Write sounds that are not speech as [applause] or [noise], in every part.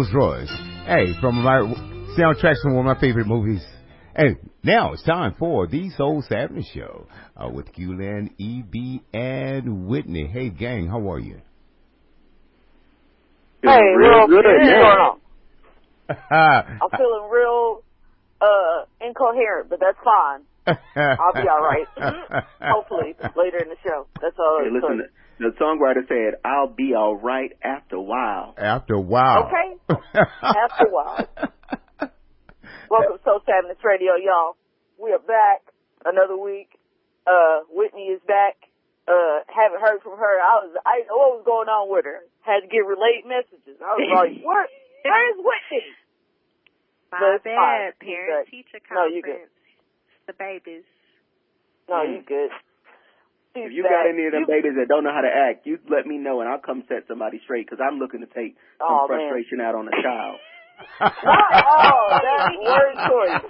Rolls Royce. Hey, from my soundtracks from one of my favorite movies. Hey, now it's time for the Soul Savage Show uh, with Q-Lan, EB, and Whitney. Hey, gang, how are you? Hey, real good. good. Yeah. I'll [laughs] I'm feeling real uh incoherent, but that's fine. I'll be all right. [laughs] Hopefully later in the show. That's all. Hey, listen, the songwriter said, "I'll be all right after a while." After a while. Okay. After a while. [laughs] Welcome to Soul Sadness Radio, y'all. We are back another week. Uh, Whitney is back. Uh, haven't heard from her. I was, I didn't know what was going on with her. Had to get relayed messages. I was like, [laughs] what? Where's Whitney? My But it's bad. fine. Parent good. teacher No, you good. The babies. No, you good. She's If you got any of them You- babies that don't know how to act, you let me know and I'll come set somebody straight because I'm looking to take some Oh, man. frustration out on a child. oh, [laughs] that's word choice.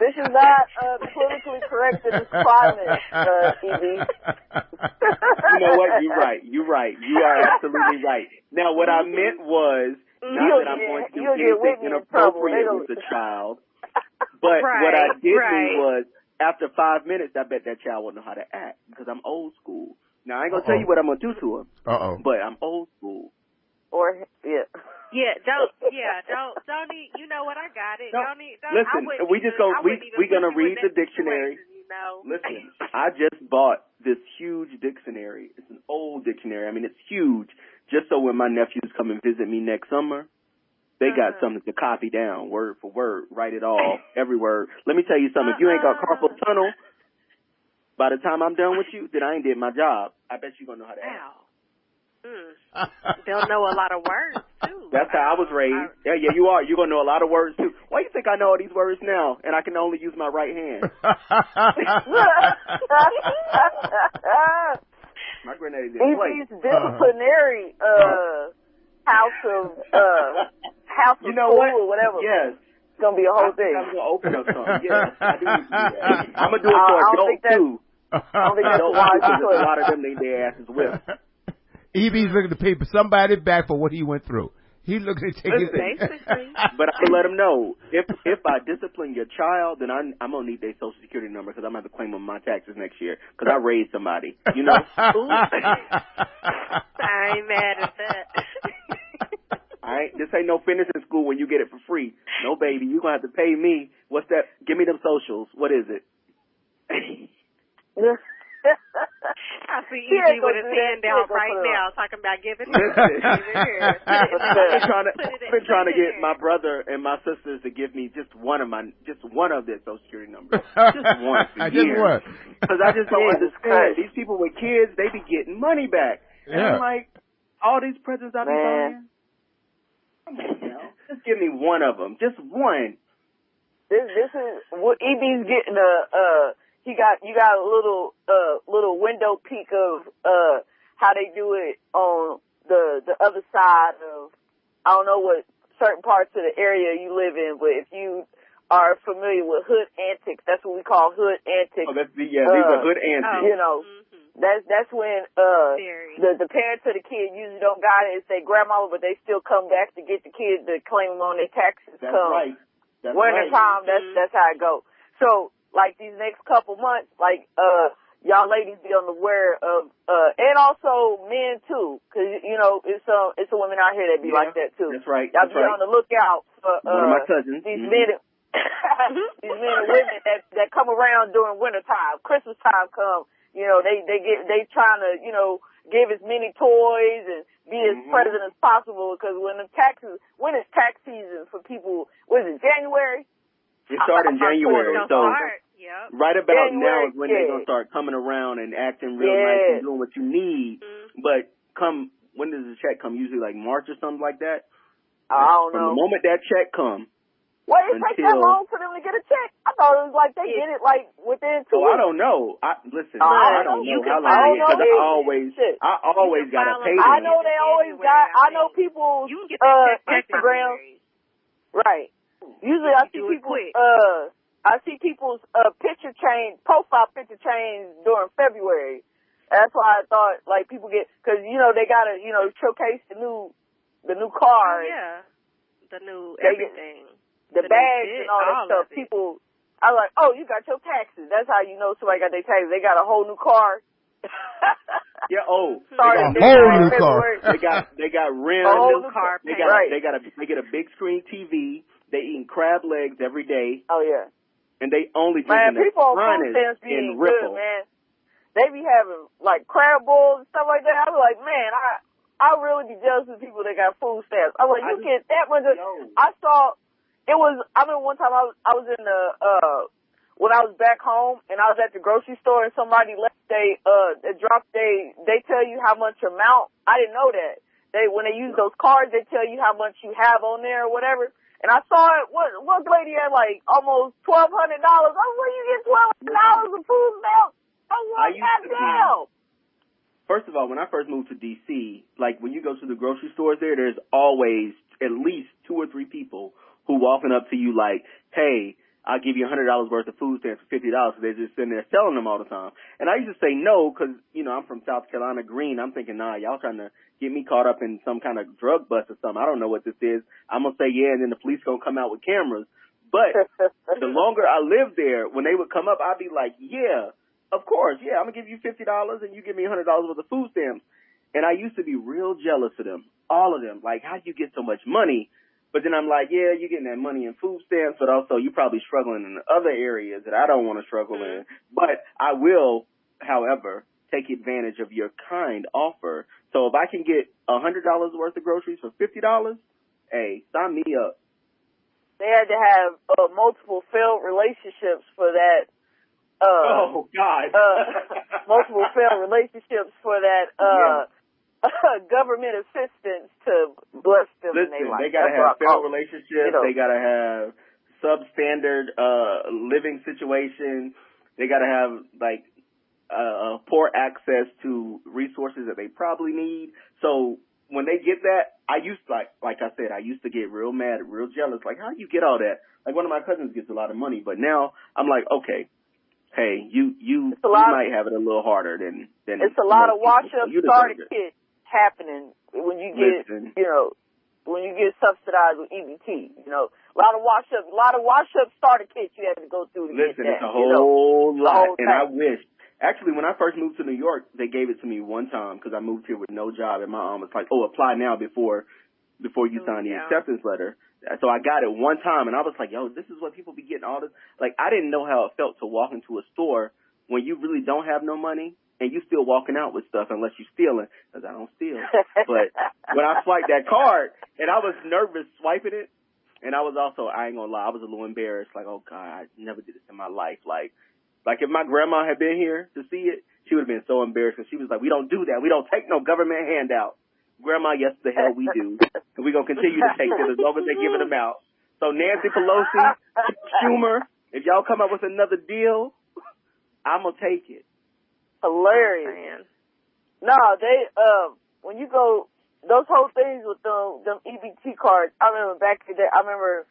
This is not uh, politically correct in this climate, uh, Evie. You know what? You're right. You're right. You are absolutely right. Now, what I meant was not You'll that I'm get- going to do you'll get Whitney anything in trouble. They inappropriate with the child, but what I did right. do was after five minutes, I bet that child wouldn't know how to act because I'm old school. Now, I ain't gonna tell Uh-oh. you what I'm gonna do to him, Uh-oh. but I'm old school. Or, yeah. Yeah, don't. Yeah, don't. Don't need. You know what? I got it. No, don't need. Don't, listen, I we just gonna- we- we gonna put you in read the dictionary. situation, You know. Listen, I just bought this huge dictionary. It's an old dictionary. I mean, it's huge. Just so when my nephews come and visit me next summer, they got Uh-huh. something to copy down, word for word, write it all, [laughs] every word. Let me tell you something. If you ain't got Uh-uh. carpal tunnel, by the time I'm done with you, then I ain't did my job. I bet you gonna know how to act. Wow. Mm. They'll know a lot of words too. [laughs] That's how I was raised. Yeah, yeah, you are. You're gonna know a lot of words too. Why you think I know all these words now, and I can only use my right hand? [laughs] My grenade didn't play. EB's disciplinary, uh, house of, uh, [laughs] house of You know school what? or whatever. Yes. It's gonna be a whole I thing. I'm gonna open up something. Yes, I do need to do that. I'm gonna do it I- for I don't adults think that's- too. I don't think that's a Adults wise too, 'cause choice. a lot of them need their asses whipped. EB's [laughs] looking to pay somebody back for what he went through. He looking to take his Basically. [laughs] But I'm gonna let them know if if I discipline your child, then I'm I'm gonna need their social security number because I'm gonna have to claim on my taxes next year because I raised somebody. You know. I ain't mad at that. All right, this ain't no finishing school where you get it for free. No, baby, you gonna have to pay me. What's that? Give me them socials. What is it? [laughs] I see She EG with gonna his hand down right now, talking about giving. Listen. [laughs] It I've been trying to, [laughs] Put it in- I've been trying to get my brother and my sisters to give me just one of my, just one of their social security numbers. Just one for Just years. one. Because I just don't Jesus understand. These people with kids, they be getting money back. And Yeah. I'm like, all these presents I be Man. buying? Come on now. Just [laughs] give me one of them. Just one. This this is what EB's getting a uh he got you got a little uh little window peek of uh how they do it on the the other side of I don't know what certain parts of the area you live in, but if you are familiar with hood antics, that's what we call hood antics. Oh, that's the, yeah, these are hood antics. you know, Mhm. That's that's when uh Very. the the parents of the kid usually don't got it. It's their grandmama, but they still come back to get the kid to claim them on their taxes. That's come right. That's winter right. time, that's Mhm. that's how it go. So like these next couple months, like uh y'all ladies be on the aware of uh and also men too, because you know it's some it's some women out here that be Yeah, like that too. That's right. Y'all That's be right. on the lookout for uh One of my cousins. these Mhm. men [laughs] these men and women [laughs] that that come around during winter time. Christmas time come, you know, they they get they trying to, you know, give as many toys and be as Mhm. present as possible because when the taxes when it's tax season for people, Was it, January? It started in I'm- I'm January, Don't so start. Yep. right about January, now is when they're gonna start coming around and acting real Yeah. nice and doing what you need. Mhm. But come when does the check come? Usually like March or something like that. I don't From know. the moment that check come, Wait, it takes that long for them to get a check? I thought it was like they Yeah. get it like within two so weeks. I don't know. I listen. I I don't don't know. know how long file it is 'cause it. I always, Shit. I always gotta file pay. I know they always January, got. I I know people. You can get uh that check Instagram. February. Right. Usually I see people quick. uh I see people's uh picture change profile picture change during February. That's why I thought like people get cuz you know they got to you know showcase the new the new car, Oh, yeah. The new They get- everything. The, bags and all that all stuff. People, I was like, oh, you got your taxes. That's how you know somebody got their taxes. They got a whole new car. [laughs] Yeah. Oh, [laughs] they got, A whole new car. they got they got rims. A whole new new car They got Right. they got a they get a big screen TV. They eating crab legs every day, Oh yeah. and they only Man, people on food stamps be in Ripple. good, man. They be having like crab balls and stuff like that. I was like, man, I I really be jealous of people that got food stamps. I was like, I you just- get that much. I saw it was. I remember one time I was I was in the uh when I was back home and I was at the grocery store and somebody left they uh they dropped they they tell you how much amount. I didn't know that. They when they use those cards they tell you how much you have on there or whatever. And I saw it what what lady had like almost twelve hundred dollars. Was like, you get twelve hundred dollars of food stamps? I was I like, used to be- goddamn. First of all, when I first moved to DC, like when you go to the grocery stores there, there's always at least two or three people who walking up to you like, "Hey, I'll give you a hundred dollars worth of food stamps for fifty dollars." So they're just sitting there selling them all the time. And I used to say no because you know I'm from South Carolina Green. I'm thinking, nah, y'all trying to get me caught up in some kind of drug bust or something. I don't know what this is. I'm gonna say yeah, and then the police gonna come out with cameras. But [laughs] the longer I lived there, when they would come up, I'd be like, yeah, of course, yeah, I'm gonna give you fifty dollars and you give me a hundred dollars worth of food stamps. And I used to be real jealous of them, all of them. Like, how do you get so much money? But then I'm like, yeah, you're getting that money in food stamps, but also you're probably struggling in other areas that I don't want to struggle in. But I will, however, take advantage of your kind offer. So if I can get a hundred dollars worth of groceries for fifty dollars, hey, sign me up. they had to have uh, multiple failed relationships for that. Uh, oh God. uh, multiple failed relationships for that uh, [laughs] [laughs] government assistance to bless them Listen, their life. they gotta That's have failed relationships. You know. They gotta have substandard uh living situation. They gotta have like uh poor access to resources that they probably need. So when they get that, I used to, like like I said, I used to get real mad, real jealous. Like, how do you get all that? Like one of my cousins gets a lot of money, but now I'm like, okay, hey, you you you might have it a little harder than than It's a lot of wash up starter it. Happening when you get, Listen. you know, when you get subsidized with EBT. You know, a lot of wash up, a lot of wash up starter kits you have to go through to Listen, get it's that. a you know. whole lot, whole and I wish. Actually, when I first moved to New York, they gave it to me one time because I moved here with no job, and my mom was like, "Oh, apply now before before you sign the Yeah. acceptance letter." So I got it one time, and I was like, "Yo, this is what people be getting all this." Like, I didn't know how it felt to walk into a store when you really don't have no money and you still walking out with stuff unless you're stealing, because I don't steal. [laughs] But when I swiped that card, and I was nervous swiping it, and I was also, I ain't gonna lie, I was a little embarrassed. Like, oh God, I never did this in my life. Like, like if my grandma had been here to see it, she would have been so embarrassed because she was like, we don't do that. We don't take no government handout. Grandma, yes, the hell we do. And we're going to continue to take it as long as they giving them out. So Nancy Pelosi, Schumer, if y'all come up with another deal, I'm to take it. Hilarious. Man. No, they uh when you go those whole things with them them EBT cards. I remember back in the day. I remember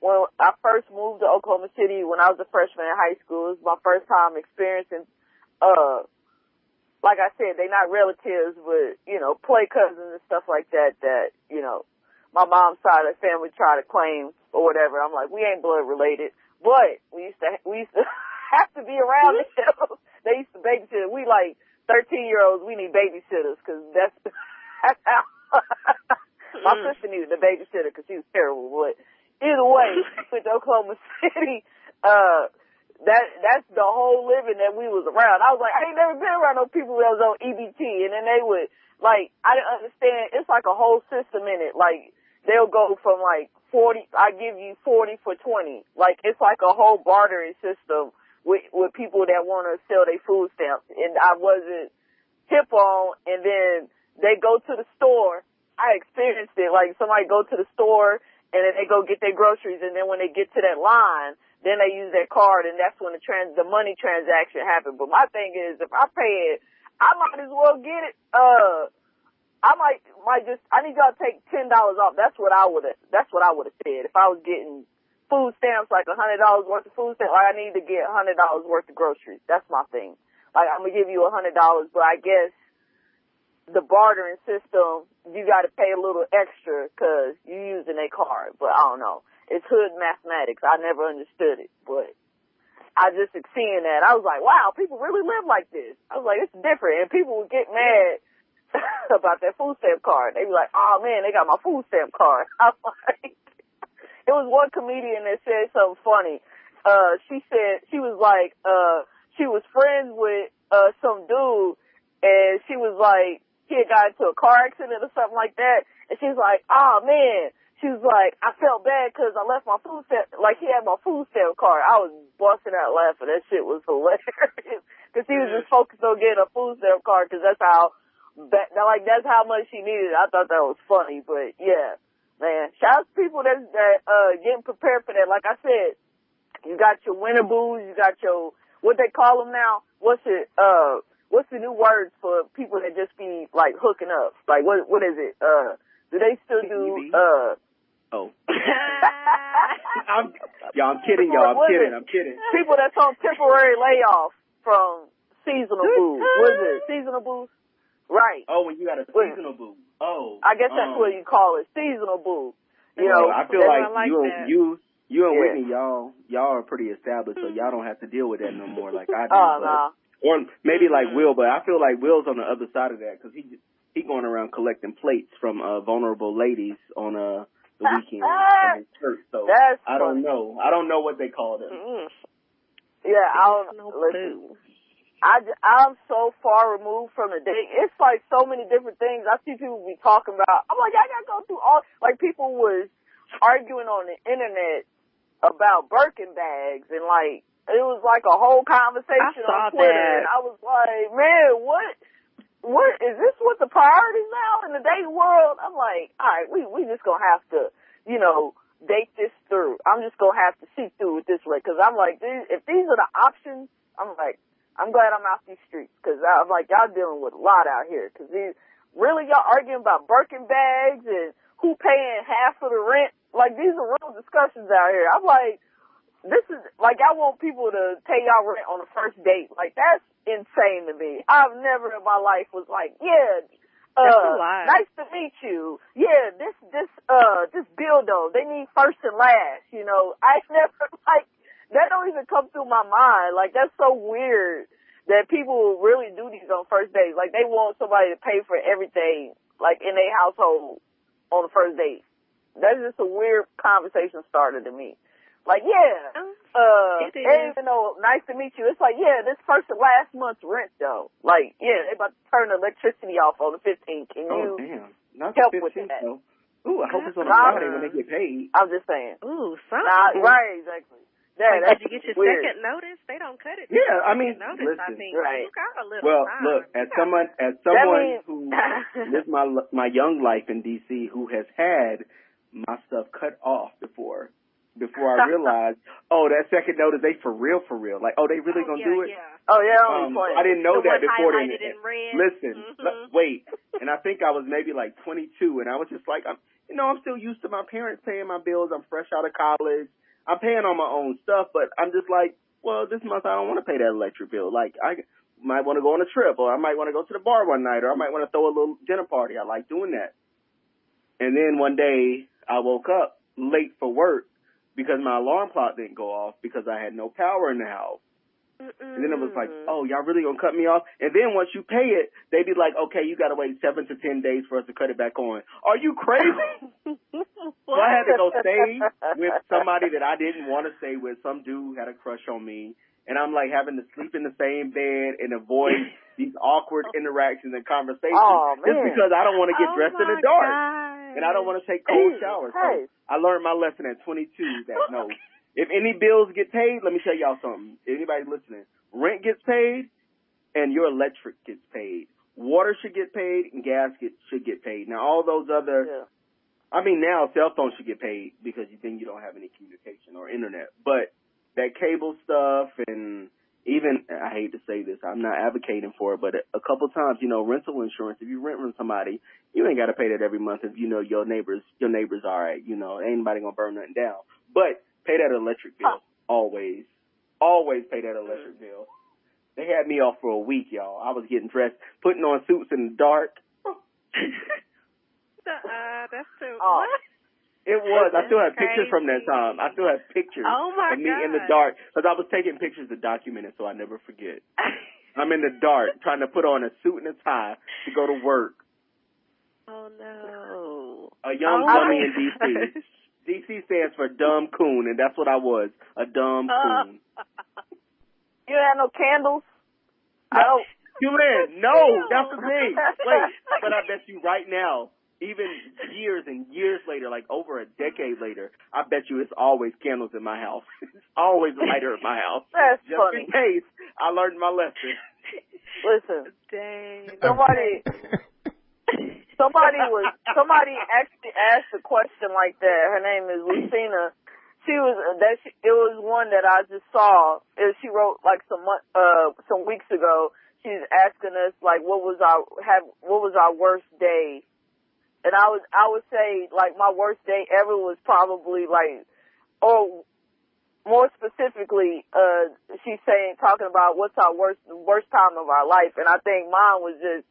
when I first moved to Oklahoma City when I was a freshman in high school. It was my first time experiencing. Uh, like I said, they not relatives, but you know, play cousins and stuff like that. That you know, my mom's side of the family try to claim or whatever. I'm like, we ain't blood related, but we used to we used to [laughs] have to be around [laughs] them. They used to babysit. We like 13 year olds. We need babysitters because that's that's [laughs] how. my Mm. sister needed a babysitter because she was terrible. But either way, [laughs] with Oklahoma City, uh, that that's the whole living that we was around. I was like, I ain't never been around no people that was on EBT, and then they would like, I didn't understand. It's like a whole system in it. Like they'll go from like forty, I give you forty for twenty. Like it's like a whole bartering system with with people that want to sell their food stamps, and I wasn't hip on. And then they go to the store. I experienced it. Like somebody go to the store and then they go get their groceries, and then when they get to that line, then they use their card, and that's when the trans the money transaction happens. But my thing is, if I pay it, I might as well get it. Uh, I might might just I need y'all to take ten dollars off. That's what I would have. That's what I would have said if I was getting food stamps like a hundred dollars worth of food stamps. Like I need to get a hundred dollars worth of groceries. That's my thing. Like I'm gonna give you a hundred dollars, but I guess the bartering system, you got to pay a little extra because you're using a card. But I don't know. It's hood mathematics. I never understood it, but I just seeing that. I was like, wow, people really live like this. I was like, it's different. And people would get mad [laughs] about that food stamp card. They'd be like, oh man, they got my food stamp card. [laughs] I'm like, it was one comedian that said something funny. Uh, she said, she was like, uh, she was friends with, uh, some dude and she was like, he had got into a car accident or something like that. And she's like, oh man, she was like, I felt bad because I left my food stamp, like he had my food stamp card. I was busting out laughing. That shit was [laughs] hilarious. Cause he was just focused on getting a food stamp card cause that's how, that, like that's how much she needed. I thought that was funny, but yeah, man, shout out to people that, that, uh, getting prepared for that. Like I said, you got your winter boos, you got your, what they call them now? What's it, uh, what's the new words for people that just be like hooking up? Like what, what is it? Uh, do they still do, uh, Oh. [laughs] I'm, y'all, I'm kidding, y'all. I'm kidding. it? I'm kidding. people that's on temporary layoff from seasonal boos. What is it? Seasonal boos? Right. Oh, when you got a Wait. seasonal boo. Oh. I guess that's um, what you call it. Seasonal boos. You know, I feel like, like you, that. you, you and Yeah. Whitney, y'all, y'all are pretty established, so y'all don't have to deal with that no more like I do. oh but, no. Or maybe like Mhm. Will, but I feel like Will's on the other side of that because he he going around collecting plates from uh vulnerable ladies on uh the weekend [laughs] from his church. So That's I don't funny. know. I don't know what they call them. Mm. Yeah, I don't No listen. I, I'm so far removed from the date. It's like so many different things. I see people be talking about. I'm like, I gotta go through all. Like people was arguing on the internet about Birkin bags, and like it was like a whole conversation I saw on Twitter. that. And I was like, man, what? What is this? What the priorities now in the dating world? I'm like, all right, we we just gonna have to, you know, date this through. I'm just gonna have to see through it this way because I'm like, these, if these are the options, I'm like, I'm glad I'm out these streets because I'm like, y'all dealing with a lot out here because these really y'all arguing about Birkin bags and who paying half of the rent. Like these are real discussions out here. I'm like, this is like I want people to pay y'all rent on the first date. Like that's insane to me. I've never in my life was like, yeah, uh, nice to meet you. Yeah, this this uh this dildo, they need first and last. You know, I [laughs] never like that. Don't even come through my mind. Like that's so weird that people really do these on first dates. Like they want somebody to pay for everything, like in their household on the first date. That's just a weird conversation starter to me. Like, yeah, uh, and even though nice to meet you, it's like, yeah, this person last month's rent though. Like, yeah, they about to turn the electricity off on the 15th. Can Oh you? damn! Not help the with that? though. Ooh, I hope it's on a Nah. Friday when they get paid. I'm just saying. Ooh, something. Nah, right, exactly. Yeah, Like, that's did you get your weird. second notice? They don't cut it. Yeah, I mean, notice. listen. I think Right. you got a little Well, time. look, as got- someone as [laughs] someone means- who [laughs] lived my my young life in DC, who has had my stuff cut off before, before I realized, [laughs] oh, that second notice, they for real, for real. Like, oh, they really oh, gonna yeah, do it. Yeah. Oh yeah, Um. I didn't know the that before then. highlighted in red. Listen, Mhm. l- wait, and I think I was maybe like 22, and I was just like, I'm, you know, I'm still used to my parents paying my bills. I'm fresh out of college. I'm paying on my own stuff, but I'm just like, well, this month I don't want to pay that electric bill. Like, I might want to go on a trip, or I might want to go to the bar one night, or I might want to throw a little dinner party. I like doing that. And then one day I woke up late for work because my alarm clock didn't go off because I had no power in the house. And then it was like, oh, y'all really gonna cut me off? And then once you pay it, they'd be like, okay, you gotta wait seven to ten days for us to cut it back on. Are you crazy? [laughs] so I had to go stay with somebody that I didn't want to stay with. Some dude had a crush on me, and I'm like having to sleep in the same bed and avoid [laughs] these awkward interactions and conversations Oh, just because I don't want to get Oh, dressed in the dark. God. And I don't want to take cold showers. So I learned my lesson at 22 that no, if any bills get paid, let me show y'all something. Anybody listening, rent gets paid and your electric gets paid. Water should get paid and gas get, should get paid. Now all those other, Yeah. I mean now cell phones should get paid because you then you don't have any communication or internet. But that cable stuff and even, I hate to say this, I'm not advocating for it, but a, couple times, you know, rental insurance, if you rent from somebody, you ain't got to pay that every month if you know your neighbors, your neighbors are alright, you know, ain't nobody gonna burn nothing down. But pay that electric bill. Always. Always pay that electric bill. They had me off for a week, y'all. I was getting dressed, putting on suits in the dark, [laughs] uh, that's too. Oh. It was. I still have That's pictures from that time. I still have pictures Oh my of me in the dark because I was taking pictures to document it so I never forget. [laughs] I'm in the dark trying to put on a suit and a tie to go to work. oh no. A young oh dummy in DC. Gosh. DC stands for dumb coon, and that's what I was. A dumb uh, coon. [laughs] You had no candles? I don't. Julian, no, that's the thing. Wait, [laughs] but I bet you right now, even years and years later, like over a decade later, I bet you it's always candles in my house. [laughs] It's always lighter in my house. That's Just funny. in case I learned my lesson. Listen, Dang. somebody, somebody was, somebody actually asked a question like that. Her name is Lucina. She was that. She, it was one that I just saw. And she wrote like some uh some weeks ago. She's asking us like, what was our have what was our worst day? And I was I would say like my worst day ever was probably like, or more specifically, uh, she's saying talking about what's our worst worst time of our life, and I think mine was just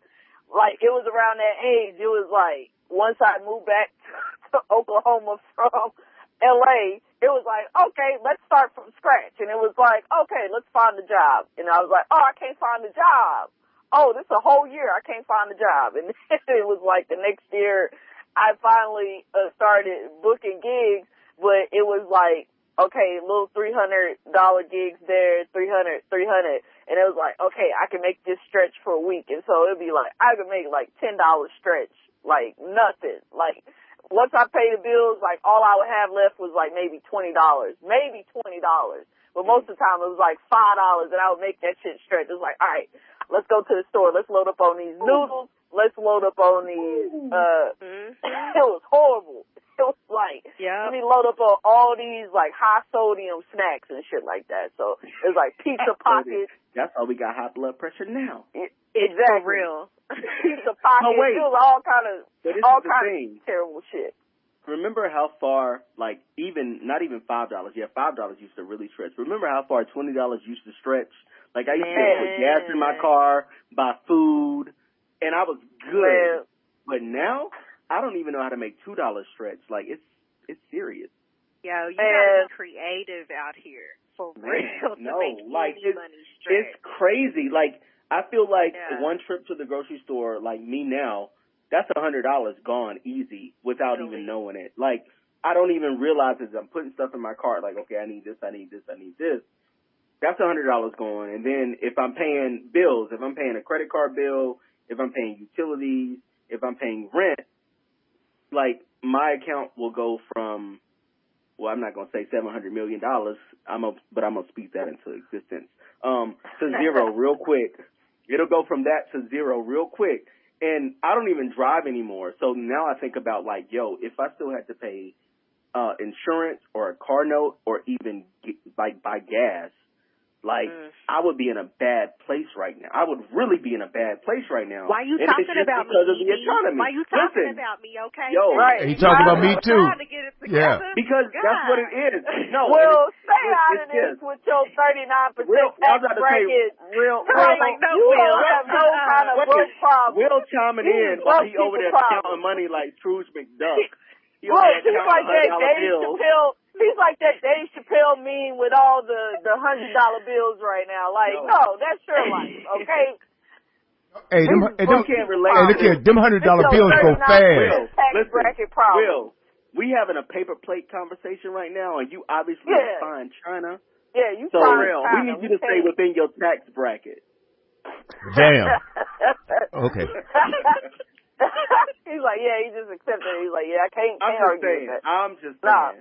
like it was around that age. It was like once I moved back [laughs] to Oklahoma from LA, it was like okay, let's start from scratch, and it was like okay, let's find a job, and I was like, oh, I can't find a job. Oh, this is a whole year. I can't find a job, and [laughs] it was like the next year I finally uh, started booking gigs, but it was like okay, little three hundred dollar gigs there, three hundred, three hundred, and it was like, okay, I can make this stretch for a week, and so it'd be like I could make like ten dollars stretch, like nothing, like once I pay the bills, like all I would have left was like maybe twenty dollars, maybe twenty dollars, but most of the time it was like five dollars, and I would make that shit stretch. It was like, all right, let's go to the store, let's load up on these noodles, let's load up on these. uh. [laughs] It was horrible. Was like yeah, let me load up on all these like high sodium snacks and shit like that. So it's like pizza pockets. That's why we got high blood pressure now. It, It's exactly. for real. [laughs] Pizza pockets. Oh, wait. It was all kind of all kind thing. of terrible shit. Remember how far, like even not even five dollars. Yeah, five dollars used to really stretch. Remember how far twenty dollars used to stretch? Like I used to put gas in my car, buy food, and I was Man, good. But now I don't even know how to make two dollars stretch. Like it's it's serious. Yo, you Man. gotta be creative out here. For Man, real. To no, make like, any it's- money stretch. It's crazy. Like I feel like Yeah. one trip to the grocery store, like me now, that's a hundred dollars gone easy without Really? even knowing it. Like I don't even realize as I'm putting stuff in my cart. Like okay, I need this, I need this, I need this. That's a hundred dollars gone. And then if I'm paying bills, if I'm paying a credit card bill, if I'm paying utilities, if I'm paying rent, like my account will go from well, I'm not gonna say seven hundred million dollars. I'm a, but I'm gonna speak that into existence. Um, to zero [laughs] real quick. It'll go from that to zero real quick. And I don't even drive anymore. So now I think about like, yo, if I still had to pay uh insurance or a car note or even get, like buy gas, like Mm. I would be in a bad place right now. I would really be in a bad place right now. Why you talking just about because me? of the economy. Why you talking Listen, about me? Okay. Yo. Right. He talking about me too. to get it Yeah. together. Because that's what it is. [laughs] No. and well, it's- stay it's- out it's of this this. with your thirty nine percent I tax about to say, bracket. real, Like, like, no, you Will. don't have no kind of Wait, blood problem. Will chiming You in just while [laughs] he over there people's counting money like Scrooge McDuck. He Look, over he's like that $100 Dave bills. Chappelle. He's like that Dave Chappelle meme with all the the hundred dollar bills right now. Like, No. no, that's your life, okay? Hey, them, hey, them, can't relate hey, look here, them hundred dollar bills go fast. Will, tax listen, bracket problem. Will, we having a paper plate conversation right now, and you obviously Yeah. find China. Yeah, you So trying real, China. we need you to stay within your tax bracket. Damn. [laughs] Okay. He's like, yeah, he just accepted it. He's like, yeah, I can't, I'm can't just argue saying. with that. I'm just Nah.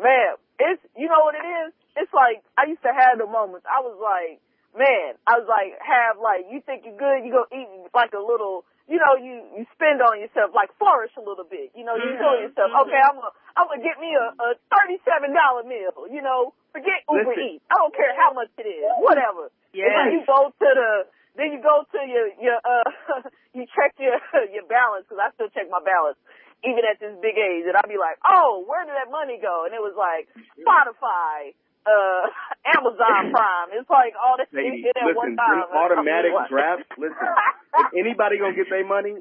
Man, it's you know what it is? It's like I used to have the moments. I was like, man, I was like have like you think you're good, you go eat like a little you know, you you spend on yourself, like flourish a little bit. You know, you tell Mhm, yourself, mhm. okay, I'm gonna I'm gonna get me a, a thirty seven dollar meal, you know, forget Uber Listen. Eats. I don't care how much it is, whatever. Yeah. then you go to the then you go to your your uh [laughs] you check your [laughs] your balance because I still check my balance even at this big age and I'd be like, oh, where did that money go? And it was like Spotify, uh, [laughs] Amazon [laughs] Prime. It's like all that Lady, shit at one listen, time. them automatic What? drafts. Listen, [laughs] if anybody gonna get their money,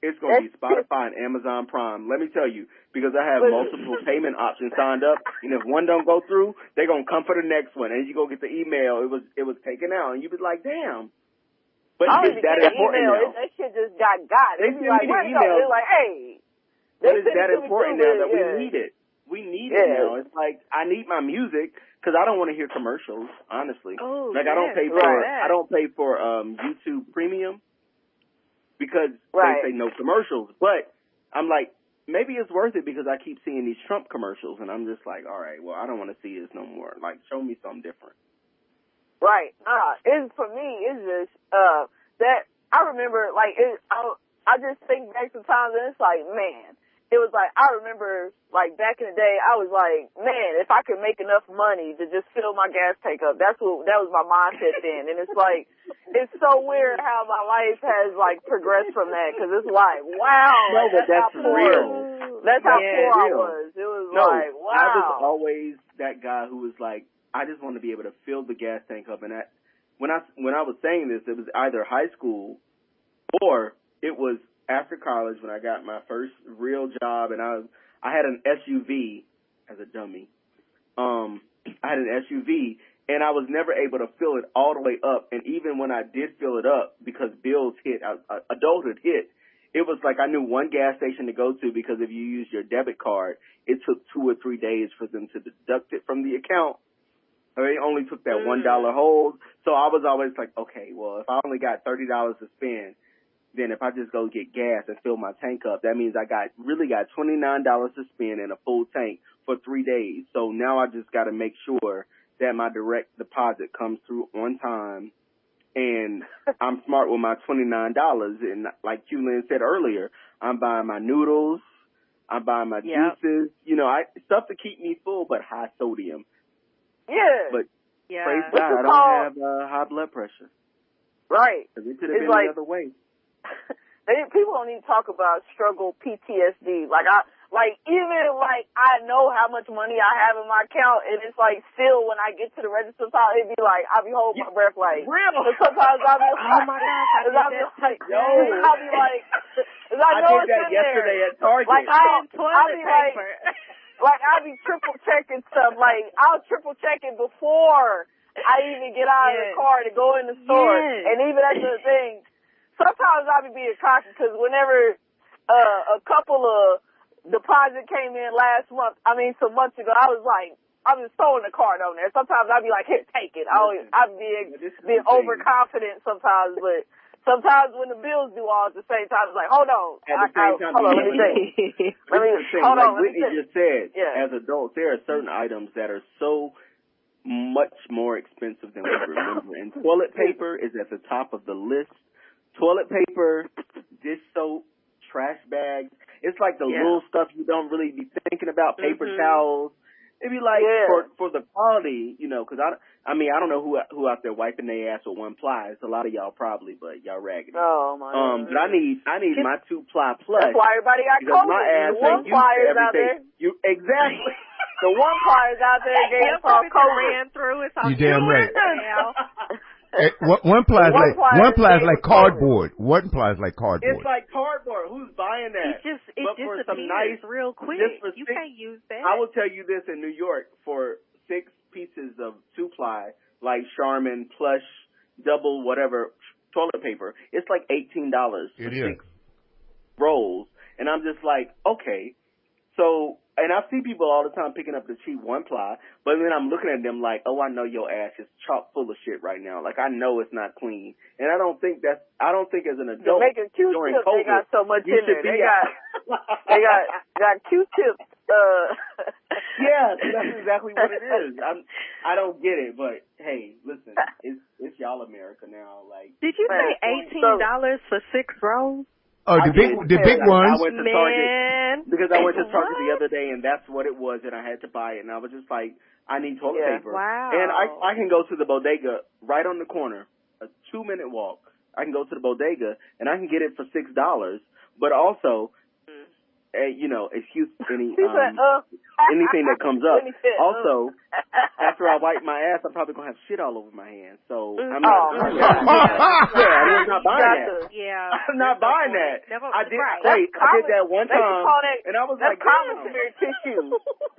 it's going to be Spotify and Amazon Prime. Let me tell you, because I have multiple payment options signed up, and if one don't go through, they're going to come for the next one, and you go get the email. It was it was taken out, and you be like, damn. But it's that get the important email. now. That shit just got got. They send like, me the where it go? email. They're like, hey. They it's send that important now that we need it. We need Yeah. it now. It's like I need my music because I don't want to hear commercials. Honestly, Oh, like I don't pay for That. I don't pay for um YouTube Premium because Right. they say no commercials. But I'm like, maybe it's worth it because I keep seeing these Trump commercials, and I'm just like, all right, well, I don't want to see this no more. Like, show me something different. Right. Nah, it's for me. It's just uh that I remember like it. I I just think back to times and it's like man, it was like I remember like back in the day I was like man, if I could make enough money to just fill my gas tank up, that's what that was my mindset then. And it's like it's so weird how my life has like progressed from that because it's like wow, No, but that's, that's how poor, real. That's how Yeah, poor I was. It was No, like wow. I was always that guy who was like, I just want to be able to fill the gas tank up. And that, when I when I was saying this, it was either high school or it was after college when I got my first real job, and I I had an SUV as a dummy. Um, [clears throat] I had an SUV, and I was never able to fill it all the way up. And even when I did fill it up, because bills hit, uh, uh, adulthood hit, it was like I knew one gas station to go to because if you use your debit card, it took two or three days for them to deduct it from the account. Or They only took that one dollar hold. So I was always like, okay, well, if I only got thirty dollars to spend, then if I just go get gas and fill my tank up, that means I got really got twenty nine dollars to spend in a full tank for three days. So now I just got to make sure that my direct deposit comes through on time, and [laughs] I'm smart with my twenty nine dollars. And like Q Lynn said earlier, I'm buying my noodles, I'm buying my Yep. juices, you know, I stuff to keep me full, but high sodium. yeah. But Yeah. praise God, I don't called? have uh, high blood pressure. Right. it could have It's been like- the other way. [laughs] they people don't even talk about struggle PTSD. Like I like even like I know how much money I have in my account and it's like still when I get to the register sometimes it'd be like I'll be holding my breath like Real. sometimes I'll be like [laughs] Oh my gosh, I [laughs] did I'll be like Yo. I'll be like I I know did it's that yesterday there. at Target. Like I'll, I'll be like paper. like I'll be triple checking stuff. Like I'll triple check it before I even get out of the car to go in the store. Yes. And even that's the thing. Sometimes I'll be being cocky because whenever uh, a couple of deposit came in last month, I mean some months ago, I was like, I was throwing the card on there. Sometimes I'd be like, here, take it. I always, I'd be being overconfident sometimes, but sometimes when the bills due all at the same time, it's like, hold on. At the I- same I- time, hold on, let me think. Let me This is the thing, hold like on. Let me Whitney just said, Yeah. as adults, there are certain items that are so much more expensive than we remember. And [laughs] toilet paper is at the top of the list. Toilet paper, dish soap, trash bags. It's like the Yeah. little stuff you don't really be thinking about. Paper Mhm. towels. It'd be like Yeah. for for the quality, you know, because I, I mean I don't know who who out there wiping their ass with one ply. It's a lot of y'all probably, but y'all raggedy. Oh my Um, God. but I need I need my two ply plus That's why everybody got because COVID. my ass the one ain't used to [laughs] pliers out there. [laughs] everything. You exactly. The one pliers out there gave Yep, us COVID. ran through. It's all You damn right. now. One, one plies One like plies one plies gave like us cardboard. One plies like cardboard. it's like cardboard. Who's buying that? It just it but for some disappears nice, real quick. just for You six- can't use that. I will tell you this in New York for six pieces of two ply, like Charmin plush, double whatever toilet paper. It's like eighteen dollars for It is. six rolls, and I'm just like, okay. So, and I see people all the time picking up the cheap one ply, but then I'm looking at them like, oh, I know your ass is chock full of shit right now. Like I know it's not clean, and I don't think that's, I don't think as an adult make a Q-tip, during they got so much you in should there. They be got [laughs] they got got Q-tips. Uh, yeah, that's exactly what it is. I'm, I don't get it, but hey, listen, it's it's y'all America now. Like Did you say eighteen dollars for six rolls? Oh, the big the big I ones. went to Target Man, because I went to Target the other day, and that's what it was, and I had to buy it, and I was just like, I need toilet Yeah. paper, Wow. and I I can go to the bodega right on the corner, a two minute walk. I can go to the bodega and I can get it for six dollars, but also eh, you know, excuse any [laughs] He said, um, uh. anything that comes up. [laughs] Then he uh. Also, after I wipe my ass, I'm probably gonna have shit all over my hands. So I'm Oh, not. my I'm not- [laughs] yeah, I'm not buying that. Yeah. I'm not buying that. I did. right. Wait, I did that one time, that- and I was That's like, damn. commissary tissue.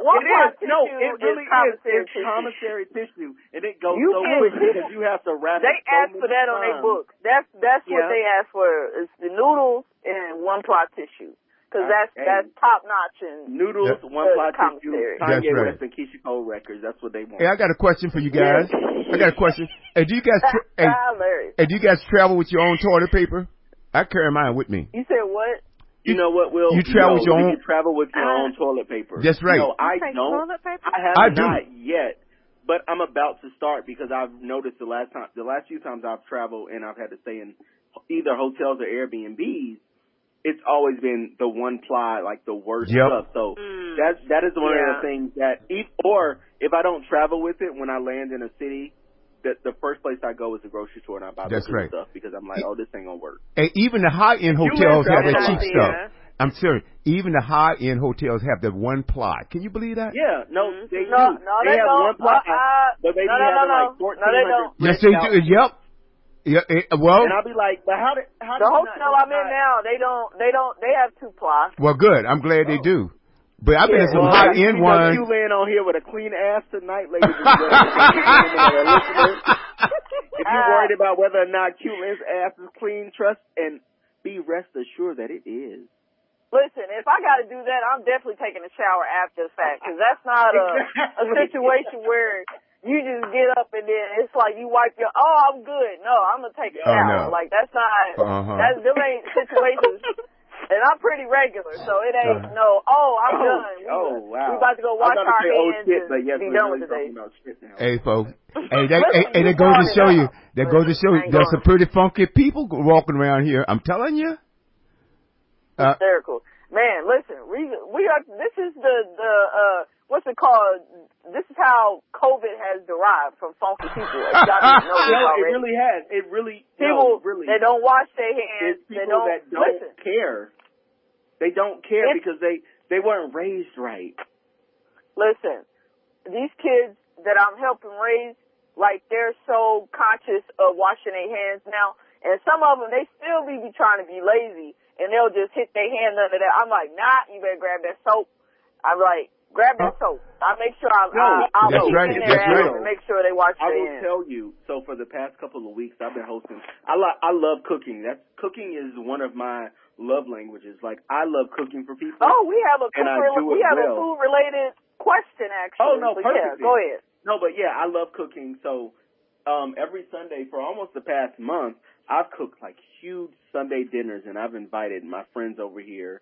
One It is. tissue No, it really is is. It's tissue. commissary tissue, and it goes You so get- quick because you have to wrap They it so ask for many that on their times. book. That's that's what they ask for. It's the noodles and one ply tissue because that's hey. that's top notch and Noodles, Yeah. one ply tissue, commissary. Kanye right. West and Keyshia Cole records. That's what they want. Hey, I got a question for you guys. I got a question. Hey, do you guys? Tra- [laughs] hey, hey, do you guys travel with your own toilet paper? I carry mine with me. You said what? You know what, Will? You travel with your own- You travel with your Uh, own toilet paper. That's right. No, I You don't. toilet paper? I have I do. not yet, but I'm about to start because I've noticed the last time, the last few times I've traveled and I've had to stay in either hotels or Airbnbs. It's always been the one ply, like the worst Yep. stuff. So Mm. that that is one Yeah. of the things that, if, or if I don't travel with it when I land in a city, that the first place I go is the grocery store and I buy the That's food right. stuff because I'm like, oh, this ain't gonna work. And even the high end hotels have that cheap there. stuff. I'm serious. Even the high end hotels have that one ply. Can you believe that? Yeah, no, Mhm. they No, do. no, they, they have don't. one ply, Uh, but they no, be no, having no, like no. fourteen No, they don't. Yes, they do. Yep. Yeah. eh, well, And I'll be like, but how did how The hotel I'm in now, they don't, they don't, they have two ply. well, good. I'm glad they do. But I've been in some well, high you end ones. You laying on here with a clean ass tonight, [laughs] ladies and gentlemen. If you're worried about whether or not Culin's ass is clean, trust and be rest assured that it is. Listen, if I got to do that, I'm definitely taking a shower after the fact because that's not a a situation where you just get up and then it's like you wipe your oh I'm good. No, I'm gonna take a Oh, shower. no. Like that's not Uh-huh. that's them ain't [laughs] situations. And I'm pretty regular, so it ain't Uh. no. Oh, I'm oh, done. We, oh, wow. we about to go I wash our say, oh, hands shit, and but yes, be we're done really with the day. talking about shit now. Hey, folks. [laughs] Hey, that, Listen, hey, hey, that goes to show you. up. That goes to show you. There's some pretty funky people walking around here. I'm telling you. Uh, hysterical. Man, listen, we we are. This is the the uh what's it called? This is how COVID has derived from funky people. Y'all [laughs] know No, it really has. It really people no, really. they don't wash their hands. It's They people don't that don't listen. care. They don't care It's- because they they weren't raised right. Listen, these kids that I'm helping raise, like they're so conscious of washing their hands now, and some of them they still be, be trying to be lazy, and they'll just hit their hand under that. I'm like, nah, you better grab that soap. I'm like, grab that soap. I make sure I, No, I I'll that's right, their that's right. and make sure they wash I will hands. tell you. So for the past couple of weeks, I've been hosting. I like. I love cooking. That's cooking is one of my love languages. Like I love cooking for people. Oh, we have a And I food, do we have a food related question actually. Oh, no, but yeah, go ahead. No, but yeah, I love cooking. So um every Sunday for almost the past month, I've cooked like huge Sunday dinners, and I've invited my friends over here.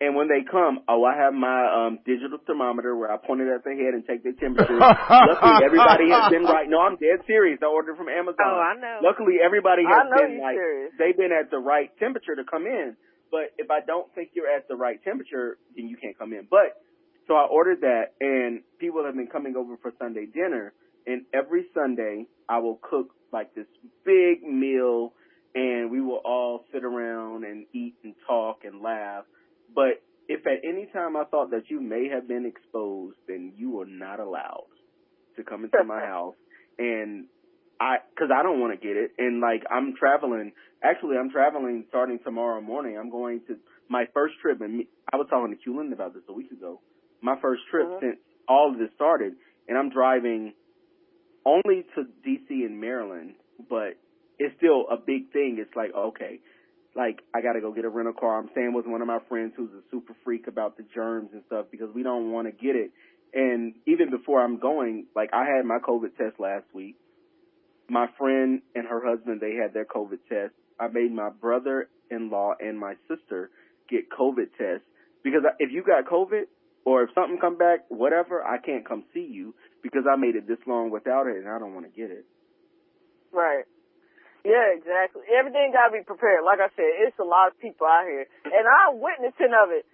And when they come, oh, I have my um digital thermometer where I point it at their head and take their temperature. [laughs] Luckily, everybody has been right. No, I'm dead serious. I ordered from Amazon. Oh, I know. Luckily, everybody has been you're like serious. they've been at the right temperature to come in. But if I don't think you're at the right temperature, then you can't come in. But so I ordered that, and people have been coming over for Sunday dinner. And every Sunday, I will cook like this big meal, and we will all sit around and eat and talk and laugh. But if at any time I thought that you may have been exposed, then you are not allowed to come into my [laughs] house. And I, cause I don't want to get it. And like, I'm traveling, actually I'm traveling starting tomorrow morning. I'm going to my first trip and I was talking to Culin about this a week ago. My first trip Mhm. since all of this started and I'm driving only to DC and Maryland, but it's still a big thing. It's like, okay, like I gotta go get a rental car. I'm staying with one of my friends who's a super freak about the germs and stuff because we don't want to get it. And even before I'm going, like I had my COVID test last week. My friend and her husband, they had their COVID test. I made my brother-in-law and my sister get COVID tests because if you got COVID or if something come back, whatever, I can't come see you because I made it this long without it and I don't want to get it. Right. Yeah, exactly. Everything gotta be prepared. Like I said, it's a lot of people out here, and I'm witnessing of it.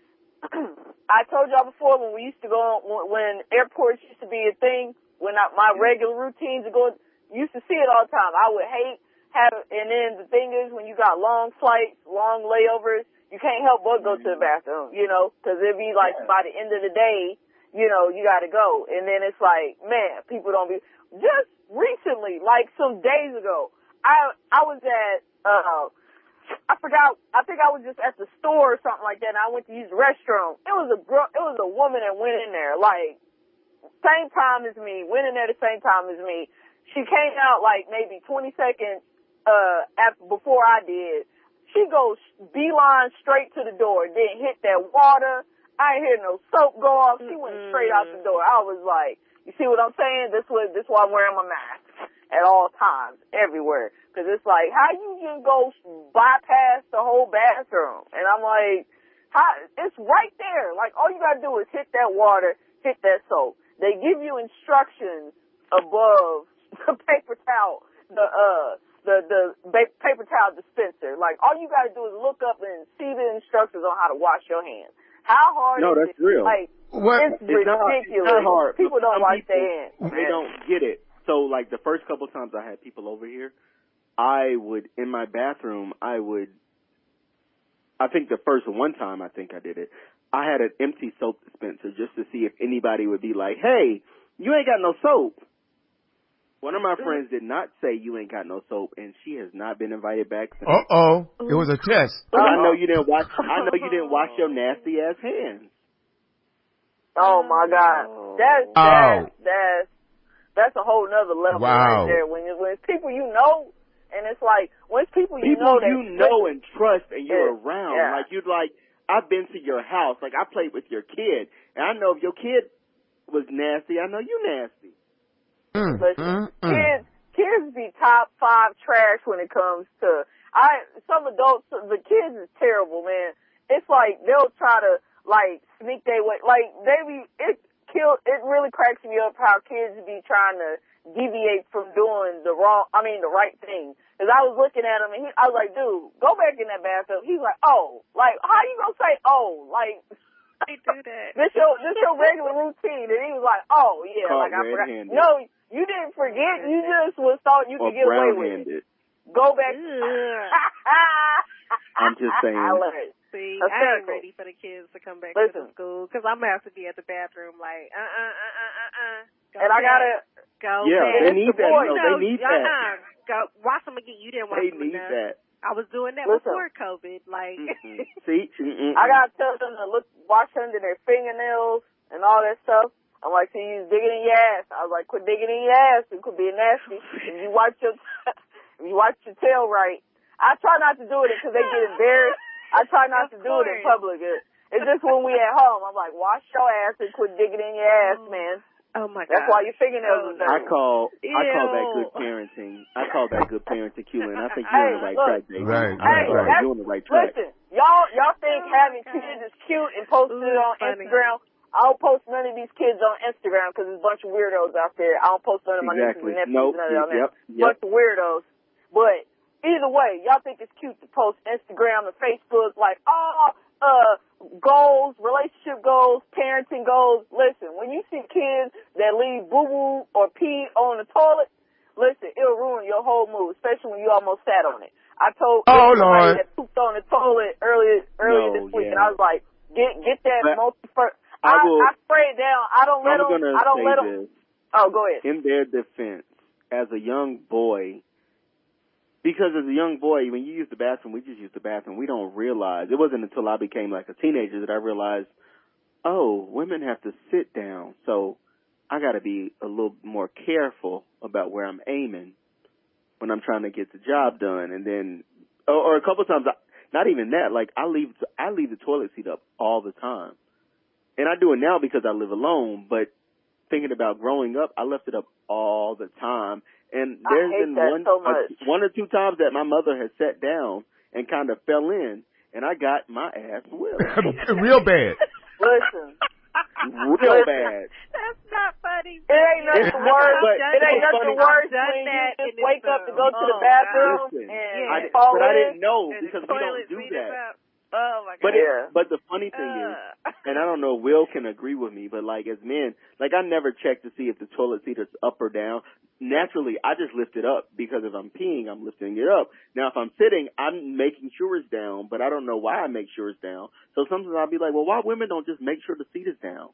[clears throat] I told y'all before when we used to go when, when airports used to be a thing. When I, my mm-hmm. regular routines are going, used to see it all the time. I would hate have, and then the thing is when you got long flights, long layovers, you can't help but go to the mm-hmm. bathroom, you know, because it'd be like by the end of the day, you know, you got to go, and then it's like, man, people don't be. Just recently, like some days ago, I I was at uh I forgot. I think I was just at the store or something like that, and I went to use the restroom. It was a girl. It was a woman that went in there like same time as me. Went in there the same time as me. She came out like maybe 20 seconds uh after before I did. She goes beeline straight to the door. Didn't hit that water. I ain't hear no soap go off. She went straight out the door. I was like, you see what I'm saying? This was this why I'm wearing my mask at all times, everywhere. Cause it's like, how you just go bypass the whole bathroom? And I'm like, how, it's right there. Like all you gotta do is hit that water, hit that soap. They give you instructions above [laughs] the paper towel, the, uh, the, the ba- paper towel dispenser. Like all you gotta do is look up and see the instructions on how to wash your hands. How hard No, is that's it? real. Like, What? it's, It's not, ridiculous. it's not hard. People don't Some wash people, their hands. They don't get it. So like the first couple times I had people over here, I would in my bathroom I would. I think the first one time I think I did it. I had an empty soap dispenser just to see if anybody would be like, "Hey, you ain't got no soap." One of my friends did not say you ain't got no soap, and she has not been invited back since. Uh oh. It was a test. But I know you didn't wash. I know you didn't wash your [laughs] nasty ass hands. Oh my God, that's Oh. that's that's a whole nother level Wow. right there. When you, when it's people you know, and it's like when it's people you People know that you know and trust, and you're Yeah, around. yeah. Like you'd like. I've been to your house. Like I played with your kid, and I know if your kid was nasty, I know you nasty. Mm, Listen, mm, mm. kids kids be top five trash when it comes to I some adults the kids is terrible, man. It's like they'll try to like sneak their way like they be it kill it really cracks me up how kids be trying to deviate from doing the wrong I mean the right thing. Cause I was looking at him and he I was like, dude, go back in that bathtub. He's like, oh, like how you gonna say oh like [laughs] They do that. this your this your regular routine, and he was like, "Oh yeah, Caught like I forgot." No, you didn't forget. You just was thought you Or could get away with it. Go back. [laughs] I'm just saying. Hilarious. See, That's I ain't ready for the kids to come back Listen. to the school because I'm gonna have to be at the bathroom like uh uh uh uh uh uh. Go And I gotta. go Yeah, back. they need that. boy. No, no, they need that. uh-uh. Go wash them again. You didn't wash They them need enough. that. I was doing that Listen. before COVID. Like, Mm-mm. [laughs] See, Mm-mm. I gotta tell them to look, wash under their fingernails and all that stuff. I'm like, see, you digging in your ass. I was like, quit digging in your ass. It could be nasty. If you watch your, [laughs] if you watch your tail right. I try not to do it because they get [laughs] embarrassed. I try not to Of do it in public. It, it's just when we at home. I'm like, wash your ass and quit digging in your ass, man. oh my god. That's why your fingernails Oh, are I dirty. call I call that good parenting. I call that good parenting, Q, and I think you're Hey, on the right look. track, baby. Right, Hey, right, You're right. You're on the right track. Listen, y'all, y'all think Oh having God. kids is cute and posting it on funny. Instagram. I don't post none of these kids on Instagram because there's a bunch of weirdos out there. I don't post none of my Exactly. nieces and nephews Nope. none of that. Yep. Yep. Bunch of weirdos. But either way, y'all think it's cute to post Instagram and Facebook like, oh, uh, goals, relationship goals, parenting goals. Listen, when you see kids that leave boo boo or pee on the toilet, listen, it'll ruin your whole mood, especially when you almost sat on it. I told Oh, somebody Lord. that pooped on the toilet earlier earlier No, this week, yeah. and I was like, get get that But multi. I I, will- I spray it down. I don't let I'm them. I don't say let them. this. Oh, go ahead. in their defense, as a young boy, because as a young boy, when you use the bathroom, we just use the bathroom. We don't realize. It wasn't until I became like a teenager that I realized, oh, women have to sit down. So I got to be a little more careful about where I'm aiming when I'm trying to get the job done. And then, or, or a couple of times, I, not even that. Like I leave, I leave the toilet seat up all the time, and I do it now because I live alone. But thinking about growing up, I left it up all the time. And I there's hate been that one, so a- much. one or two times that my mother has sat down and kind of fell in, and I got my ass whipped [laughs] Real bad. Listen, real bad. That's not funny. it ain't nothing It's- worse. but It ain't it's nothing worse I've when you that just wake up to go to the. Oh, bathroom Listen, and Yeah. I, fall but I in. didn't know because the we don't toilet do seat is that. Up. Oh my god. But Yeah. but the funny thing is, Uh. and I don't know, Will can agree with me, but like as men, like I never check to see if the toilet seat is up or down. Naturally, I just lift it up because if I'm peeing, I'm lifting it up. Now, if I'm sitting, I'm making sure it's down, but I don't know why I make sure it's down. So sometimes I'll be like, well, why women don't just make sure the seat is down?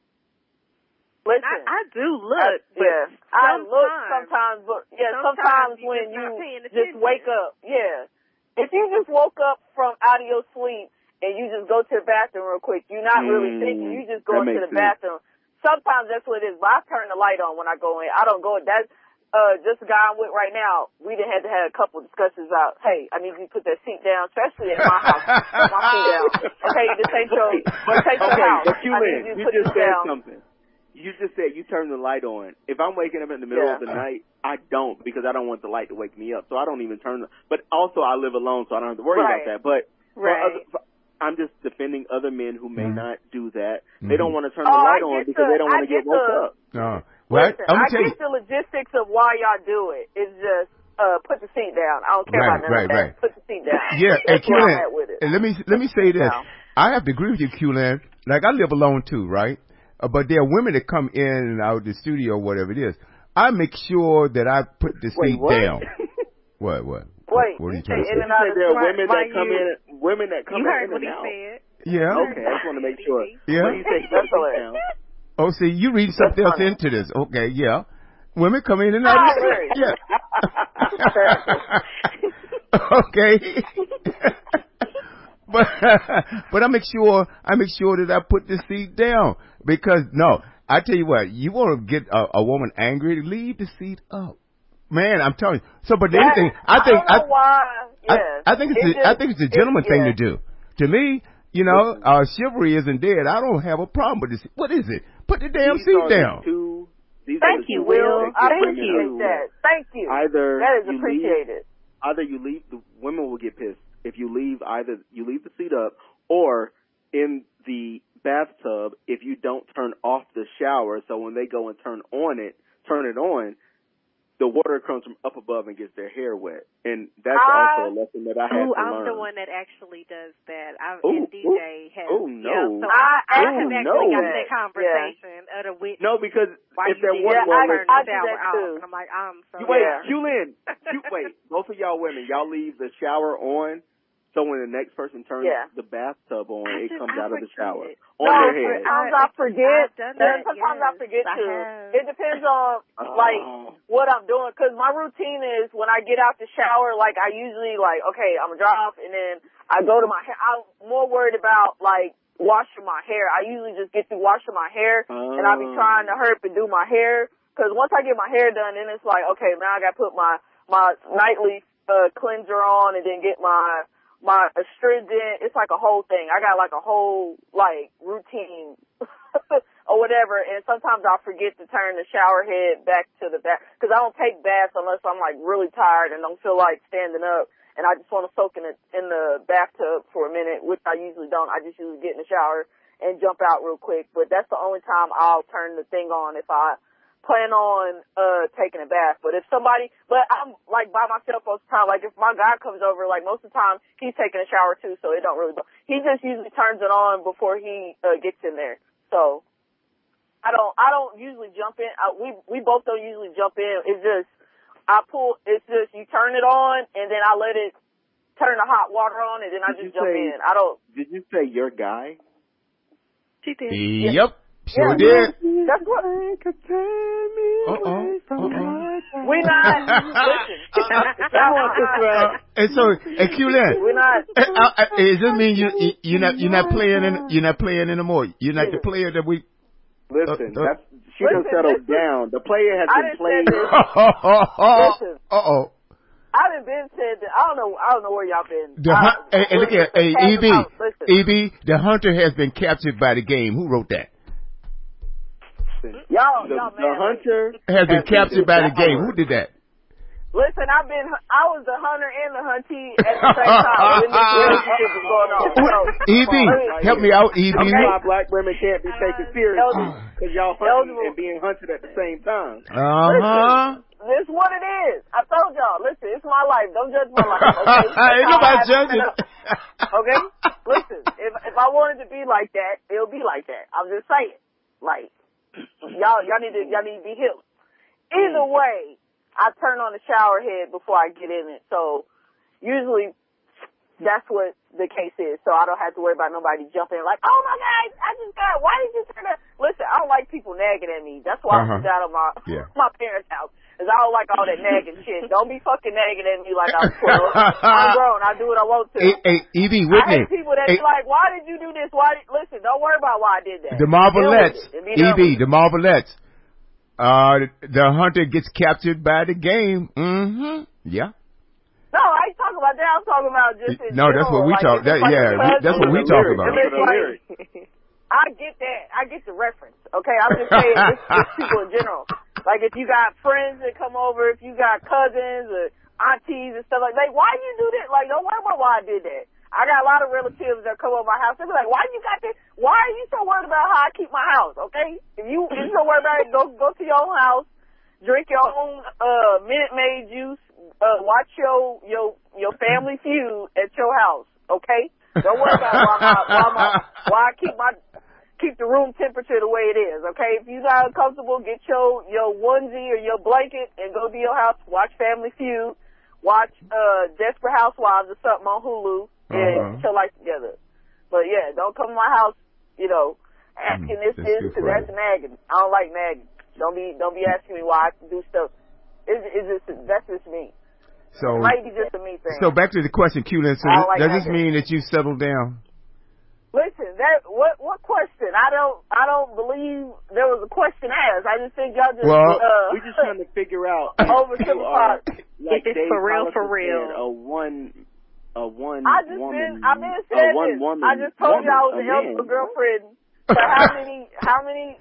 Listen. I, I do look, I- but yeah, I look sometimes- sometimes, but yeah, sometimes sometimes, you when just you just wake up, yeah. If you just woke up from out of your sleep and you just go to the bathroom real quick, you're not really Mm, thinking. You just go into the sense. bathroom. Sometimes that's what it is, but I turn the light on when I go in. I don't go. That's uh, just the guy I'm with right now. We done had to have a couple discussions about, hey, I need you to put that seat down, especially at my house. Put my seat down. Okay, this ain't your, ain't your okay, house. but you I in. need you You put just said down. something. You just said you turn the light on. If I'm waking up in the middle Yeah. of the night, I don't because I don't want the light to wake me up. So I don't even turn the. But also I live alone, so I don't have to worry Right. about that. But for Right. other, for, I'm just defending other men who may Mhm. not do that. They don't Mhm. want to turn the Oh, I light on because the- they don't want to get get woke the- up. No. Well, Listen, I'm I gonna you. get the logistics of why y'all do it. It's just uh put the seat down. I don't care Right, about none right, of that. right. Put the seat down. Yeah, and That's Q-Lan, at with it. and let me let me say this. Now. I have to agree with you, Q-Lan. Like I live alone too, right? Uh, but there are women that come in and out of the studio, or whatever it is. I make sure that I put the Wait, seat what? down. [laughs] What? What? Wait, What are you you trying to say say? in and out You of said there are women that come you- in, women that come You heard in what and he out. said. Yeah. Okay, I just want to make sure. Yeah. When you say That's seat down, Oh, see, you read something else into this. Okay, yeah. Women come in and out. Oh, of really? Yeah. [laughs] okay. [laughs] but [laughs] but I make sure I make sure that I put the seat down because no, I tell you what, you want to get a, a woman angry, leave the seat up. Man, I'm telling you. So, but the That- anything, I think, don't know why. I, Yes. I think it's, It a, I just- think it's a gentleman thing to do. To me, you know, uh, chivalry isn't dead. I don't have a problem with this. What is it? Put the damn these seat are the down. Two, Thank you, Will. ways I that get appreciate women that. Thank you. Either That is you leave appreciated. either you leave the women will get pissed if you leave either you leave the seat up or in the bathtub if you don't turn off the shower so when they go and turn on it turn it on the water comes from up above and gets their hair wet and that's Ah. also a lesson that I had Oh, to I'm the one that actually does that. I Ooh, and DJ has. ooh, Yeah, no. so I- I, I have actually know got that. that conversation at a witness. no because if you there was Yeah, one I- turn I the do shower that too. and I'm like, I'm so You wait, Yeah. Q in. [laughs] Q, wait, both of y'all women, y'all leave the shower on, so when the next person turns Yeah. the bathtub on, I it just- comes I out of the shower No, on their head. sometimes I- I, forget. I've done and that, sometimes I forget I to. It depends on like Oh. what I'm doing because my routine is when I get out the shower, like I usually like okay, I'm gonna dry off and then I go to my hair. I'm more worried about like washing my hair. I usually just get through washing my hair and I'll be Oh. trying to hurry up and do my hair because once I get my hair done, then it's like okay, now I got to put my my nightly uh, cleanser on and then get my my astringent. It's like a whole thing. I got like a whole like routine [laughs] or whatever. And sometimes I'll forget to turn the shower head back to the back because I don't take baths unless I'm like really tired and don't feel like standing up. And I just want to soak in the in the bathtub for a minute, which I usually don't. I just usually get in the shower and jump out real quick. But that's the only time I'll turn the thing on if I plan on uh taking a bath. But if somebody but I'm like by myself most of the time, like if my guy comes over, like most of the time he's taking a shower too, so it don't really he just usually turns it on before he uh, gets in there. So I don't I don't usually jump in. I, we we both don't usually jump in. It's just I pull it's just you turn it on and then I let it turn the hot water on and then I Did just jump say- in. I don't Did you say your guy? She did. Yep. Sure Yeah. did. that's what Uh oh. Uh oh. we not [laughs] listen. [laughs] [laughs] That was uh, and so, and Q-Lan, We're not uh, uh, uh, does this mean you, you you're not you're not playing in, you're not playing anymore? You're not the player that we. Listen, Uh, uh, that's she done Listen, settled listen. down. The player has I been didn't playing. say this. Listen. uh oh. I done been said that I don't know I don't know where y'all been. The I- hun- hey, hey, look at hey, Tag EB. about- listen. EB, the hunter has been captured by the game. Who wrote that? Y'all, The, y'all the hunter Has been captured by the game. Who did that? Listen, I've been, I was the hunter and the huntee at the same time [laughs] when this relationship was going on. So, EB, let help me out, E EB. That's why black women can't be taken seriously because y'all hunting and being hunted at the same time. Uh huh. This what it is. I told y'all. Listen, it's my life. Don't judge my life. Okay? [laughs] Ain't nobody That's how I have to judging. Okay. listen, if if I wanted to be like that, it'll be like that. I'm just saying. Like y'all y'all need to y'all need to be healed. Either way, I turn on the shower head before I get in it. So usually that's what the case is. So I don't have to worry about nobody jumping like, oh my god, I just got. Why did you turn that? Listen, I don't like people nagging at me. That's why Uh-huh. I moved out of my Yeah. [laughs] my parents' house. Cause I don't like all that nagging [laughs] shit. Don't be fucking nagging at me like I'm [laughs] 12. I'm grown. I do what I want to. Hey, hey, Evie I Whitney. hate people that Hey, be like, why did you do this? Why did, listen, don't worry about why I did that. the Marvelettes. Deal with it and be done Evie, the Marvelettes. Uh, the hunter gets captured by the game. Mm-hmm. Yeah. No, I ain't talking about that. I'm talking about just in No, that's what we like, talk- that- like yeah, we- that's what we talk about. it's The lyric. like- [laughs] I get that. I get the reference. Okay, I'm just saying it's, it's people in general. Like if you got friends that come over, if you got cousins or aunties and stuff like that, why you do that? Like, don't worry about why I did that. I got a lot of relatives that come over my house. They be like, "Why you got this? Why are you so worried about how I keep my house?" Okay, if you if you so worried about it, go go to your own house, drink your own uh Minute Maid juice, uh watch your your your Family Feud at your house. Okay, don't worry about why my, why my why I keep my keep the room temperature the way it is. Okay, if you're not uncomfortable, get your your onesie or your blanket and go to your house. Watch Family Feud. Watch uh Desperate Housewives or something on Hulu and Uh-huh. your life together. But yeah, don't come to my house, you know, asking Mm, this, this, because for that's nagging. I don't like nagging. Don't be, don't be asking me why I do stuff. It's, it's just, that's just me. So, it Might be just a me thing. so back to the question, Q-Lin. So like does this mean that you settled down? Listen, that what what question? I don't I don't believe there was a question asked. I just think y'all just Well- uh, We just trying to figure out if you oversimplified. are like If it's Dave for real, Hollis for said, real. a one, a one I just woman, been I've been a saying one this. woman. I just told woman, you I was a an man. girlfriend. For how many how many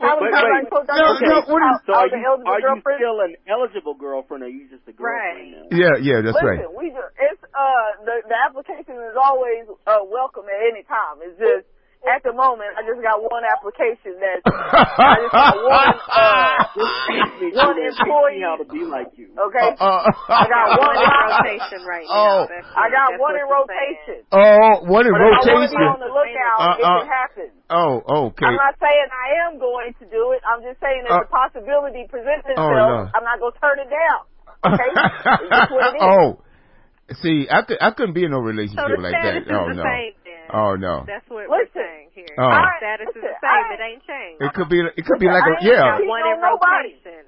how many Wait, times wait. I told y'all No, I no, was- what is- So I are was an you eligible are you still an eligible girlfriend, or are you just a girlfriend Right. now? Yeah, yeah, that's Listen, right. we just, it's uh the the application is always uh welcome at any time. It's just at the moment I just got one application that's I just got [laughs] one uh Just teach me, One Julian, teach me employee- how to be like you. okay. Uh, I got one One in rotation right Oh. now. I got one in rotation. oh, what in But if I want to be on the lookout, Uh, it uh. can happen. Oh, okay. I'm not saying I am going to do it. I'm just saying Uh. if the possibility presents Oh, itself, no. I'm not going to turn it down. Okay? [laughs] It's just what it is. oh, see, I could I couldn't be in no relationship the like that. Oh the no. same then. Oh no. That's what Listen. we're saying here. Oh. The status is the same. I- it ain't changed. It could be it could be like a I ain't yeah. got One in on nobody. rotation.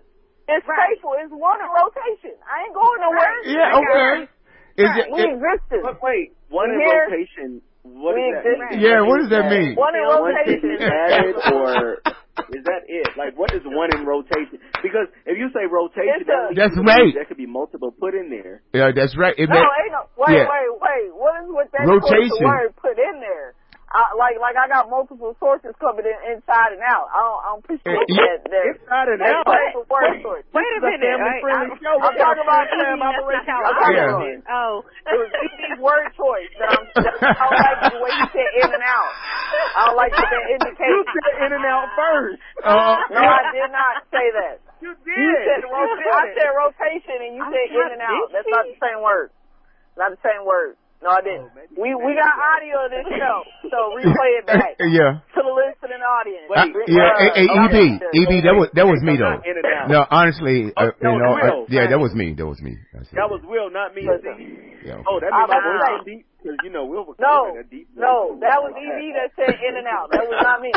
It's Right. faithful. It's one in rotation. I ain't going nowhere. Yeah, okay. Is it, We it existed. But wait, one in Here- rotation. What does that mean? Yeah, what does that mean? One in One One to rotation. be added, or is that it? Like, what is one in rotation? Because if you say rotation, It's that That's right. There could be multiple put in there. yeah, that's right. It No, meant- ain't no. Wait, Yeah. wait, wait. What is with that Rotation. word put in there? I, like, like I got multiple sources covered in, inside and out. I don't, I don't appreciate that. that Inside and that out. type of word choice. Wait a This a minute. family-friendly I- show. I- I'm talking about That's Eve. I'm I talking Yeah. Oh. It was Eve's word choice that I'm. That I don't like the way you said in and out. I don't like what that You said in and out first. Uh, No, I did not say that. You did. You said rotation. I said rotation, and you I'm said in and not out. That's not the same word. Not the same word. No, I didn't. Oh, we we got audio of this show, so [laughs] replay it back [laughs] yeah. to the listening audience. Wait, Re- Yeah, uh, hey, hey, EB, okay. EB, that was that was me though. not in and out. No, honestly, uh, Oh, you know, was yeah, that was me. That was me. I said That was Will, not me. Listen. See? Yeah, Oh, that I means was I was saying- deep because you know Will was No, in a deep. no, that was EB that said in and out. That was not me.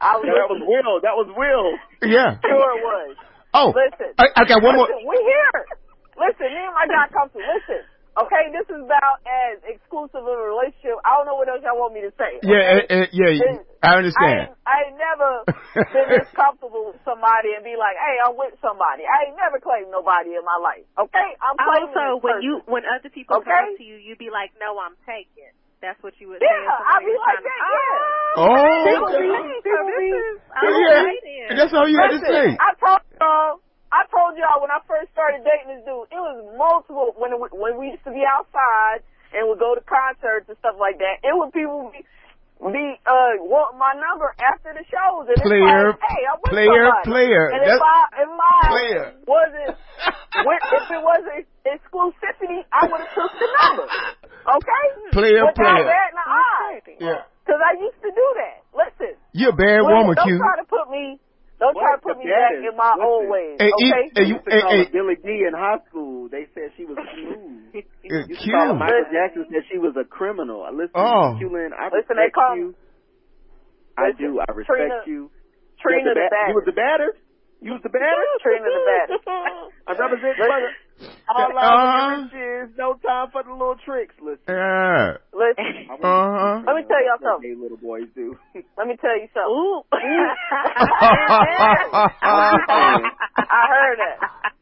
I was No, that was Will. That was Will. yeah. sure it was. Oh, Listen. I, I got one more. Listen, we here. Listen, me and my guy come to listen. Okay, this is about as exclusive of a relationship. I don't know what else y'all want me to say. Yeah, okay? uh, uh, yeah, This- I I understand. ain't, I ain't never been this [laughs] comfortable with somebody and be like, hey, I'm with somebody. I ain't never claimed nobody in my life. Okay? I'm claiming Also, this when person. you when other people Okay? come to you, you'd be like, "No, I'm taken." That's what you would Yeah, say. if I somebody be like trying to- that, yeah. Oh, People Okay, be- so people this be- is yeah, okay then. that's all you had to say. I told y'all, I told y'all when I first started dating this dude, it was multiple when it, when we used to be outside and would go to concerts and stuff like that. It would people be be uh want my number after the shows and Player, it's like, hey, I'm with player, somebody. player. And if I if my player. wasn't [laughs] if it wasn't exclusivity, I would have took the number. Okay? Player, Without player. that, Yeah. Cause I used to do that. Listen. You're a bad Will, woman, don't Q. try to put me. Don't try to put The me back baddest. in my old ways. Hey, okay. hey, They you, used to hey, call hey, her Billy Dee in high school. They said she was [laughs] smooth. [laughs] uh, Used Q. to call Michael Jackson said she was a criminal. I Listen, Oh. Q-Lin, I Listen, respect they call- you. I Listen, do. I respect Trina- you. Trina you, the was the ba- you was the batter. You was the batter. Trina the [laughs] batter. I represent brother. All Uh-huh. love uh, is no time for the little tricks. Listen. Yeah. Listen. I [laughs] want Uh-huh. Let me tell y'all something. They little boys do. [laughs] Let me tell you something. Ooh. [laughs] I heard that.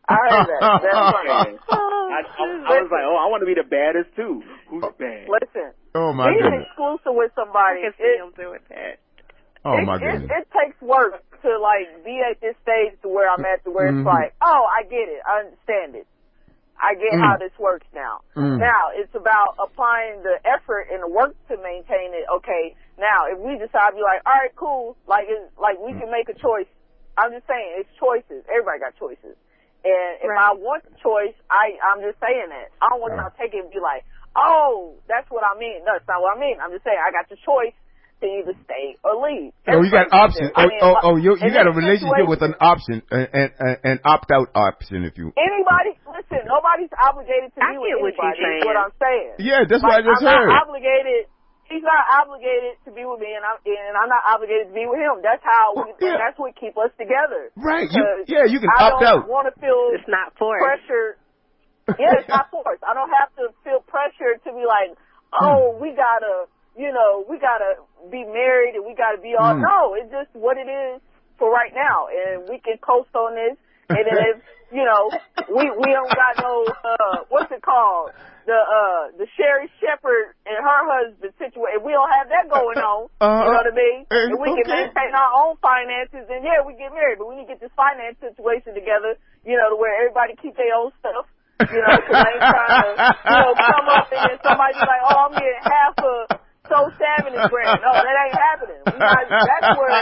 I heard that. That's funny. I, I, I was like, oh, I want to be the baddest too. Who's bad? Listen, Oh my being goodness. exclusive with somebody. I somebody, can it, see him doing that. Oh it, my it, goodness. it takes work to like be at this stage to where I'm at, to where Mhm. it's like, oh, I get it, I understand it, I get Mm. how this works now. Mm. Now it's about applying the effort and the work to maintain it. Okay, now if we decide to be like, all right, cool, like it's, like we can make a choice. I'm just saying it's choices. Everybody got choices. And if Right. I want the choice, I I'm just saying that. I don't want y'all to take it and be like, oh, that's what I mean. No, that's not what I mean. I'm just saying I got the choice to either stay or leave. Oh, you got Everybody options. that. I Oh, mean, oh, my- oh, you you got a this relationship with an option, situation, an, an, an- an opt out option, if you. Anybody, listen, nobody's obligated to I be with get what you're anybody. Is saying. what I'm saying. Yeah, that's what I just I'm heard. not obligated. He's not obligated to be with me, and I'm and I'm not obligated to be with him. That's how we. Yeah. That's what keep us together. Right. You, yeah, you can I opt don't out. want to feel It's not forced. pressure. Yeah, it's not forced. I don't have to feel pressure to be like, hmm. oh, we gotta, you know, we gotta be married and we gotta be all. Mm. No, it's just what it is for right now, and we can coast on this. And then if [laughs] you know, we we don't got no uh, what's it called? The uh the Sherri Shepherd and her husband situation. We don't have that going on, Uh, you know what I mean? uh, and we can maintain our own finances, and yeah, we get married, but we need to get this finance situation together. You know, to where everybody keep their own stuff. You know, because I ain't trying to, you know, come up and then somebody like, oh, I'm getting half a so Savage grant. No, that ain't happening. We not, that's where,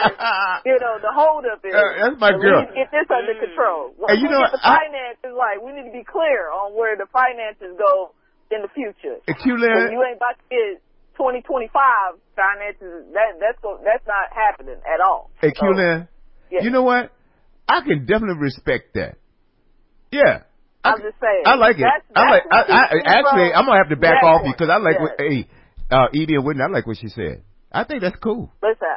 you know, the holdup is. Uh, that's my And girl. We need to get this under control. Once And you we know get the I- finances, like, we need to be clear on where the finances go in the future. Hey, Because Q-Lin, you ain't about to get 2025 finances. That, that's, go, that's not happening at all. hey, So, Q-Lin, yeah. you know what? I can definitely respect that. Yeah. I I'm can- just saying. I like it. That's, I like. I, I actually, from I'm gonna have to back off point. because I like Yeah. what. Hey, uh, Edie and Whitney, I like what she said. I think that's cool. Listen,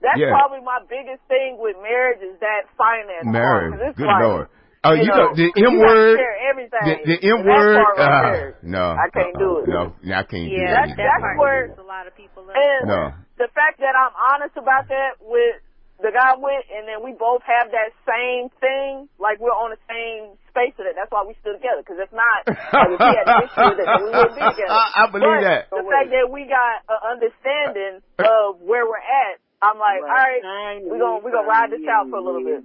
that's Yeah. probably my biggest thing with marriage is that finance Marriage. it's Good like, lord. Oh, you, know, the M word. share everything. The, the M word. right uh, there, no, I can't uh-uh. do it. No, no, I can't do Yeah, that. That's- that's part where- a lot of people up. And No. the fact that I'm honest about that with the guy I'm with, and then we both have that same thing, like we're on the same space of it. That's why we still together. Because if not, like if we had an [laughs] issue with we wouldn't be together. I- I believe but that. The fact that we got an understanding of where we're at, I'm like, all right, we're gonna we're gonna ride this out for a little bit.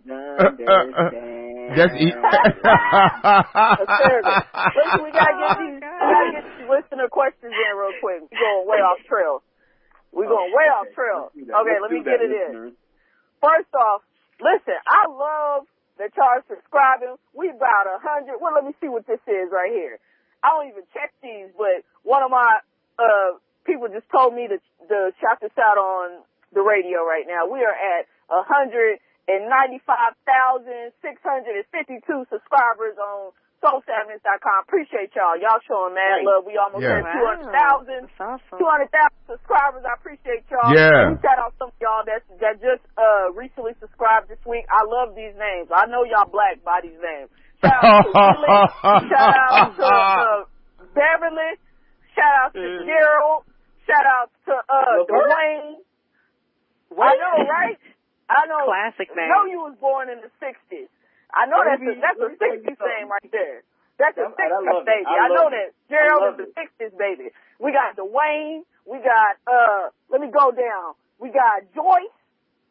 That's e- Hysterical. Listen, we gotta get Oh, these, we gotta get these listener questions in real quick. We're going way off trail. We're going way off trail. Okay, let me get it in. First off, listen, I love that y'all subscribing. We about a hundred. Well, let me see what this is right here. I don't even check these, but one of my uh people just told me to to shout this out on the radio right now. We are at a hundred and ninety-five thousand six hundred and fifty-two subscribers on SoulSavage.com. Appreciate y'all. Y'all showing mad Right. love. We almost Yeah. at two hundred thousand. That's awesome. 200,000 subscribers. I appreciate y'all. Yeah. Let me shout out to some of y'all that that just uh recently subscribed this week. I love these names. I know y'all black by these names. Shout out to [laughs] Willie. shout out to uh, Beverly. Shout out to Mhm. Gerald. Shout out to uh Laverne? Dwayne. I know, right? I know. Classic I name. know you was born in the '60s. I know that's a, that's a let me tell you '60s something. name right there. That's a I- I '60s love it. baby. I I, know that. it. Gerald is the it. '60s baby. We got Dwayne. We got uh. Let me go down. We got Joyce.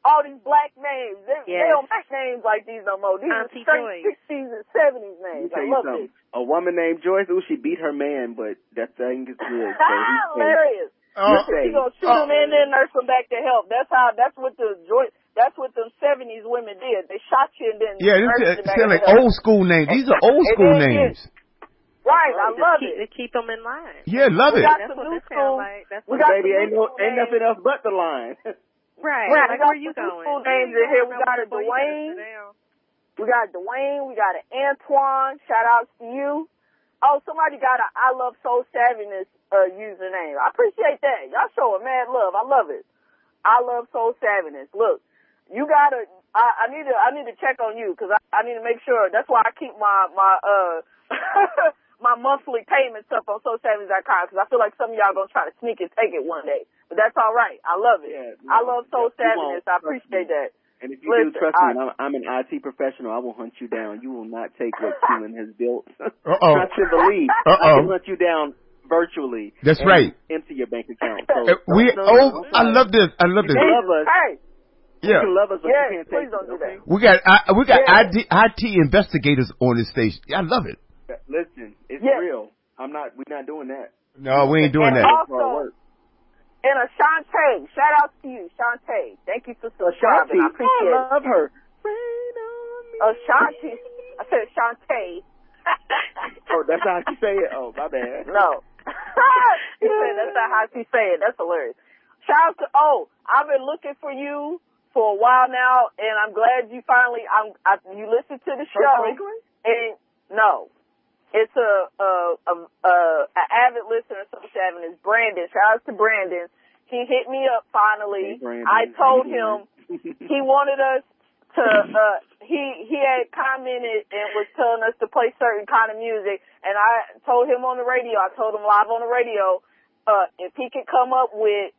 All these black names. They, they don't make names like these no more. These Auntie are straight '60s and '70s Let me names. tell I you love something. this. A woman named Joyce, ooh, she beat her man, but that thing is good. So he's safe. Hilarious. Oh. Listen, she gonna shoot him in and then nurse him back to health. That's how. That's what the Joyce. That's what them '70s women did. They shot you and then yeah, nursed this you back sound like old school names. These are old school then names. Right, I love keep, it. to keep them in line. Yeah, love it. got That's what new this sound school- like. That's we what got it- Baby, some ain't new no, school ain't nothing else but the line. [laughs] right. Right, like we got where you going? school names in here. We got a nowhere, boy. You gotta Dwayne. We got Dwayne. We got an Antoine. Shout outs to you. Oh, somebody got a I love soul savviness uh, username. I appreciate that. Y'all showing mad love. I love it. I love soul savviness. Look, you gotta. I, I need to. I need to check on you because I, I need to make sure. That's why I keep my my uh [laughs] my monthly payments up on soulsavviness.com because I feel like some of y'all gonna try to sneak and take it one day. But that's all right. I love it. Yeah, I love soul yeah, you savviness. I appreciate me. that. And if you Listen, do, trust I- me, I'm, I'm an IT professional. I will hunt you down. You will not take what [laughs] Keelan has built. [laughs] Uh-oh. Trust and believe. I Uh-oh. can hunt you down virtually. That's and right. Empty your bank account. So Uh, we don't- oh, don't I love this. I love this. can love us. Hey, You Yeah, can love us, but Yes, you can't please take don't it, do that. okay? we got I, we got Yeah. IT, IT investigators on this station. I love it. Listen, it's Yes. real. I'm not. We're not doing that. No, we ain't doing And that. also- For work. and a Shantae. Shout out to you, Shantae. Thank you for subscribing. I appreciate I it. love her. Ashanti. I said Shantae. Oh, that's how she say it. Oh, my bad. [laughs] No. [laughs] he said that's not how she say it. That's hilarious. Shout out to oh, I've been looking for you for a while now, and I'm glad you finally I'm I, you listened to the show. And no, it's a a a, a, a avid listener. So seven is Brandon. Shout out to Brandon. He hit me up finally. Hey, Brandon. I told you him [laughs] he wanted us to uh he he had commented and was telling us to play certain kind of music and I told him on the radio, I told him live on the radio, uh if he could come up with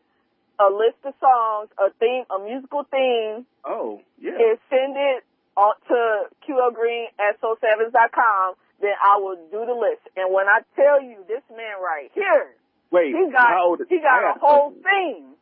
a list of songs, a theme a musical theme, Oh, yeah. and send it on to QL Green at soul7s.com, then I will do the list. And when I tell you this man right here, Wait, he got how old is, he got a whole theme.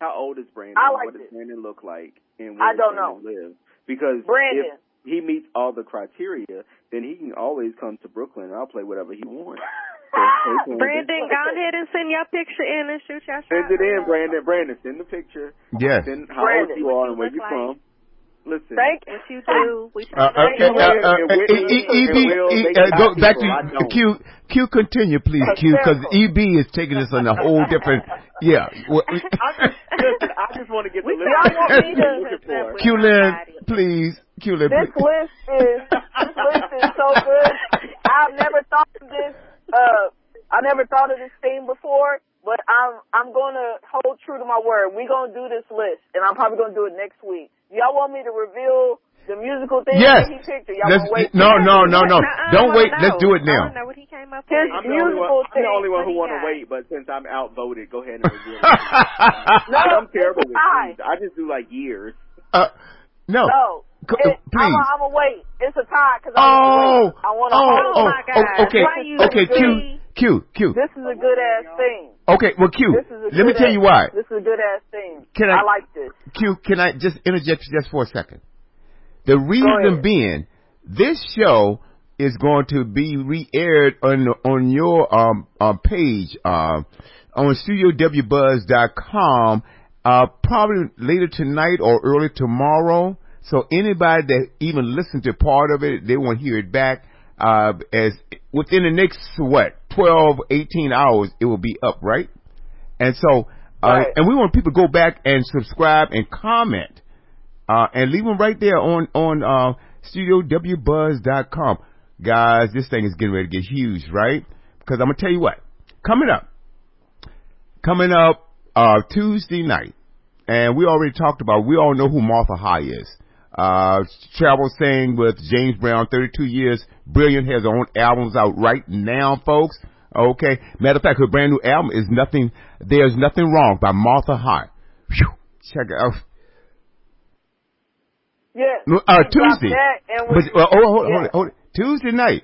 How old is Brandon? I like what does. Brandon look like? And I don't Brandon live? Because Brandon. if he meets all the criteria, then he can always come to Brooklyn and I'll play whatever he wants. [laughs] So, hey, [laughs] Brandon, go ahead and send your picture in and shoot your shot. Send it in, Brandon. Brandon, send the picture. Yes. Send how Brandon. old you are and where you you look from. Listen. Thank What you do? We Uh, uh, uh, Brandon, uh, uh, and Whitney, EB, and Will, they go got back people. I to don't. Q. Q, continue, please, Q, because EB is taking us on a whole different. Yeah. Well, [laughs] I just, listen, I just want to get the We list y'all of want people me you're to- looking for. With Q, Lynn, somebody. please. Q, Lynn, This please. list is this list is so good. [laughs] I've never thought of this. Uh, I never thought of this thing before, but I'm I'm gonna hold true to my word. We're gonna do this list, and I'm probably gonna do it next week. Y'all want me to reveal the musical thing Yes. that he picked, or y'all Let's, wait? no, no, no, no. Nuh-uh, Don't wait. wanna Let's do it I now. wanna know what he came up His with. I'm the only one. musical I'm the only one who want to wait, but since I'm outvoted, go ahead and reveal it. [laughs] No, I'm terrible with fine. these. I just do like years. Uh, no. No, Co- it, please. I'm a, I'm a wait. It's a tie because Oh. I want to oh, hold. oh, my oh, okay, okay, Q. Q, Q. This is a good ass thing. Okay, well, Q, This is a let me good tell ass- you why. This is a good ass thing. Can I- I like this. Q, can I just interject just for a second? The reason being, this show is going to be re-aired on on your um, um page um on studiowbuzz.com uh probably later tonight or early tomorrow. So anybody that even listened to part of it, they want to hear it back. Uh, as within the next what 12, 18 hours, it will be up, right? And so, uh, Right. and we want people to go back and subscribe and comment, uh, and leave them right there on, on, uh, studiowbuzz.com. Guys, this thing is getting ready to get huge, right? Because I'm gonna tell you what, coming up, coming up, uh, Tuesday night, and we already talked about, we all know who Martha High is. Uh, travel saying with James Brown, 32 years, brilliant, has her own albums out right now, folks. Okay. Matter of fact, her brand new album is nothing, there's nothing wrong by Martha High. Phew. Check it out. Yeah. Uh, Tuesday. But, well, hold, hold, yeah. hold, it, hold it. Tuesday night.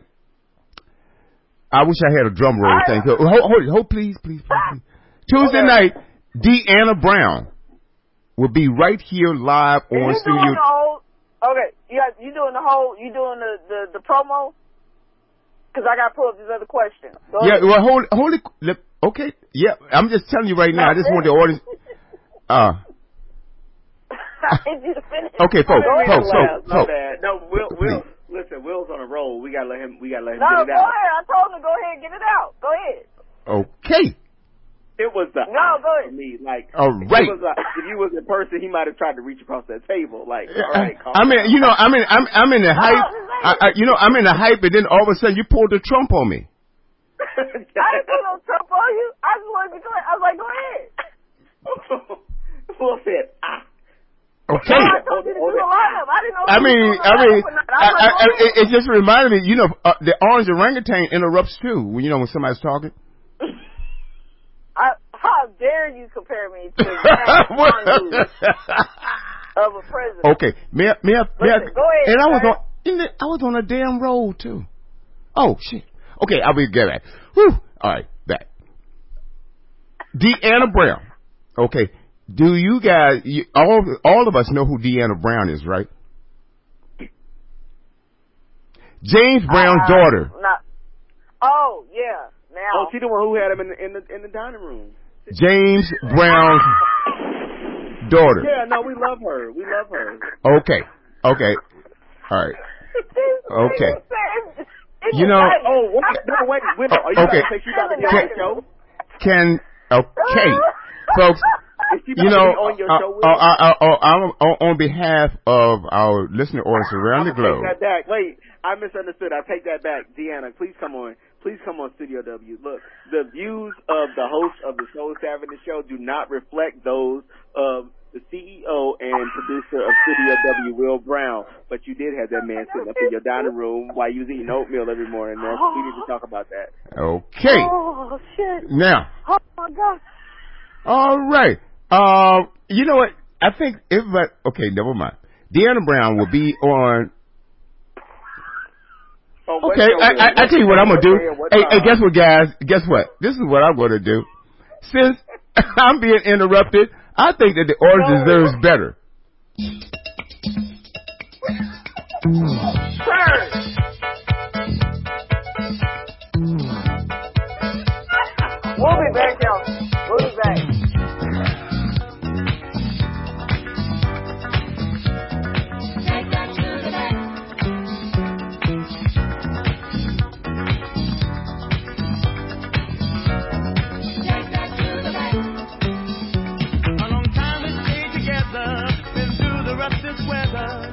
I wish I had a drum roll I- thing. Hold, hold, hold, please, please, please. please. [laughs] Tuesday Okay. night, Deanna Brown will be right here live on studio. Doing the whole? Okay, you got you doing the whole? You doing the the, the promo? Because I got to pull up this other question. Go Yeah, ahead. well, hold, hold it. Okay, yeah, I'm just telling you right now. I just want the [laughs] audience. Uh, [laughs] I need you to finish. okay, folks, Go ahead. folks, Laugh, folks, folks. No, Will, Will, Listen, Will's on a roll. We gotta let him. We gotta let him No, get it out. ahead. I told him to go ahead and get it out. Go ahead. Okay. It was the No, go for me. Like, All right. It was like, if you was in person, he might have tried to reach across that table. Like, all right, calm I mean, down. you know, I'm in, I'm, I'm in the hype. I, I, you know, I'm in the hype, and then all of a sudden you pulled the Trump on me. [laughs] I didn't pull no Trump on you. I just wanted to go ahead. I was like, go ahead. [laughs] Will said, ah. Okay. No, I told you to do the lineup. I didn't know. I mean, was doing the I mean, lineup or not. I, I I, like, I, go it, it just reminded me, you know, uh, the orange orangutan interrupts too. When you know when somebody's talking. I, how dare you compare me to [laughs] that mongoose of a president? okay, may I, may I, may I, go ahead, and I was sir. on, the, I was on a damn roll too. Oh shit. Okay, I'll be get back. Whew. All right, back. Deanna Brown. Okay, do you guys, you, all all of us know who Deanna Brown is, right? James Brown's Uh, daughter. Not, oh yeah. Now Oh, she the one who had him in the in the in the dining room. James Brown's daughter. Yeah, no, we love her. We love her. Okay. Okay. All right. Okay. You know- Oh, wait, no, wait, wait, are you Okay. about to say she about to be on the show? Can okay, folks. Is she You know, on your uh, show? uh, uh, uh, uh, I'm on, on behalf of our listener audience around the I'ma globe. Take that back. Wait, I misunderstood. I take that back. Deanna, please come on. Please come on Studio W. Look, the views of the host of the Soul Savage Show do not reflect those of the CEO and producer of Studio W, Will Brown. But you did have that man sitting up in your dining room while you was eating oatmeal every morning, man. So we need to talk about that. Okay. Oh shit! Now, Oh my god! all right. Um, you know what? I think if but okay, never mind. Deanna Brown will be on. Oh, Okay, I, I. I tell you what I'm gonna do. day and what Hey, hey, guess what, guys? Guess what? This is what I'm gonna do. Since [laughs] I'm being interrupted, I think that the order No. deserves better. We'll roughest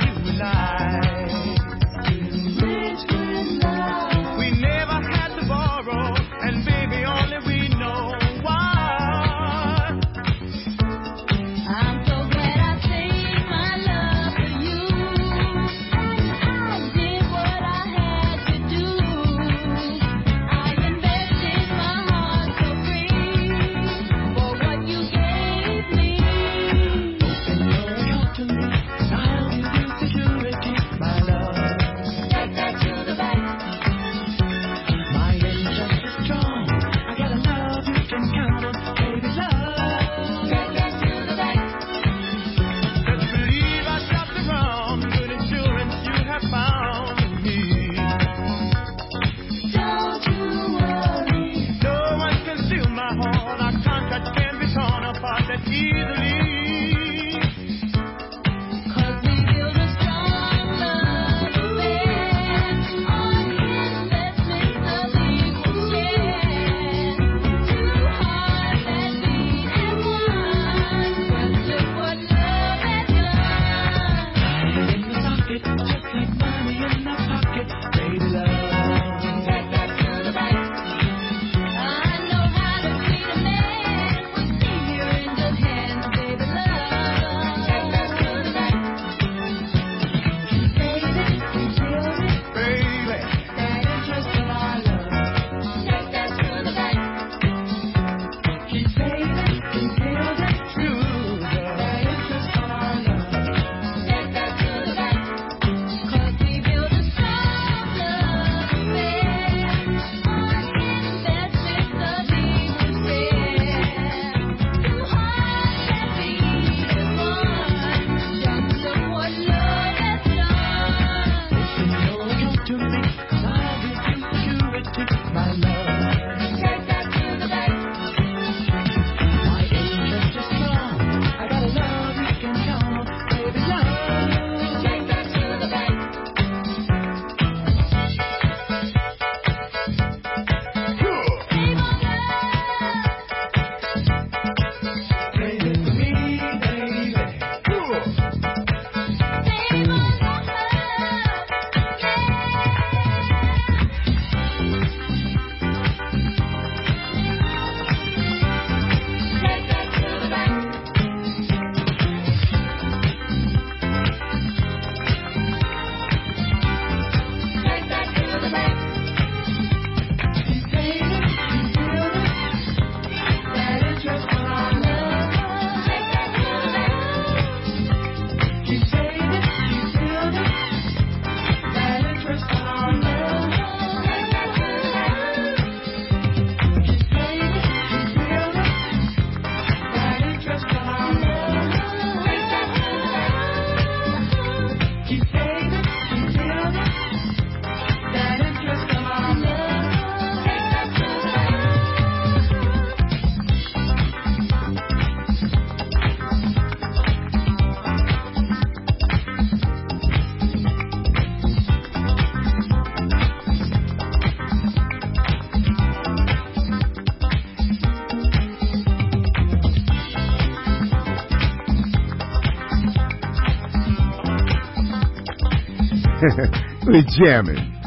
We're jamming.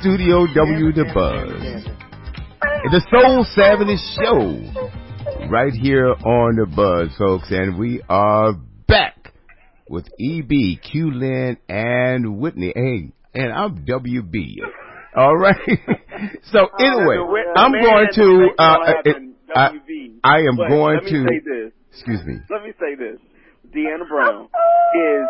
Studio W the Buzz. The Soul Savage Show. Right here on the Buzz, folks. And we are back with EB, Q Lynn, and Whitney. Hey, and I'm WB. All right. [laughs] so anyway, The I'm going to, it uh, all I, I am going let me to, say this. excuse me. Let me say this. Deanna Brown is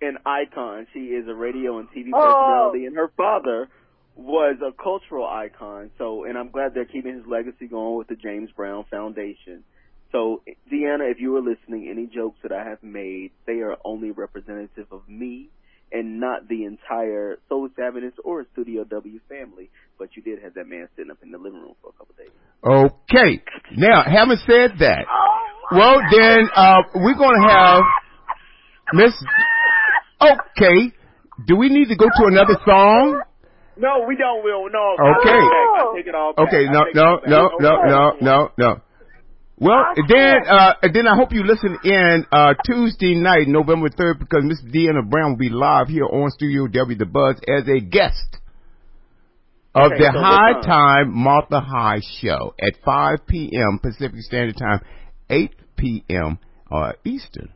an icon. She is a radio and TV personality, and her father was a cultural icon. So, and I'm glad they're keeping his legacy going with the James Brown Foundation. So, Deanna, if you were listening, any jokes that I have made, they are only representative of me and not the entire Soul Savages or Studio W family. But you did have that man sitting up in the living room for a couple days. Okay. Now, having said that, well then, uh, we're gonna have Miss, okay. Do we need to go to another song? No, we don't, Will. No. Okay. I take it all back. Okay, no, no, no, no, no, no, no. Well, then, uh, then I hope you listen in, uh, Tuesday night, November 3rd, because Miss Deanna Brown will be live here on Studio W The Buzz as a guest of Okay, the so High time? Time Martha High Show at 5 p.m. Pacific Standard Time, 8 p.m. Uh, Eastern.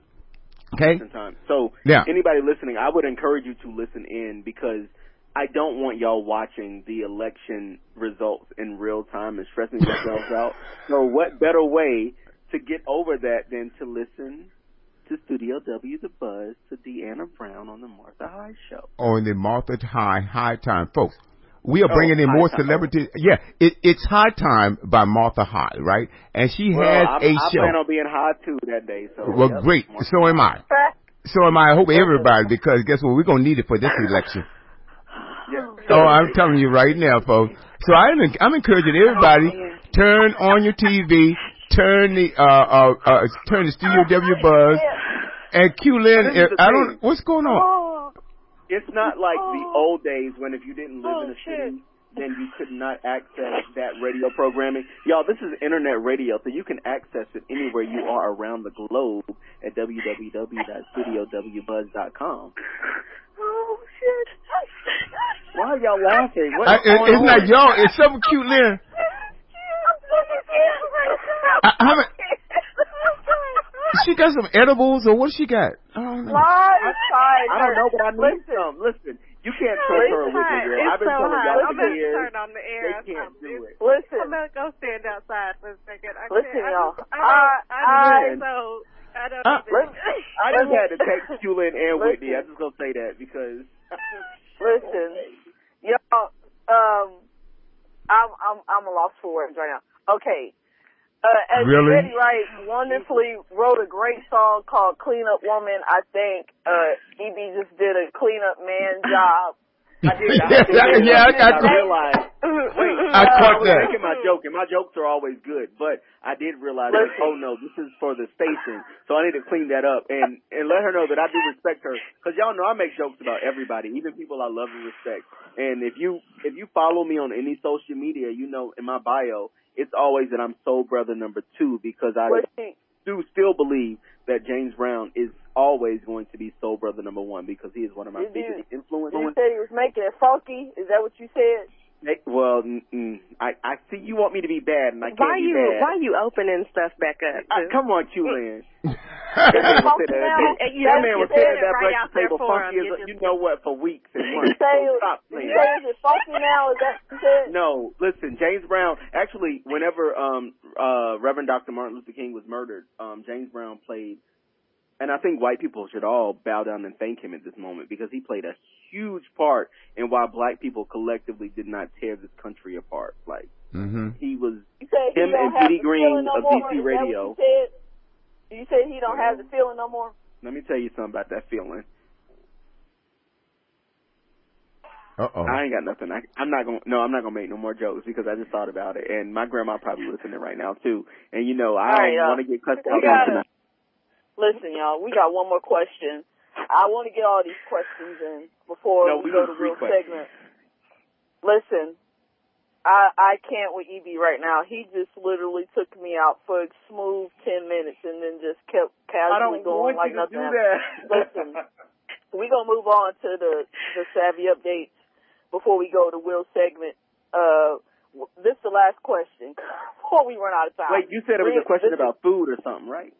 Okay? Time. So Yeah. anybody listening, I would encourage you to listen in because I don't want y'all watching the election results in real time and stressing yourselves out. [laughs] So what better way to get over that than to listen to Studio W The Buzz to Deanna Brown on the Martha High Show. on the Martha High High Time, folks. We are Oh, bringing in more celebrities. Yeah, it, it's High Time by Martha High, right? And she Well, has I'm, a I show. plan on being high too that day. So well, yep, great. So am I. So am I. I hope everybody, because guess what? We're gonna need it for this election. Yeah. [laughs] Oh, I'm telling you right now, folks. So I'm I'm encouraging everybody turn on your TV, turn the uh uh, uh turn the Studio W Buzz, and Q Lynn. This is the I don't. What's going on? It's not like the old days when if you didn't live in Oh, a city, then you could not access that radio programming. Y'all, this is internet radio, so you can access it anywhere you are around the globe at www.studiowbuzz.com. Oh shit. Why are y'all laughing? What's I, it, going it's on? not y'all. It's something cute, Lynn. [laughs] I, I haven't, she got some edibles or what she got? I don't know. Live side. I don't know, but I need Listen, some. Listen, you can't trust her with it, girl. I've been so telling y'all I'm for gonna years. turn on the air. They can't do it. Listen. I'm gonna go stand outside for a second. I Listen, can't, y'all. I, just, I, I, I- I, so I don't Uh, even. I just had to text [laughs] Julian and Whitney. I Listen. just gonna say that because Listen, y'all. Um, I'm I'm I'm a loss for words right now. Okay. Uh, as Really? Betty Wright wonderfully wrote a great song called "Clean Up Woman," I think uh, EB just did a clean up man [laughs] job. I did. I did. yeah, I, [laughs] I, I realized. Wait, I caught was that. making my joke, and my jokes are always good. But I did realize, like, oh no, this is for the station, so I need to clean that up and and let her know that I do respect her, because y'all know I make jokes about everybody, even people I love and respect. And if you if you follow me on any social media, you know in my bio, it's always that I'm soul brother number two because I do still believe that James Brown is always going to be soul brother number one because he is one of my biggest influences. you said he was making it funky. Is that what you said? Hey, Well, mm-mm. I I see you want me to be bad, and I can't Why be you bad. why you opening stuff back up? I, come on, Q Man. [laughs] That man was sitting now? at- And you- that man was sitting at that right breakfast table funky as You you know what for weeks and [laughs] months. So stop playing. you say is it funky now? Is that? No, listen, James Brown. Actually, whenever um uh Reverend Dr. Martin Luther King was murdered, um James Brown played, and I think white people should all bow down and thank him at this moment because he played a huge part in why black people collectively did not tear this country apart. Like hmm he was You Him he and have Diddy Green no of more? DC Is that what Radio. You said? You said he don't have the feeling no more. Let me tell you something about that feeling. Uh oh. I ain't got nothing. I, I'm not gonna. No, I'm not gonna make no more jokes because I just thought about it, and my grandma probably listening right now too. And you know, I All right, don't uh, want to get cussed out. gotta- Listen, y'all, we got one more question. I want to get all these questions in before No, we, we go to three real questions. segment. Listen, I I can't with EB right now. He just literally took me out for a smooth ten minutes and then just kept casually going like nothing do happened. that. Listen, we gonna move on to the the savvy updates before we go to Will's segment. Uh, this is the last question [laughs] before we run out of time. Wait, you said it was a question about food or something, right?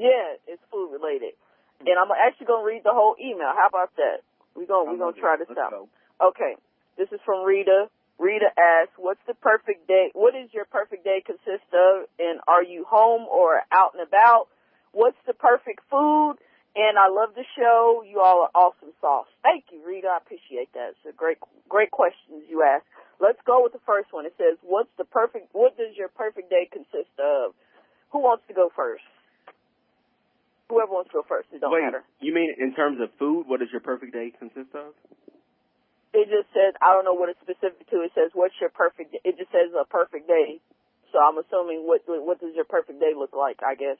Yeah, it's food related, and I'm actually gonna read the whole email. How about that? We gonna we gonna try this out. go. Okay, this is from Rita. Rita asks, "What's the perfect day? What is your perfect day consist of? And are you home or out and about? What's the perfect food? And I love the show. You all are awesome sauce. Thank you, Rita. I appreciate that. It's a great, great questions you ask. Let's go with the first one. It says, "What's the perfect? What does your perfect day consist of? Who wants to go first? Whoever wants to go first. It don't Wait, matter. you mean in terms of food? What does your perfect day consist of? It just says I don't know what it's specific to. It says what's your perfect. It just says a perfect day. So I'm assuming what what does your perfect day look like? I guess.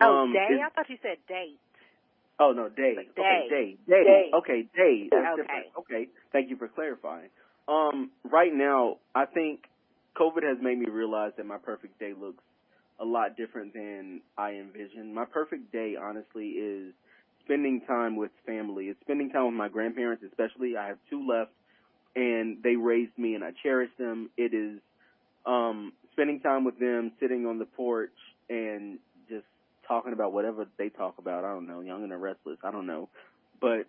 Oh, Um, day? is- I thought you said date. Oh no, day. Day. Okay, day. Day. Day. Okay, day. That's Okay. different. Okay. Thank you for clarifying. Um, right now, I think COVID has made me realize that my perfect day looks a lot different than I envisioned. My perfect day, honestly, is spending time with family. It's spending time with my grandparents, especially. I have two left, and they raised me, and I cherish them. It is um, spending time with them, sitting on the porch, and just talking about whatever they talk about. I don't know, young and the restless. I don't know, but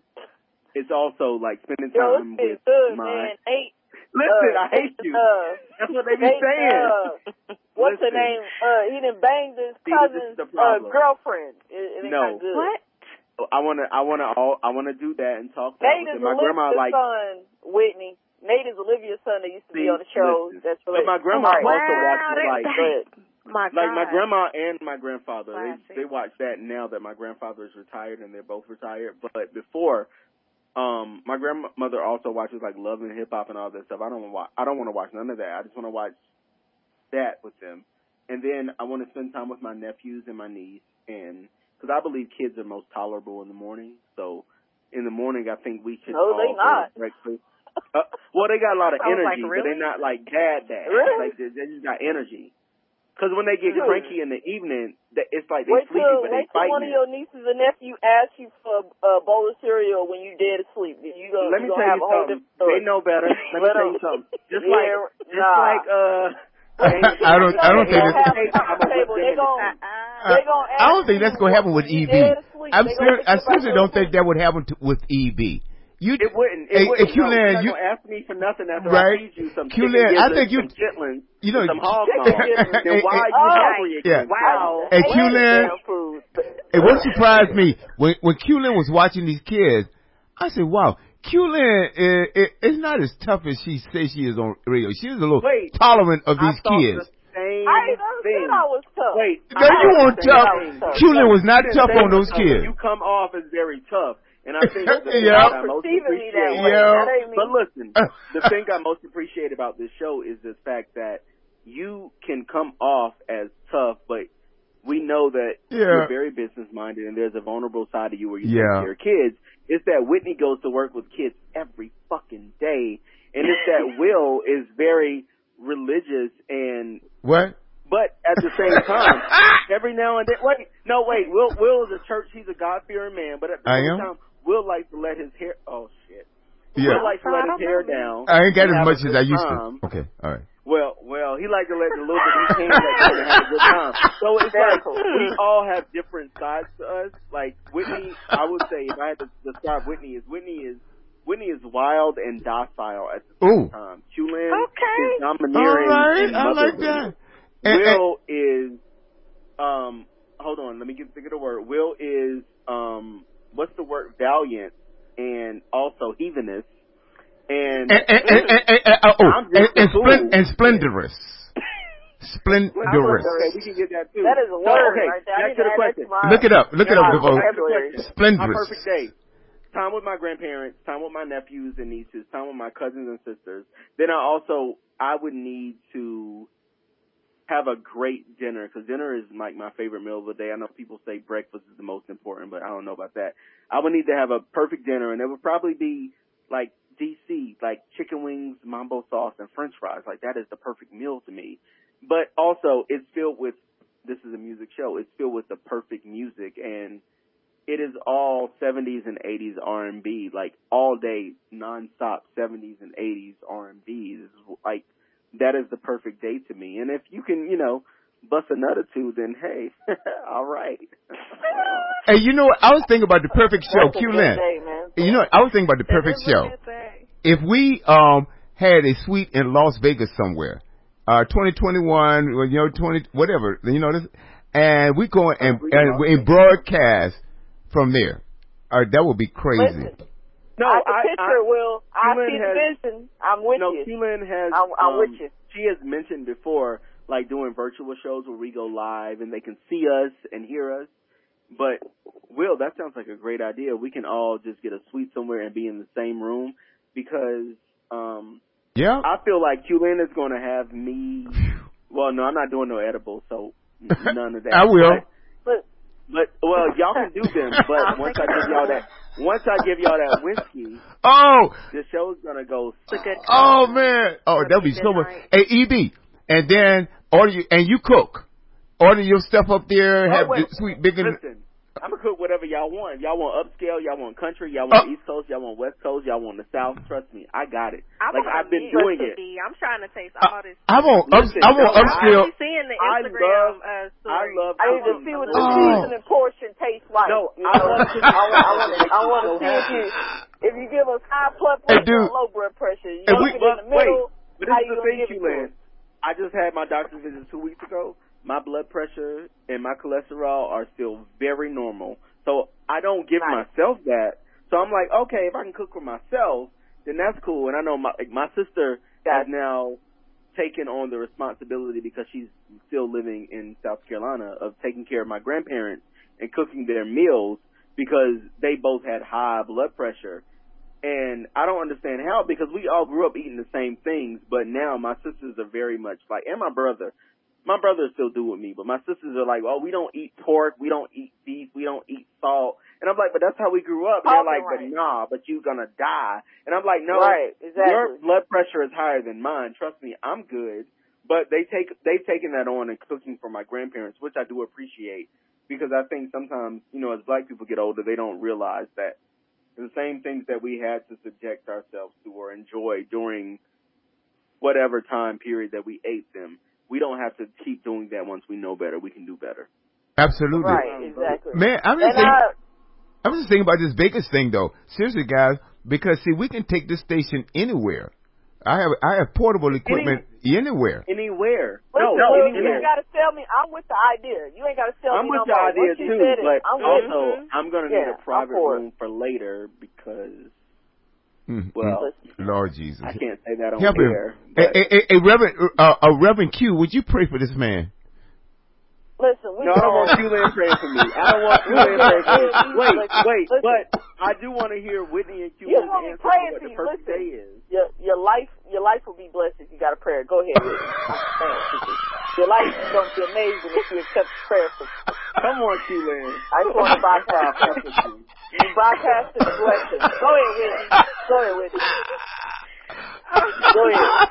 it's also like spending time with good, my. man. Eight. Listen, uh, I hate you. Uh, That's what they be Nate, saying. uh, what's her name? Uh, he done banged his See, is cousin's the uh, girlfriend. It, it No. good. What? I wanna, I wanna, all, I wanna do that and talk that Nate is. My grandma Olivia's like, son, Whitney. Nate is Olivia's son that used to be on the show. listen. That's but my grandma All right. also Wow, watches that- like, Go ahead. [laughs] My like my grandma and my grandfather. Classic. They they watch that now that my grandfather is retired and they're both retired. But before, um, my grandmother also watches like Love and Hip Hop and all that stuff. I don't want. I don't want to watch none of that. I just want to watch that with them. And then I want to spend time with my nephews and my niece, and because I believe kids are most tolerable in the morning. So in the morning, I think we should No, they not. breakfast. Uh, well, they got a lot of was like, energy, but they're not like dad dad. Really? Like they, they just got energy. Because when they get Really? cranky in the evening, that- it's like they Wait sleepy, till but they wait till one of your nieces and nephew ask you for a bowl of cereal when you're dead asleep. You gonna Let me you tell you something. They know better. [laughs] Let me tell you something. Just um, Yeah, like, just nah. like, uh, [laughs] I don't- I don't think gonna that- have a top table. They gonna Uh-uh. they uh, gonna I don't think that's gonna happen with EB. I'm ser- I seriously don't think that would happen to, with EB. You, It wouldn't. It Hey, wouldn't. hey, no, Q-Lan, you're not ask me for nothing after Right. I feed you some Q-Lan, chicken I think you- some chitlins, you know, some hog [laughs] Hey, hey, then why are you oh, hungry yeah. Wow. Hey, I Q-Lan. Hey, what surprised me when when Q-Lin was watching these kids, I said, "Wow, Q-Lin is, is, is not as tough as she says she is on radio. She's a little Wait. tolerant of these thought kids." the same I never thing. said I was tough. Wait, No, I you weren't the tough. thing. Q-Lin was not tough on those tough. kids. You come off as very tough, and I think the [laughs] thing Yeah. I most Perceiving me that appreciate. way. Yeah. That ain't. But listen, [laughs] the thing I most appreciate about this show is the fact that you can come off as tough, but we know that Yeah. you're very business minded and there's a vulnerable side of you where you Yeah. take care of kids. It's that Whitney goes to work with kids every fucking day, and it's that [laughs] Will is very religious and What? but at the same time, every now and then, wait, no, wait, Will, Will is a church, he's a God fearing man, but at the I same am? time, Will likes to let his hair, oh shit. Yeah. Will likes to let his hair down. I ain't got as much as I used time. to. Okay, all right. Well, well, he likes to let the little bit he can let go and have a good time. So it's like, we all have different sides to us. Like, Whitney, I would say, if I had to describe Whitney, is Whitney is, Whitney is wild and docile at the same Ooh. time. Chulin Okay. is domineering right, and I like motherly. that. And- and- Will is um hold on, let me get think of the word. Will is um what's the word? Valiant and also heathenous. And, and, and, and, and, and, and- oh, I'm and, just eh, eh, a and, splen- fool. and splendorous. [laughs] Splendorous. Okay, we can get that too. That is a So, word okay, right there. Back to to the question. Look it up. Look it up, my Devo. vocabulary. My Splendorous. perfect day. Time with my grandparents, time with my nephews and nieces, time with my cousins and sisters. Then I also, I would need to have a great dinner because dinner is like my favorite meal of the day. I know people say breakfast is the most important, but I don't know about that. I would need to have a perfect dinner and it would probably be like DC, like chicken wings, mambo sauce, and french fries. Like that is the perfect meal to me. But also it's filled with, this is a music show, it's filled with the perfect music and it is all 70s and 80s R&B, like all day, nonstop 70s and 80s R&B. This is like that is the perfect day to me. And if you can, you know, bust another two, then hey, [laughs] all right. Hey, you know what? I was thinking about the perfect show, That's a Q good Lin. day, man. You know, what? I was thinking about the perfect That is a show. If we um had a suite in Las Vegas somewhere, uh, 2021, or, you know, 20, whatever, you know, this, and we go and, and we broadcast from there. Uh, that would be crazy. Listen, no, I can I, picture I, it, Will. I Keelan see the vision. I'm with no, you. Keelan has. I'm- I'm um, with you. She has mentioned before, like doing virtual shows where we go live and they can see us and hear us. But Will, that sounds like a great idea. We can all just get a suite somewhere and be in the same room because um Yeah. I feel like Qlin is going to have me. Well, no, I'm not doing no edibles, so [laughs] none of that. I will. But, but well, y'all can do them. [laughs] But once I give y'all that, [laughs] once I give y'all that whiskey, [laughs] Oh, the show's gonna go. It's a oh man. Oh, That'd that'd be be so much. Hey, EB, and then order you, and you cook. Order your stuff up there. Oh, have Oh, wait. the sweet big. Listen, I'm gonna cook whatever y'all want. Y'all want upscale, y'all want country, y'all Uh, want East Coast, y'all want West Coast, y'all want the South. Trust me, I got it. I like I've been doing mix, it. B. I'm trying to taste all this. I want up, I want no, upscale. I'm seeing the I Instagram love- uh, I love I need to see what Oh. the seasoning portion tastes like. No, I know? love cooking. I want, to, I want to see if you, if you give us high blood Hey, pressure dude. or low blood pressure. You Hey, know, we- if in the middle. But how this is you the gonna thing, give it to I just had my doctor's visit two weeks ago. My blood pressure and my cholesterol are still very normal. So I don't give Nice. myself that. So I'm like, okay, if I can cook for myself, then that's cool. And I know my like my sister has now taken on the responsibility because she's still living in South Carolina of taking care of my grandparents and cooking their meals because they both had high blood pressure. And I don't understand how because we all grew up eating the same things, but now my sisters are very much like, and my brother. My brothers still do with me, but my sisters are like, oh, we don't eat pork, we don't eat beef, we don't eat salt. And I'm like, but that's how we grew up. And they're like, but nah, but you're gonna die. And I'm like, no, Right, exactly. your blood pressure is higher than mine. Trust me, I'm good. But they take they've taken that on and cooking for my grandparents, which I do appreciate because I think sometimes you know as black people get older, they don't realize that the same things that we had to subject ourselves to or enjoy during whatever time period that we ate them, we don't have to keep doing that once we know better. We can do better. Absolutely. Right, exactly. Man, I'm just and thinking, I, I'm just thinking about this Vegas thing though. Seriously, guys, because see, we can take this station anywhere. I have I have portable equipment anywhere. Anywhere. listen, no, Will, you ain't got to sell me. I'm with the idea. You ain't got to sell I'm me with no your more. idea too, it, but I'm also it. I'm gonna Yeah, need a I'm private room for later because Mm, well. Lord Jesus, I can't say that on help him. air. Hey, hey, hey, hey, Reverend, uh, uh, Reverend Q, would you pray for this man? Listen, we No, I don't want grown. Q-Lan praying for me. I don't want Q-Lan praying for me. [laughs] Wait, wait, but I do want to hear Whitney and You Q-Lan's want me answer praying for what the perfect Listen. day is. Your your life your life will be blessed if you got a prayer. Go ahead. Whitney. [laughs] I'm saying to you. Your life is going to be amazing if you accept prayer from Come on, Q-Lan. I just want to bypass you. You bypass the blessing. Go ahead, Whitney. Go ahead, Whitney. Go ahead.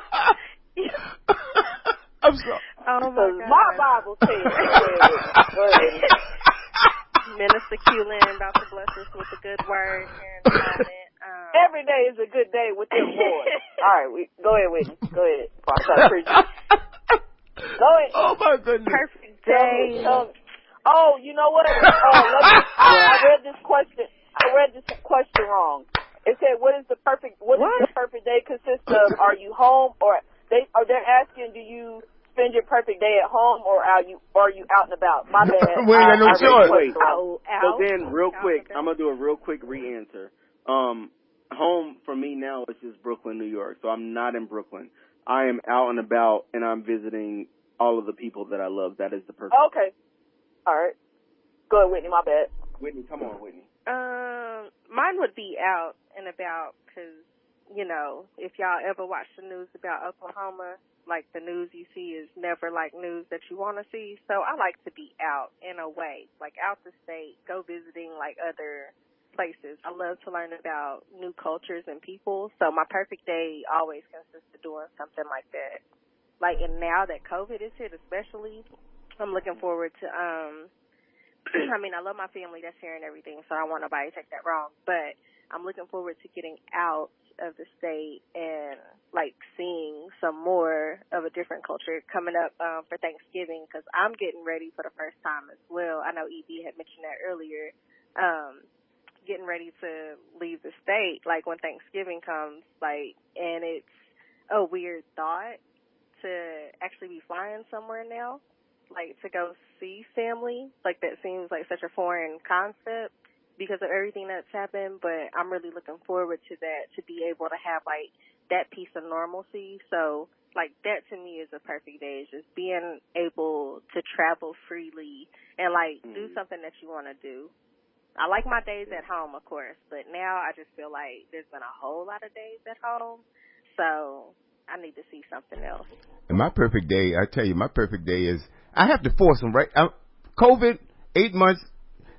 [laughs] I'm sorry. Oh my Because God. my Bible says. Go ahead, Whitney. Go ahead, Whitney. Minister Qlin about to bless us with a good word here in a moment. Um, Every day is a good day with them boys. All right, we, go ahead, Whitney. Go ahead. Before I start preaching. Go ahead. Oh my goodness. perfect day. me. Oh, you know what? Uh, let me, I, I read this question. I read this question wrong. It said, "What is the perfect? What, What? does the perfect day consist of? Are you home or they? Are they asking? Do you spend your perfect day at home or are you? Or are you out and about? My bad. [laughs] We ain't got no I- I read the choice. question wrong. Oh, So out. then, real Out quick, and I'm gonna do a real quick re-answer. Um, home for me now is just Brooklyn, New York. So I'm not in Brooklyn. I am out and about, and I'm visiting all of the people that I love. That is the perfect. Okay. All right. Go ahead, Whitney. My bad. Whitney, come on, Whitney. Um, mine would be out and about because you know if y'all ever watch the news about Oklahoma, like the news you see is never like news that you want to see. So I like to be out in a way, like out the state, go visiting like other places. I love to learn about new cultures and people. So my perfect day always consists of doing something like that. Like and now that COVID is hit, especially, I'm looking forward to um [clears throat] I mean, I love my family that's and everything, so I don't want nobody to take that wrong. But I'm looking forward to getting out of the state and like seeing some more of a different culture coming up um, for Thanksgiving because I'm getting ready for the first time as well. I know EB had mentioned that earlier. Um, getting ready to leave the state, like when Thanksgiving comes, like, and it's a weird thought to actually be flying somewhere now, like to go see family. Like that seems like such a foreign concept because of everything that's happened, but I'm really looking forward to that to be able to have like that piece of normalcy. So like that to me is a perfect day. Is just being able to travel freely and like mm-hmm. do something that you want to do. I like my days at home, of course, but now I just feel like there's been a whole lot of days at home, so I need to see something else. And my perfect day, I tell you, my perfect day is I have to force them, right? I'm, COVID, eight months,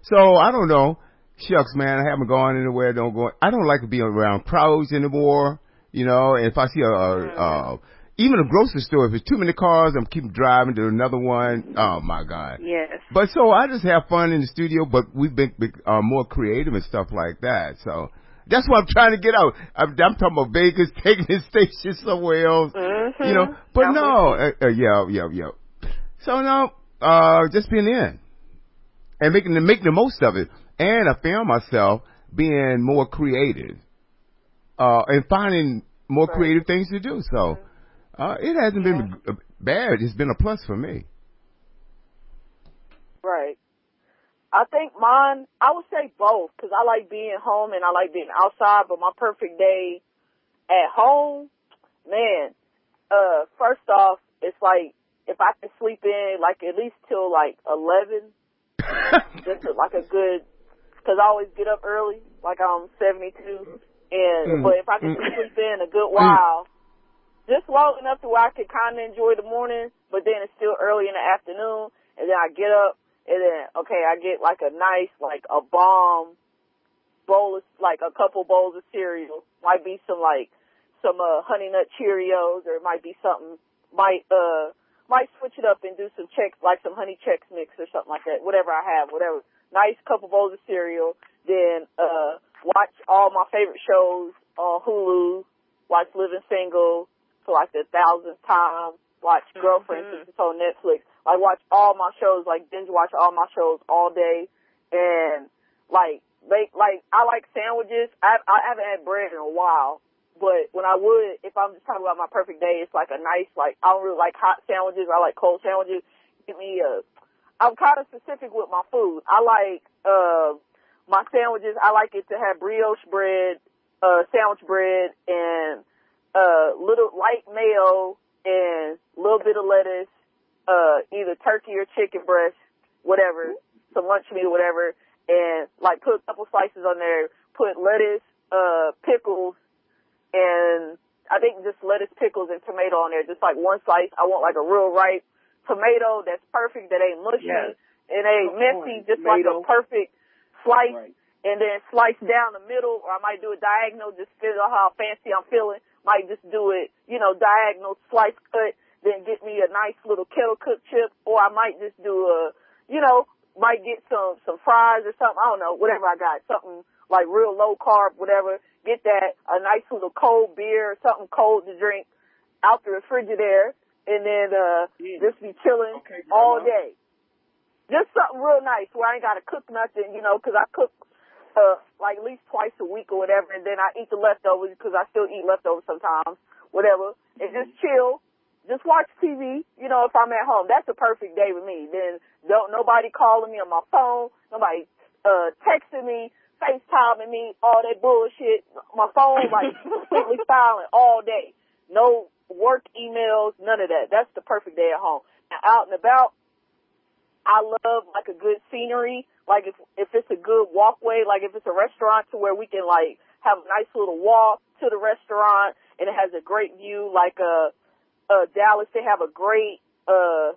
so I don't know shucks, man, I haven't gone anywhere. Don't go. I don't like to be around crowds anymore. You know, and if I see a, a, a even a grocery store, if it's too many cars, I'm keep driving to another one. Oh my God. Yes. But so I just have fun in the studio, but we've been uh, more creative and stuff like that. So that's what I'm trying to get out. I'm, I'm talking about Vegas, [laughs] taking the station somewhere else. Mm-hmm. You know, but I'm no, uh, uh, yeah, yeah, yeah. So no, uh, just being in and making the making the most of it and I found myself being more creative uh, and finding more right. creative things to do. So uh, it hasn't yeah. been bad. It's been a plus for me. Right. I think mine, I would say both because I like being home and I like being outside. But my perfect day at home, man. Uh, first off, it's like if I can sleep in like at least till like eleven, [laughs] just like a good because I always get up early, like I'm 72. And mm. but if I can mm. sleep in a good while, just long enough to where I can kind of enjoy the morning, but then it's still early in the afternoon, and then I get up, and then okay, I get like a nice like a bomb bowl of like a couple bowls of cereal, might be some like some uh honey nut Cheerios, or it might be something might uh might switch it up and do some Chex like some honey Chex mix or something like that. Whatever I have, whatever nice couple bowls of cereal, then uh watch all my favorite shows on Hulu, watch Living Single for like the thousandth time, watch mm-hmm. Girlfriend since it's on Netflix. Like watch all my shows, like binge watch all my shows all day and like make like I like sandwiches. I I haven't had bread in a while. But when I would, if I'm just talking about my perfect day, it's like a nice, like, I don't really like hot sandwiches. I like cold sandwiches. Give me a I'm kind of specific with my food. I like uh my sandwiches. I like it to have brioche bread, uh sandwich bread, and uh little light mayo and a little bit of lettuce, uh either turkey or chicken breast, whatever, some lunch meat or whatever, and like put a couple slices on there. Put lettuce, uh pickles, and I think just lettuce, pickles, and tomato on there. Just like one slice. I want like a real ripe tomato that's perfect, that ain't mushy, yes. it ain't messy, just tomato. like a perfect slice. Right. And then slice down the middle, or I might do a diagonal, just feel how fancy I'm feeling. Might just do it, you know, diagonal slice cut, then get me a nice little kettle cooked chip, or I might just do a, you know, might get some some fries or something. I don't know, whatever I got, something like real low carb, whatever. Get that a nice little cold beer, or something cold to drink out the refrigerator, and then uh yeah. just be chilling okay, all day. Just something real nice where I ain't gotta cook nothing, you know, 'cause I cook uh like at least twice a week or whatever, and then I eat the leftovers because I still eat leftovers sometimes, whatever, and just mm-hmm. chill. Just watch TV, you know, if I'm at home. That's a perfect day with me. Then don't nobody calling me on my phone, nobody uh texting me, FaceTiming me, all that bullshit. My phone like [laughs] completely silent all day. No work emails, none of that. That's the perfect day at home. Now, out and about, I love like a good scenery. Like if if it's a good walkway, like if it's a restaurant to where we can like have a nice little walk to the restaurant and it has a great view. Like uh, uh Dallas, they have a great uh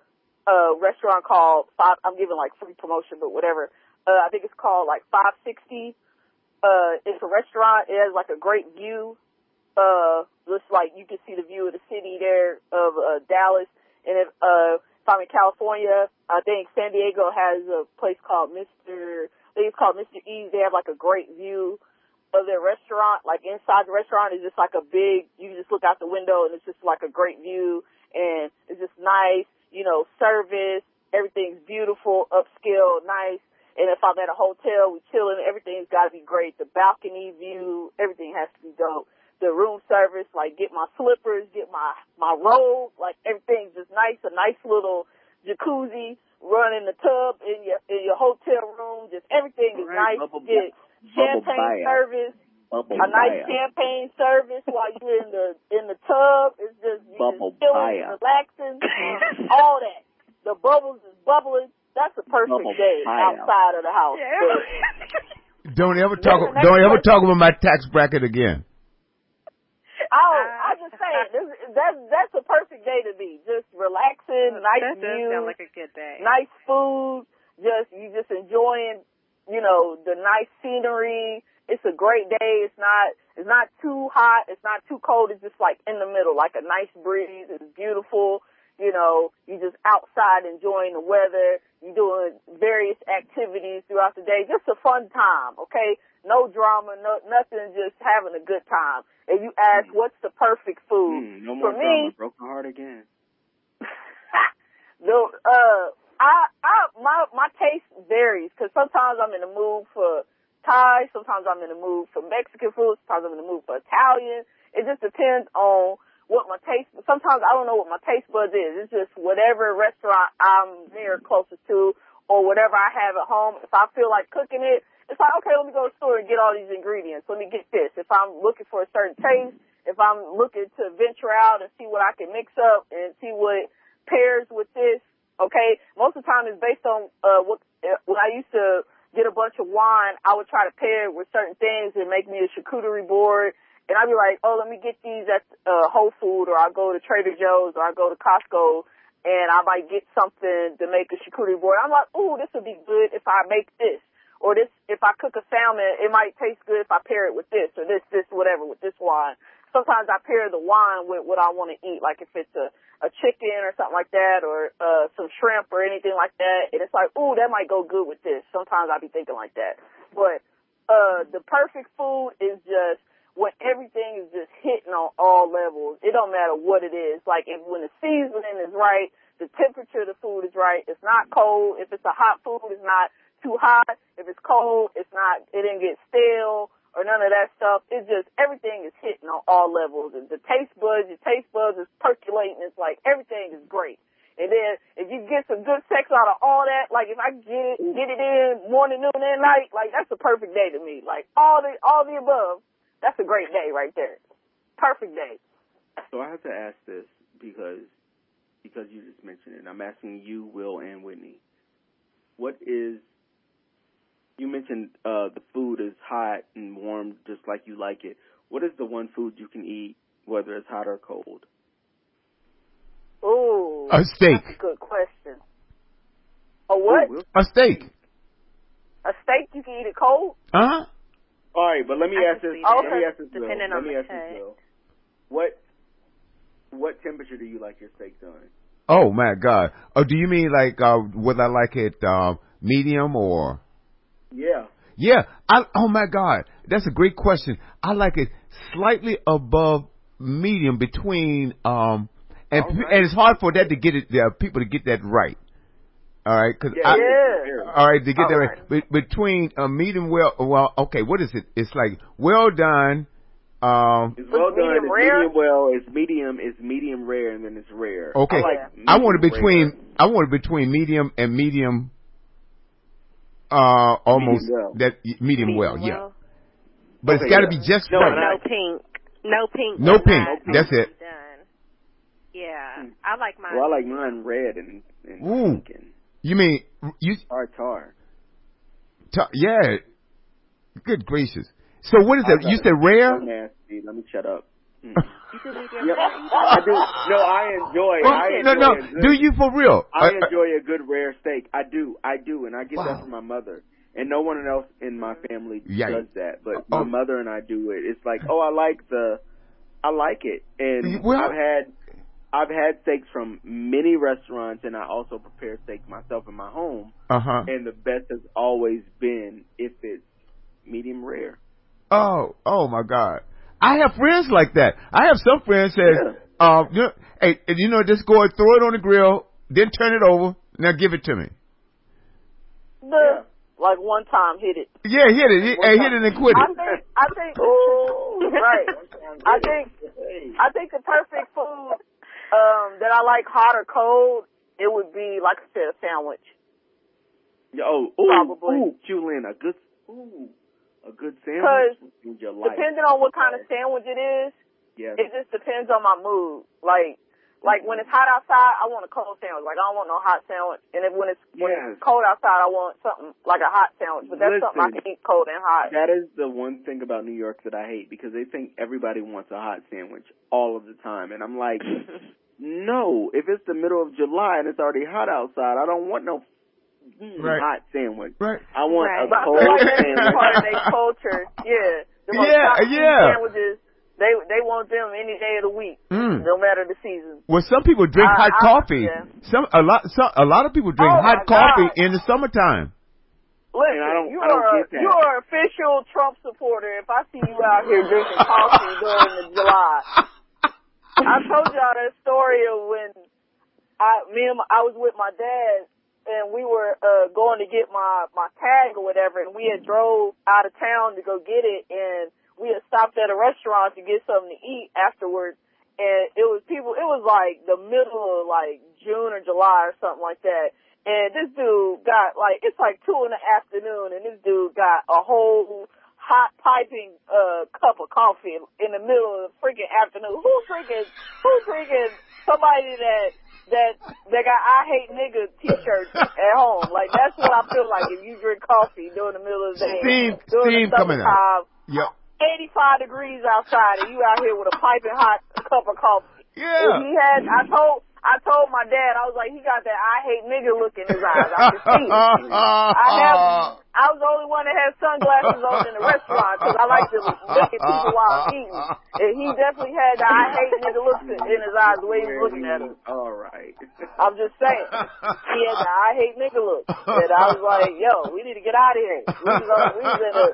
uh restaurant called Five. I'm giving like free promotion, but whatever. Uh, I think it's called like 560. Uh, it's a restaurant. It has like a great view uh, looks like you can see the view of the city there of uh, Dallas. And if uh, if I'm in California, I think San Diego has a place called Mr. I think it's called Mr. E's. They have like a great view of their restaurant. Like inside the restaurant is just like a big. You just look out the window and it's just like a great view, and it's just nice. You know, service. Everything's beautiful, upscale, nice. And if I'm at a hotel, we chilling. Everything's got to be great. The balcony view, everything has to be dope the room service, like get my slippers, get my my robe, like everything's just nice, a nice little jacuzzi, run in the tub in your in your hotel room, just everything is Right, nice. bubble get champagne bubble service, Bubble a nice champagne service while you're in the in the tub. It's just you just chilling, relaxing, um, all that. The bubbles is bubbling. That's a perfect Bubble day outside of the house. Yeah. [laughs] Don't ever talk. Next- Don't ever next talk about my tax bracket again. Oh, I just saying, this, that that's a perfect day to be. Just relaxing, nice that does view, sound like a good day. nice food. Just you just enjoying, you know, the nice scenery. It's a great day. It's not it's not too hot. It's not too cold. It's just like in the middle, like a nice breeze. It's beautiful. You know, you're just outside enjoying the weather. You're doing various activities throughout the day. Just a fun time, okay? No drama, no nothing. Just having a good time. And you ask, what's the perfect food? Hmm, no For more drama. me, Broken heart again. [laughs] no, uh, I, I, my, my taste varies because sometimes I'm in the mood for Thai, sometimes I'm in the mood for Mexican food, sometimes I'm in the mood for Italian. It just depends on what my taste, sometimes I don't know what my taste buds is. It's just whatever restaurant I'm near closest to or whatever I have at home. If I feel like cooking it, it's like, okay, let me go to the store and get all these ingredients. Let me get this. If I'm looking for a certain taste, if I'm looking to venture out and see what I can mix up and see what pairs with this, okay, most of the time it's based on, uh, what, uh, when I used to get a bunch of wine, I would try to pair it with certain things and make me a charcuterie board. And I'd be like, oh, let me get these at, uh, Whole Food or I'll go to Trader Joe's or I'll go to Costco and I might get something to make a charcuterie board. I'm like, ooh, this would be good if I make this. Or this, if I cook a salmon, it might taste good if I pair it with this or this, this, whatever, with this wine. Sometimes I pair the wine with what I want to eat, like if it's a, a chicken or something like that or, uh, some shrimp or anything like that. And it's like, ooh, that might go good with this. Sometimes I be thinking like that. But, uh, the perfect food is just when everything is just hitting on all levels. It don't matter what it is. Like if, when the seasoning is right, the temperature of the food is right. It's not cold. If it's a hot food, it's not too hot. If it's cold, it's not, it didn't get stale or none of that stuff. It's just everything is hitting on all levels. And the taste buds, your taste buds is percolating. It's like everything is great. And then if you get some good sex out of all that, like if I get it, get it in morning, noon, and night, like that's a perfect day to me. Like all the all the above, that's a great day right there. Perfect day. So I have to ask this because because you just mentioned it. I'm asking you, Will, and Whitney. What is you mentioned uh the food is hot and warm just like you like it. What is the one food you can eat whether it's hot or cold? Ooh, A steak. That's a good question. A what? Ooh, A steak. A steak you can eat it cold? Uh huh. All right, but let me I ask this. see. Let me ask this. Depending Let on me the ask this. cut. What what temperature do you like your steak done? Oh my God. Oh, do you mean like uh, would I like it um, medium or? Yeah. Yeah. I. Oh my God. That's a great question. I like it slightly above medium between um and All right. and it's hard for that to get it uh, people to get that right. All right, because Yeah. I, Yeah. All right, to get All that right. Be- between a medium well, well, okay, what is it? It's like well done. Um, It's well done. medium It's rare? medium well. It's medium. It's medium rare, and then it's rare. okay, I, like I want it between. rare. I want it between medium and medium. Uh, almost Medium well. that medium, well, Medium yeah. But Okay, it's got to yeah. be just No, right. no pink. No pink. No pink. not That's be it. Done. Yeah, I like mine. Well, I like mine red and, and Ooh. pink and You mean you? tartar. T- yeah. Good gracious. So what is that? You said it. rare? So nasty. Let me shut up. Mm. [laughs] You do Yep. rare? I do. No, I enjoy. Oh, I no, enjoy no. a good, Do you for real? I Uh, enjoy a good rare steak. I do. I do, and I get Wow. that from my mother. And no one else in my family Yikes. does that, but Oh. my mother and I do it. It's like, oh, I like the, I like it, and Well- I've had, I've had steaks from many restaurants, and I also prepare steak myself in my home. Uh huh. And the best has always been if it's medium rare. Oh, oh my God. I have friends like that. I have some friends that, um, you know, hey, and you know, just go and throw it on the grill, then turn it over. Now give it to me. The, like one time hit it. Yeah, hit it. Hey, hit it and quit I think I think ooh, right. [laughs] I think I think the perfect food um that I like hot or cold, it would be like I said, a sandwich. Yeah, Oh, ooh, Probably. ooh, Julian, a good, ooh, a good sandwich will change your life. Depending on what kind of sandwich it is, Yes. it just depends on my mood. Like like when it's hot outside, I want a cold sandwich. Like I don't want no hot sandwich. And if when it's when it's cold outside, I want something like a hot sandwich. But that's something I can eat cold and hot. That is the one thing about New York that I hate because they think everybody wants a hot sandwich all of the time. And I'm like, [laughs] no, if it's the middle of July and it's already hot outside, I don't want no mm, Right. hot sandwich. Right. I want Right. But a I cold feel [laughs] like sandwich. part of their culture. Yeah. The Yeah, yeah. Sandwiches. They they want them any day of the week, Mm. no matter the season. Well, some people drink I- hot I- coffee. yeah. Some a lot some a lot of people drink Oh, hot coffee God. in the summertime. Listen, I don't- you I don't are get that. you are an official Trump supporter. If I see you out here drinking coffee during the July, I told y'all that story of when I me and my, I was with my dad and we were uh going to get my my tag or whatever, and we had drove out of town to go get it, and we had stopped at a restaurant to get something to eat afterwards. And it was people. It was like the middle of like June or July or something like that. And this dude got like it's like two in the afternoon, and this dude got a whole hot piping uh cup of coffee in the middle of the freaking afternoon. Who freaking who freaking somebody that that that got I hate nigga t-shirts at home? Like that's what I feel like if you drink coffee during the middle of the day. Steam the coming out. summertime, Yep. 85 degrees outside, and you out here with a piping hot cup of coffee. If Yeah. he had, I told, I told my dad, I was like, he got that I hate nigga look in his eyes. I could see it. I have, I was the only one that had sunglasses on in the restaurant because I like to look at people while I'm eating. And he definitely had the I hate nigga look in his eyes the way he was looking at him. All right. I'm just saying. He had the I hate nigga look. And I was like, yo, we need to get out of here. We was, on, we was in a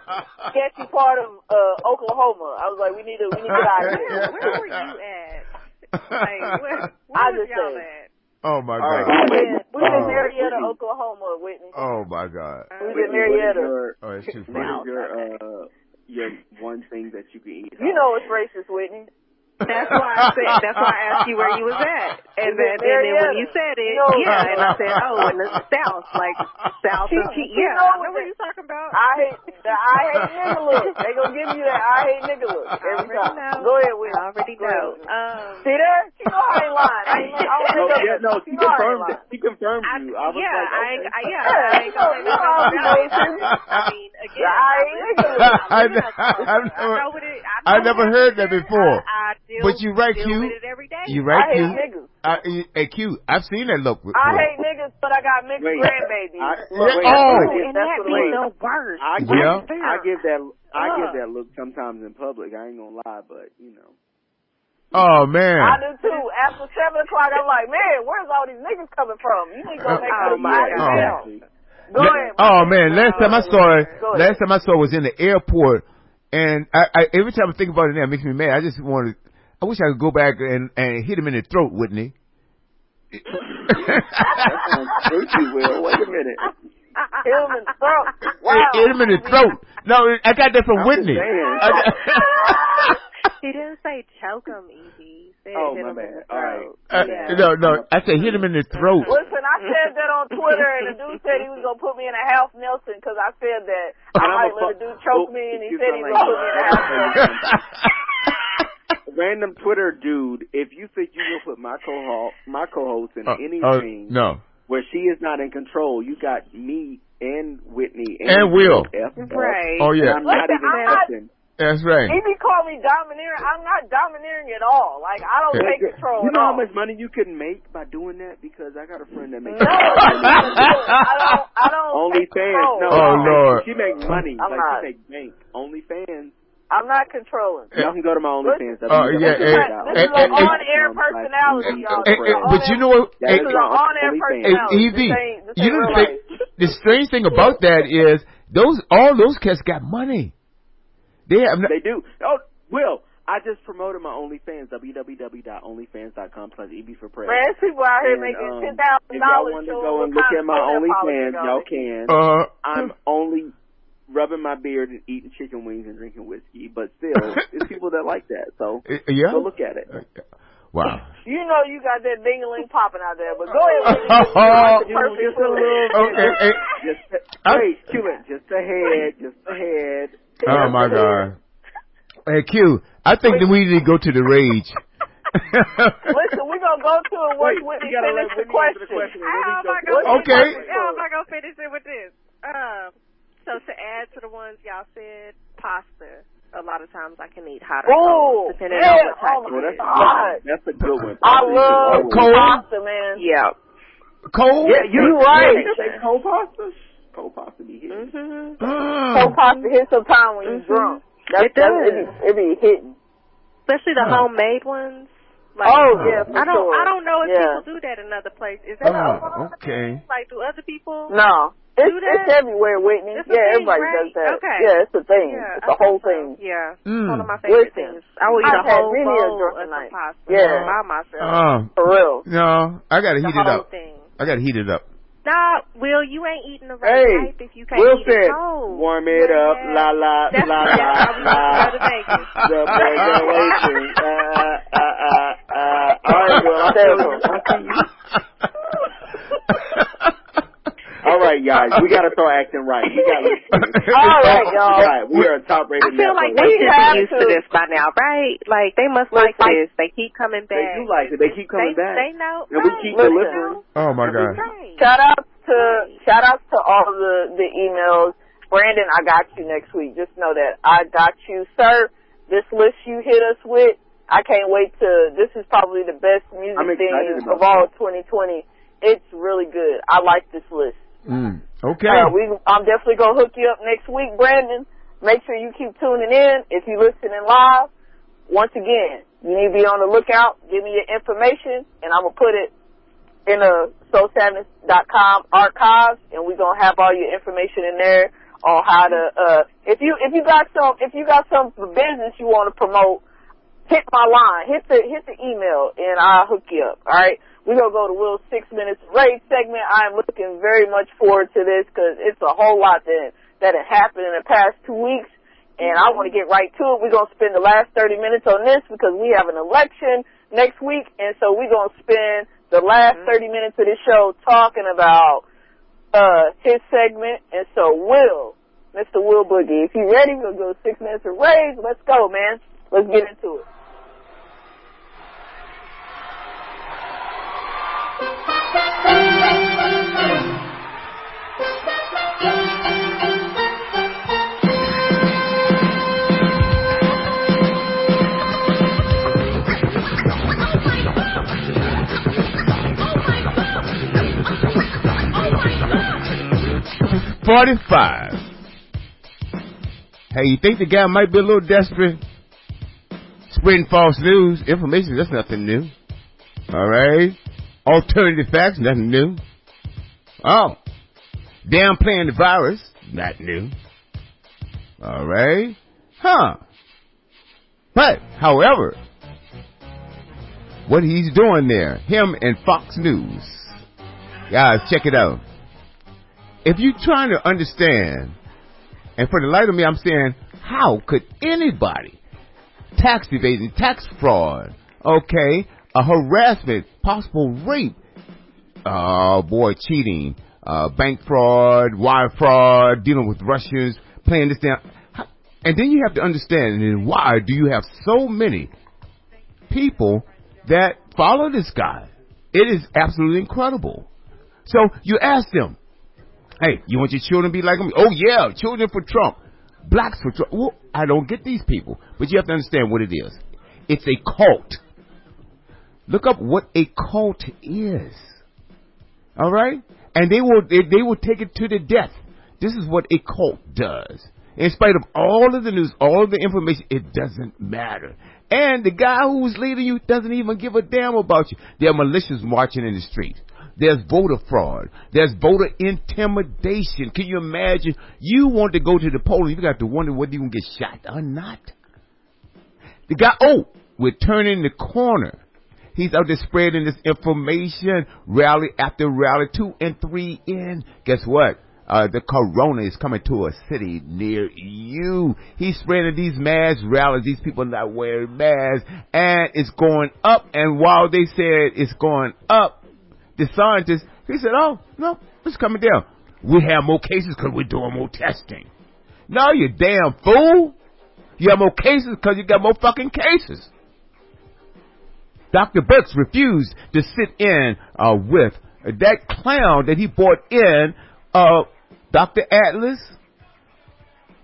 sketchy part of uh, Oklahoma. I was like, we need to, we need to get out of here. Where, where were you at? Like, where, [laughs] where I was just y'all at? Oh my All right. God. We was in, we was in. Marietta, Oklahoma, Whitney. Oh my God. We was in Marietta. your, Oh, it's too what funny. is your, uh, your one thing that you can eat? You know it's racist, Whitney. That's why I said. That's why I asked you where you was at, [laughs] and then and then when you said it, You know- yeah, and I said, oh, in the [laughs] south, like south You- of P- you yeah, know I know what what the- you're talking about. I hate the I hate nigga look. They gonna give you that I hate nigga look every time. know. Go ahead, Whitney. I already Go know. ahead. Um, See there? She know I ain't lying. I, ain't, I don't [laughs] Oh, yeah, no, She she know I ain't confirmed it. She confirmed I, you. I was yeah, like, I, okay. I, yeah, Yeah, I ain't gonna say you know how we nothing do. I mean, again, The I I hate live- nigga look. I I, live in Oklahoma. I've I never, know what it. I, I never heard that there. before. I, I deal, But you right, deal Q. with it every day. You I right, hate Q? niggas. Uh, hey, Q, I've seen that look before. I hate niggas, but I got mixed Wait. grandbabies. I, Yeah, wait, oh. I give, and That's that what be the is. worst. I give, Yeah. I give that, I give that look sometimes in public. I ain't gonna lie, but you know. Oh man. I do too. After seven o'clock, I'm like, man, where's all these niggas coming from? You need to go make Oh, sure you my God. Go ahead. Oh man, last time I saw it, last time I saw it was in the airport, and I, I every time I think about it now, it makes me mad. I just wanted, I wish I could go back and and hit him in the throat, Whitney. That sounds spooky, Will. Wait a minute. Hit him in the throat. Wow. hit him in the throat. No, I got that from I'm Whitney. just saying. I got- [laughs] He didn't say choke him, Evie. He said Oh, my him in bad. the All right. Uh, Yeah. no, no, I said hit him in the throat. Listen, I said that on Twitter, and the dude said he was gonna put me in a half Nelson because I said that I might let a dude choke Oh, me, and he said he was gonna put me in a half [laughs] Nelson. [laughs] [laughs] Random Twitter dude, if you think you will put my co my co-host in Uh, uh, anything no. where she is not in control, you got me and Whitney and, And Will. F. Right. Oh And yeah, I'm not Listen, even I'm not- touching. that's right. He be calling me domineering. I'm not domineering at all. Like I don't Yeah. take control You at know all. how much money you can make by doing that? Because I got a friend that makes No, I don't. I don't only take fans. No, Oh, she- Lord. she makes money. I'm like not. she makes bank. Only fans. I I'm not controlling. Y'all can go to my OnlyFans. Oh, yeah, This is, eh, a- this is eh, an eh, on-air personality, y'all. Eh, eh, but you know what? That eh, This is an on-air OnlyFans. Hey, personality. EV, This ain't, this you ain't didn't think the strange thing about that [laughs] is those all those cats got money. They have no, They do. Oh, Will, I just promoted my OnlyFans, www.onlyfans.com slash EB for prayer. Man, people out here And, making um, ten thousand If y'all want to go and look at my OnlyFans, y'all can. uh, I'm only rubbing my beard and eating chicken wings and drinking whiskey, but still, [laughs] it's people that like that. So eh, yeah. go look at it. Wow. [laughs] You know you got that dingling popping out there, but go ahead. Whitney. [laughs] It's perfect just a food. little Okay. Just I'm- wait, Cuban, just ahead, just ahead. Oh my God. Hey Q, I think that we need to go to the rage. Listen, we're gonna go to it once Wait, Whitney you gotta finish the Whitney answer the question. question. and then we How am go I to- gonna Okay. finish- How am I gonna finish it with this? Um, so to add to the ones y'all said, pasta. A lot of times I can eat hot or Ooh, cold, depending yeah. on what type Oh it my Well, is. that's, God. that's a good one. I love Cold? pasta, man. Yeah. Cold? Yeah, you, You right. Yeah, you say cold pasta. Cold pasta be hitting. Mhm. Mm. Cold pasta hit some time when you're Mhm. drunk. That's, It that's, does. it, be, it be hitting. Especially the Huh. homemade ones. Like, Oh yeah, for I don't. sure. I don't know if yeah. people do that in other places. Is that a Oh, okay. Like, do other people? No, it's Do that? it's everywhere, Whitney. It's yeah, thing, everybody right? does that. Okay. Yeah, it's a thing. Yeah, it's I a whole so. thing. Yeah, Mm. one of my favorite Listen, things. I will eat I've a whole bowl of some pasta Yeah. by myself. Oh, For real. no, I gotta the heat it whole up. thing. I gotta heat it up. Nah, Will, you ain't eating the right Hey, type if you can't Will eat it cold. warm it You up, la la That's la that's la how we used to la. go to Vegas. The regulation. [laughs] Uh, uh, uh, uh. All right, Will, I'll [laughs] tell you. I'll see you. All right, guys, we gotta start acting right. We gotta. All right, y'all. Right, we are a top rated. I rated feel like they We should be used to. to- this by now, right? Like they must like Listen. this. They keep coming back. They do like it. They keep coming they, back. They know. And we keep they delivering. Oh my god. Shout out to shout out to all the the emails. Brandon, I got you next week. Just know that I got you, sir. This list you hit us with, I can't wait to. This is probably the best music I'm excited theme about of all 2020. It's really good. I like this list. Mm. Okay. Uh, we, I'm definitely gonna hook you up next week, Brandon. Make sure you keep tuning in. If you're listening live, once again, you need to be on the lookout. Give me your information, and I'm gonna put it in a soulsadness.com archives, and we're gonna have all your information in there on how to. Uh, if you if you got some if you got some business you want to promote, hit my line, hit the hit the email, and I'll hook you up. All right. We're going to go to Will's six minutes rage segment. I'm looking very much forward to this because it's a whole lot that, that had happened in the past two weeks. And I want to get right to it. We're going to spend the last 30 minutes on this because we have an election next week. And so we're going to spend the last 30 minutes of this show talking about, uh, his segment. And so Will, Mr. Will Boogie, if you ready, we'll go six minutes of rage. Let's go, man. Let's get into it. Forty-five. Hey, you think the guy might be a little desperate? Spreading false news, information, that's nothing new. Alright? Alternative facts, nothing new. Oh. Downplaying the virus, not new. Alright? Huh. But, however, what he's doing there, him and Fox News. Guys, check it out. If you're trying to understand, and for the light of me, I'm saying, how could anybody tax evasion, tax fraud, okay, a harassment, possible rape, oh boy, cheating, uh, bank fraud, wire fraud, dealing with Russians, playing this down. And then you have to understand, and why do you have so many people that follow this guy? It is absolutely incredible. So you ask them, hey, you want your children to be like him? Oh yeah, children for Trump, blacks for Trump. Well, I don't get these people, but you have to understand what it is. It's a cult. Look up what a cult is. All right, and they will they, they will take it to the death. This is what a cult does. In spite of all of the news, all of the information, it doesn't matter. And the guy who's leading you doesn't even give a damn about you. There are militias marching in the street. There's voter fraud. There's voter intimidation. Can you imagine? You want to go to the polling, you got to wonder whether you can get shot or not. The guy, oh, we're turning the corner. He's out there spreading this information, rally after rally, two and three in. Guess what? Uh, the corona is coming to a city near you. He's spreading these mass rallies, these people not wearing masks, and it's going up. And while they said it's going up, the scientists, he said, oh, no, it's coming down. We have more cases because we're doing more testing. No, you damn fool. You have more cases because you got more fucking cases. Dr. Birx refused to sit in uh, with that clown that he brought in, uh, Dr. Atlas.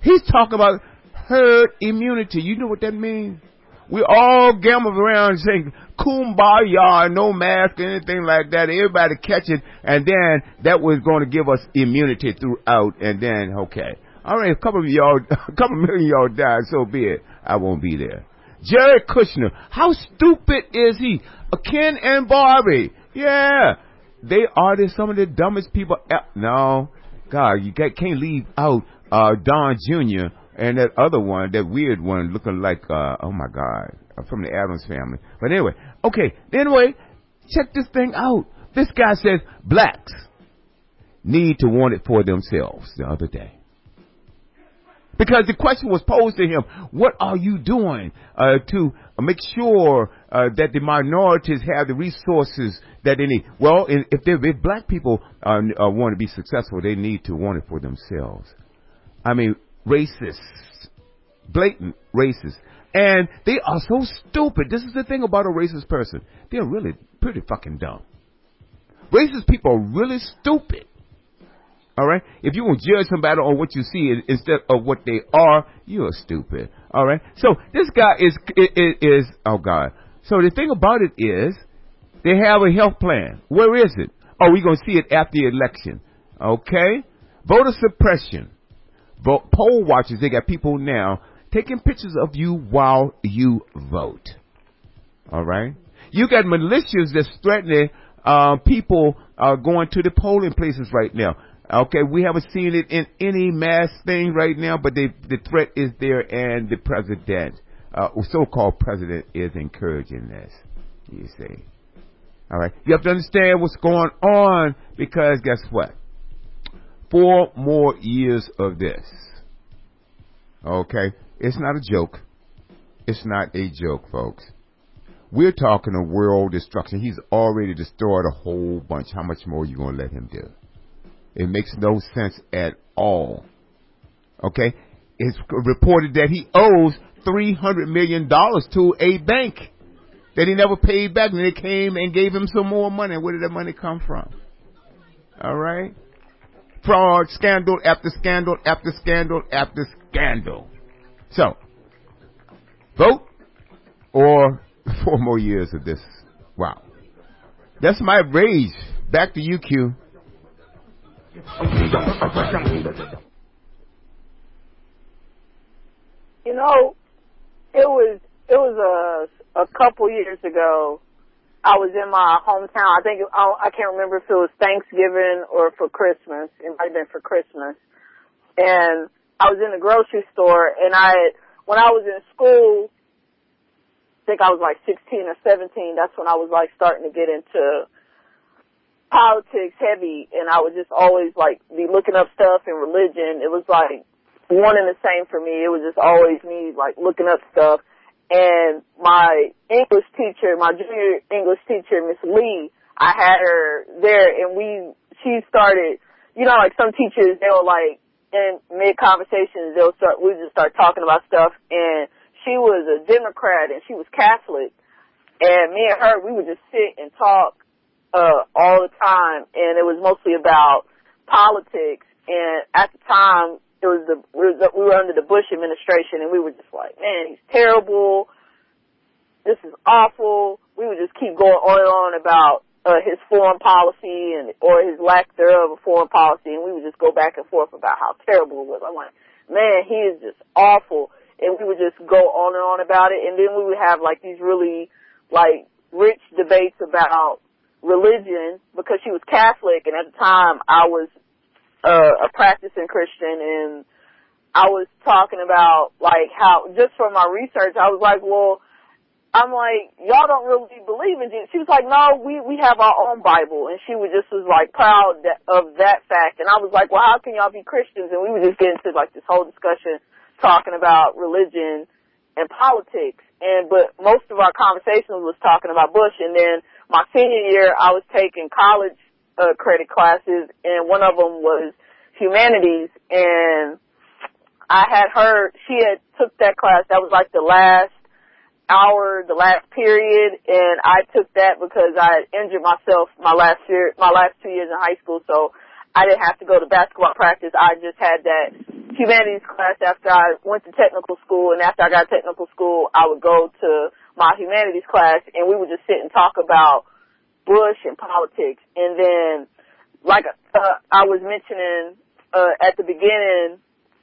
He's talking about herd immunity. You know what that means? We all gamble around saying kumbaya, no mask, anything like that. Everybody catch it, and then that was going to give us immunity throughout. And then, okay, all right, a couple of y'all, [laughs] a couple million y'all died, so be it. I won't be there. Jared Kushner, how stupid is he? A Ken and Barbie, yeah, they are the, some of the dumbest people. No, God, you can't leave out uh, Don Jr. and that other one, that weird one, looking like, uh, oh my God, from the Addams family. But anyway, okay, anyway, check this thing out. This guy says blacks need to want it for themselves the other day. Because the question was posed to him, what are you doing uh, to make sure uh, that the minorities have the resources that they need? Well, if, if black people uh, want to be successful, they need to want it for themselves. I mean, racist, blatant racist. And they are so stupid. This is the thing about a racist person. They're really pretty fucking dumb. Racist people are really stupid. All right? If you will judge somebody on what you see instead of what they are, you're stupid. All right? So this guy is, is, is oh God. So the thing about it is, they have a health plan. Where is it? Oh, we're going to see it after the election. Okay? Voter suppression. Vote, poll watchers, they got people now taking pictures of you while you vote. All right? You got militias that's threatening uh, people uh, going to the polling places right now. Okay, we haven't seen it in any mass thing right now, but they, the threat is there, and the president, uh, so-called president, is encouraging this. You see, all right. You have to understand what's going on because guess what? Four more years of this. Okay, it's not a joke. It's not a joke, folks. We're talking a world destruction. He's already destroyed a whole bunch. How much more are you to let him do? It makes no sense at all. Okay? It's reported that he owes $300 million to a bank that he never paid back, and they came and gave him some more money. Where did that money come from? All right? Fraud, scandal after scandal after scandal after scandal. So, vote or [laughs] four more years of this. Wow. That's my rage. Back to you, Q. You know, it was it was a a couple years ago. I was in my hometown. I think I, I can't remember if it was Thanksgiving or for Christmas. It might have been for Christmas. And I was in the grocery store, and I when I was in school, I think I was like 16 or 17. That's when I was like starting to get into politics heavy and I would just always like be looking up stuff in religion. It was like one and the same for me. It was just always me like looking up stuff. And my English teacher, my junior English teacher, Miss Lee, I had her there and we, she started, you know, like some teachers, they'll like, in mid conversations, they'll start, we just start talking about stuff and she was a Democrat and she was Catholic. And me and her, we would just sit and talk uh, all the time, and it was mostly about politics. And at the time, it was the we were under the Bush administration, and we were just like, man, he's terrible. This is awful. We would just keep going on and on about uh, his foreign policy and or his lack thereof of foreign policy, and we would just go back and forth about how terrible it was. I'm like, man, he is just awful. And we would just go on and on about it. And then we would have like these really like rich debates about religion because she was Catholic and at the time I was uh, a practicing Christian and I was talking about like how just from my research I was like, well, I'm like, y'all don't really believe in Jesus. She was like, no, we, we have our own Bible. And she was just was like proud that, of that fact. And I was like, well, how can y'all be Christians? And we were just getting into like this whole discussion talking about religion and politics. And, but most of our conversations was talking about Bush. And then my senior year, I was taking college, uh, credit classes and one of them was humanities. And I had heard, she had took that class. That was like the last hour, the last period, and I took that because I injured myself my last year, my last two years in high school, so I didn't have to go to basketball practice. I just had that humanities class after I went to technical school, and after I got technical school, I would go to my humanities class, and we would just sit and talk about Bush and politics. And then, like uh, I was mentioning uh, at the beginning,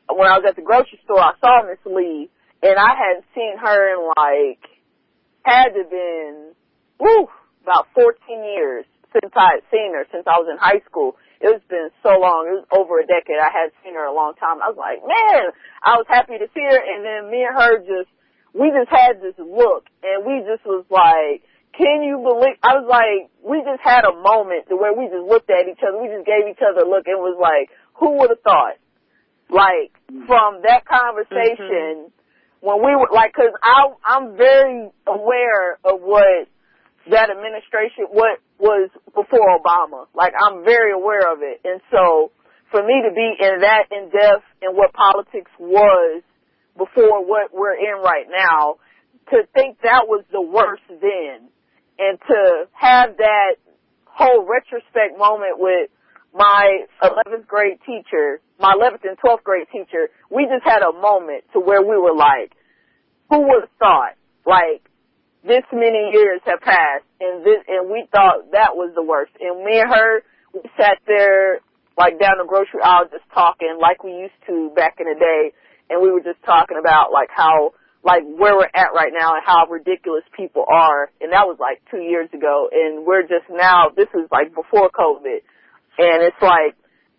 when I was at the grocery store, I saw Miss Lee and I hadn't seen her in like had to been woo about 14 years since I had seen her since I was in high school. It's been so long. It was over a decade. I had seen her a long time. I was like, man, I was happy to see her. And then me and her just, we just had this look and we just was like, can you believe, I was like, we just had a moment to where we just looked at each other. We just gave each other a look and was like, who would have thought? Like, from that conversation, mm-hmm when we were like, cause I, I'm very aware of what that administration, what was before Obama. Like I'm very aware of it. And so for me to be in that in depth in what politics was before what we're in right now, to think that was the worst then and to have that whole retrospect moment with my 11th grade teacher, my 11th and 12th grade teacher, we just had a moment to where we were like, who would have thought? Like, this many years have passed and this, and we thought that was the worst. And me and her, we sat there like down the grocery aisle just talking like we used to back in the day. And we were just talking about like how, like where we're at right now and how ridiculous people are. And that was like two years ago. And we're just now, this is like before COVID. And it's like,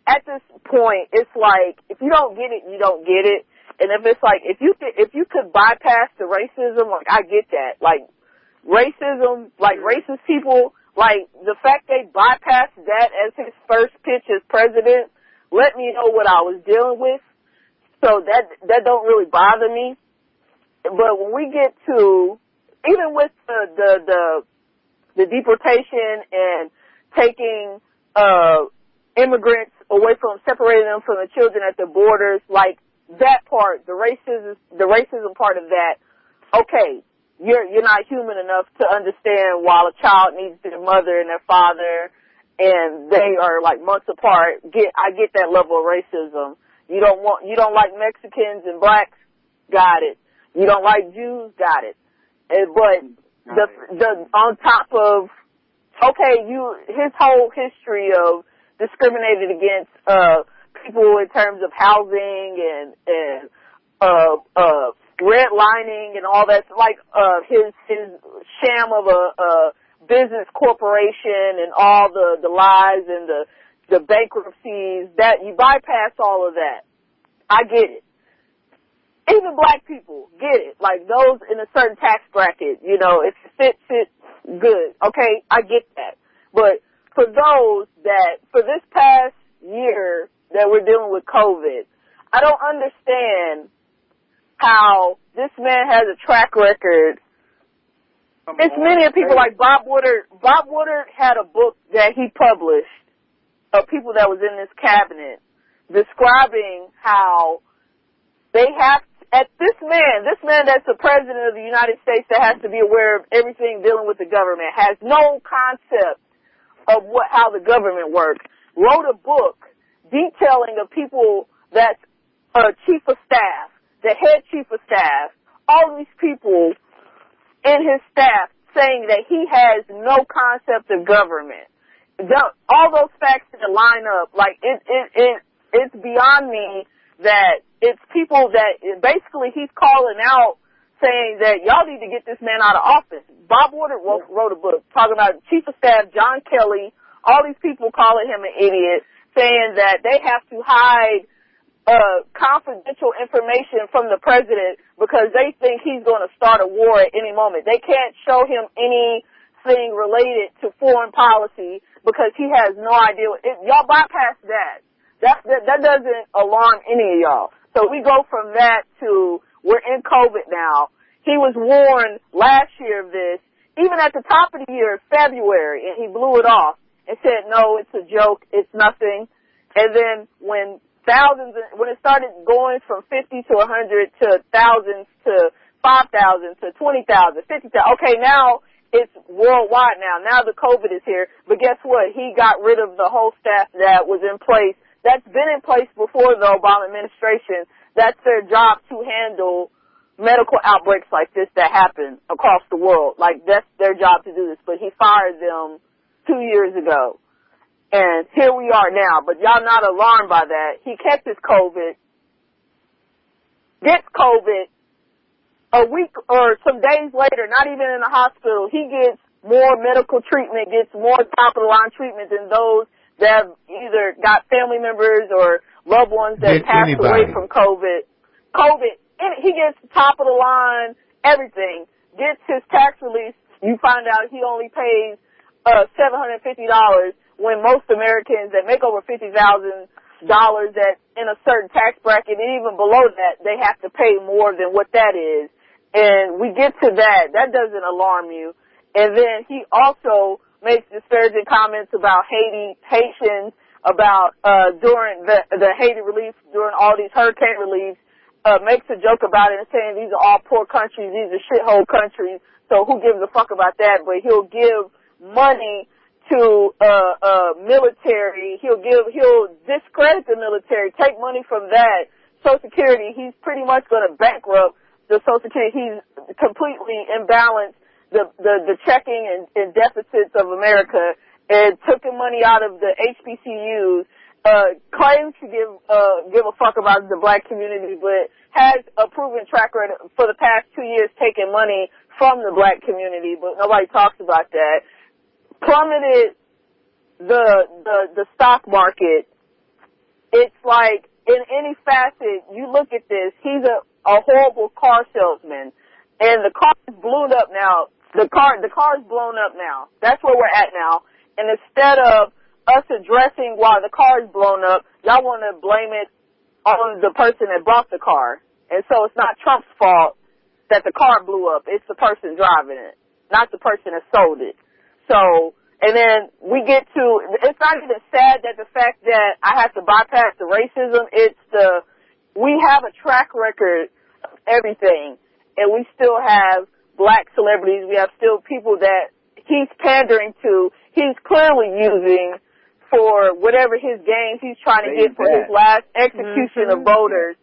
at this point, it's like, if you don't get it, you don't get it. And if it's like, if you could, if you could bypass the racism, like I get that. Like, racism, like racist people, like the fact they bypassed that as his first pitch as president, let me know what I was dealing with. So that, that don't really bother me. But when we get to, even with the, the, the, the deportation and taking, uh, immigrants away from separating them from the children at the borders, like that part, the racism, the racism part of that, okay, you're you're not human enough to understand while a child needs their mother and their father, and they are like months apart. Get I get that level of racism. You don't want you don't like Mexicans and blacks, got it. You don't like Jews, got it. And, but the the on top of okay, you his whole history of discriminated against uh people in terms of housing and and uh uh redlining and all that like uh his his sham of a, a business corporation and all the the lies and the the bankruptcies that you bypass all of that. I get it. Even black people get it. Like those in a certain tax bracket, you know, if it fits it good. Okay, I get that. But for those that, for this past year that we're dealing with COVID, I don't understand how this man has a track record. It's many of people like Bob Woodward. Bob Woodward had a book that he published of people that was in this cabinet describing how they have at this man, this man that's the president of the United States that has to be aware of everything dealing with the government has no concept of what how the government works, wrote a book detailing of people that's a chief of staff, the head chief of staff, all these people in his staff saying that he has no concept of government. All those facts that line up, like it, it, it, it's beyond me that it's people that basically he's calling out saying that y'all need to get this man out of office. Bob Woodward wrote, wrote a book talking about Chief of Staff John Kelly, all these people calling him an idiot, saying that they have to hide uh, confidential information from the president because they think he's going to start a war at any moment. They can't show him anything related to foreign policy because he has no idea. It, y'all bypass that. That, that. That doesn't alarm any of y'all. So we go from that to we're in COVID now. He was warned last year of this, even at the top of the year, February, and he blew it off and said, no, it's a joke, it's nothing. And then when thousands, when it started going from 50 to 100 to thousands to 5,000 to 20,000, 50,000, okay, now it's worldwide now. Now the COVID is here. But guess what? He got rid of the whole staff that was in place. That's been in place before the Obama administration that's their job to handle medical outbreaks like this that happen across the world. Like that's their job to do this. But he fired them two years ago. And here we are now. But y'all not alarmed by that. He kept his COVID, gets COVID, a week or some days later, not even in the hospital, he gets more medical treatment, gets more top of the line treatment than those that have either got family members or loved ones that passed away from COVID. COVID, he gets top of the line, everything. Gets his tax release. You find out he only pays uh seven hundred fifty dollars when most Americans that make over fifty thousand dollars that in a certain tax bracket and even below that they have to pay more than what that is. And we get to that. That doesn't alarm you. And then he also makes disparaging comments about Haiti, Haitians about uh during the the Haiti relief during all these hurricane reliefs uh makes a joke about it and saying these are all poor countries, these are shithole countries, so who gives a fuck about that? But he'll give money to uh uh military, he'll give he'll discredit the military, take money from that. Social Security, he's pretty much gonna bankrupt the Social Security. He's completely imbalanced the the, the checking and, and deficits of America and took the money out of the HBCUs, uh, claims to give, uh, give a fuck about the black community, but has a proven track record for the past two years taking money from the black community, but nobody talks about that. Plummeted the, the, the stock market. It's like, in any facet, you look at this, he's a, a horrible car salesman. And the car is blown up now. The car, the car's blown up now. That's where we're at now. And instead of us addressing why the car is blown up, y'all want to blame it on the person that bought the car. And so it's not Trump's fault that the car blew up. It's the person driving it, not the person that sold it. So, and then we get to, it's not even sad that the fact that I have to bypass the racism, it's the, we have a track record of everything and we still have black celebrities, we have still people that he's pandering to he's clearly using for whatever his gains he's trying to get for his last execution mm-hmm. of voters.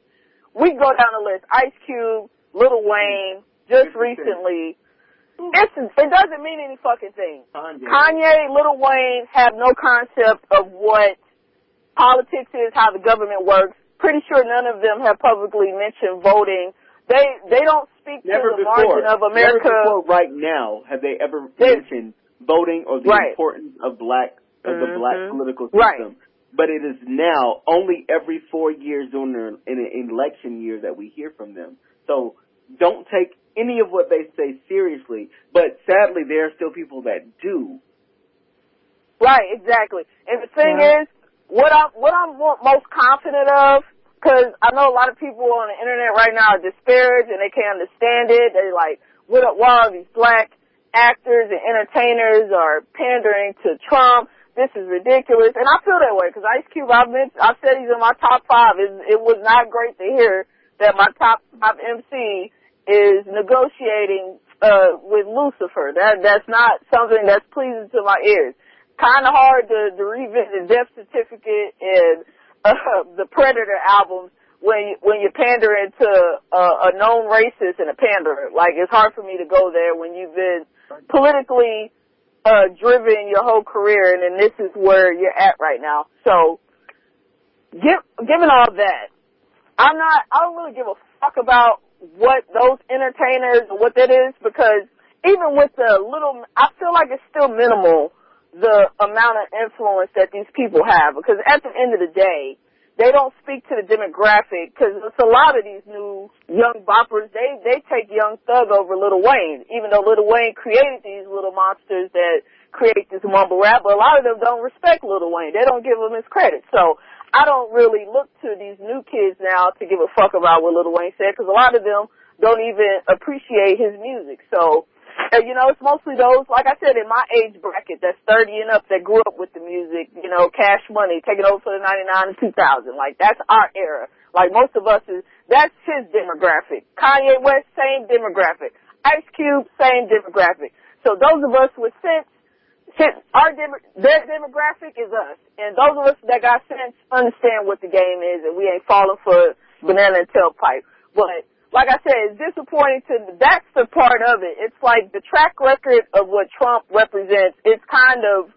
We can go down the list. Ice Cube, Lil Wayne, just recently. It's, it doesn't mean any fucking thing. Kanye. Kanye, Lil Wayne have no concept of what politics is, how the government works. Pretty sure none of them have publicly mentioned voting. They they don't speak Never to the before. margin of America. Never before right now have they ever They- mentioned voting or the Right. importance of black of the mm-hmm. black political Right. system. But it is now only every four years during their, in an election year that we hear from them. So don't take any of what they say seriously. But sadly, there are still people that do. Right, exactly. And the thing Yeah. is, what I'm what I'm most confident of, because I know a lot of people on the internet right now are disparaged and they can't understand it. They like, what? Why are these black actors and entertainers are pandering to Trump? This is ridiculous, and I feel that way because Ice Cube. I've been, I've said he's in my top five. It, it was not great to hear that my top top MC is negotiating uh with Lucifer. That that's not something that's pleasing to my ears. Kind of hard to, to revisit Death Certificate and uh, the Predator albums when when you're pandering to uh, a known racist and a panderer. Like it's hard for me to go there when you've been politically uh driven your whole career and then this is where you're at right now. So give, given all that, I'm not, I don't really give a fuck about what those entertainers what that is because even with the little, I feel like it's still minimal the amount of influence that these people have because at the end of the day, they don't speak to the demographic because it's a lot of these new young boppers. They they take Young Thug over Lil Wayne, even though Lil Wayne created these little monsters that create this mumble rap. But a lot of them don't respect Lil Wayne. They don't give him his credit. So I don't really look to these new kids now to give a fuck about what Lil Wayne said because a lot of them don't even appreciate his music. So you know, it's mostly those, like I said, in my age bracket, that's 30 and up that grew up with the music, you know, cash money, taking over for the 99 and 2000. Like, that's our era. Like, most of us is, that's his demographic. Kanye West, same demographic. Ice Cube, same demographic. So those of us with sense, sense our dem- their demographic is us. And those of us that got sense understand what the game is and we ain't falling for banana and tailpipe. But like I said, it's disappointing to, that's the part of it. It's like the track record of what Trump represents, it's kind of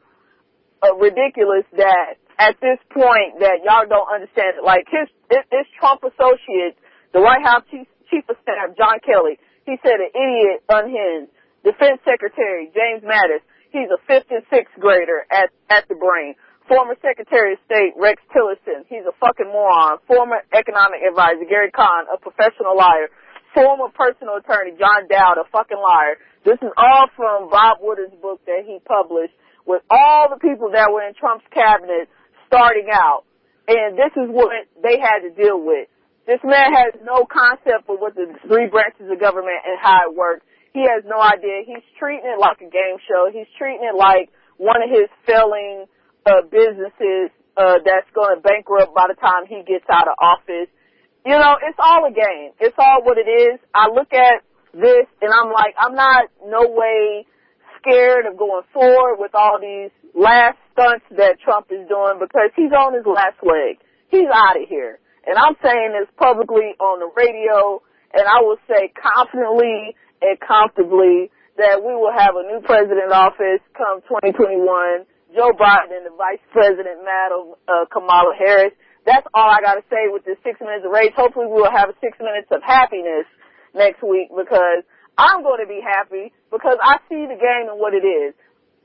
uh, ridiculous that at this point that y'all don't understand it. Like his, his Trump associate, the White House Chief, Chief of Staff, John Kelly, he said an idiot unhinged. Defense Secretary, James Mattis, he's a fifth and sixth grader at, at the brain. Former Secretary of State Rex Tillerson, he's a fucking moron. Former economic advisor Gary Cohn, a professional liar. Former personal attorney John Dowd, a fucking liar. This is all from Bob Woodward's book that he published with all the people that were in Trump's cabinet starting out. And this is what they had to deal with. This man has no concept of what the three branches of government and how it works. He has no idea. He's treating it like a game show. He's treating it like one of his failing uh, businesses uh, that's going bankrupt by the time he gets out of office. You know, it's all a game. It's all what it is. I look at this and I'm like, I'm not no way scared of going forward with all these last stunts that Trump is doing because he's on his last leg. He's out of here. And I'm saying this publicly on the radio and I will say confidently and comfortably that we will have a new president office come 2021 Joe Biden and the Vice President, Madam uh, Kamala Harris. That's all I got to say with this six minutes of rage. Hopefully, we will have six minutes of happiness next week because I'm going to be happy because I see the game and what it is.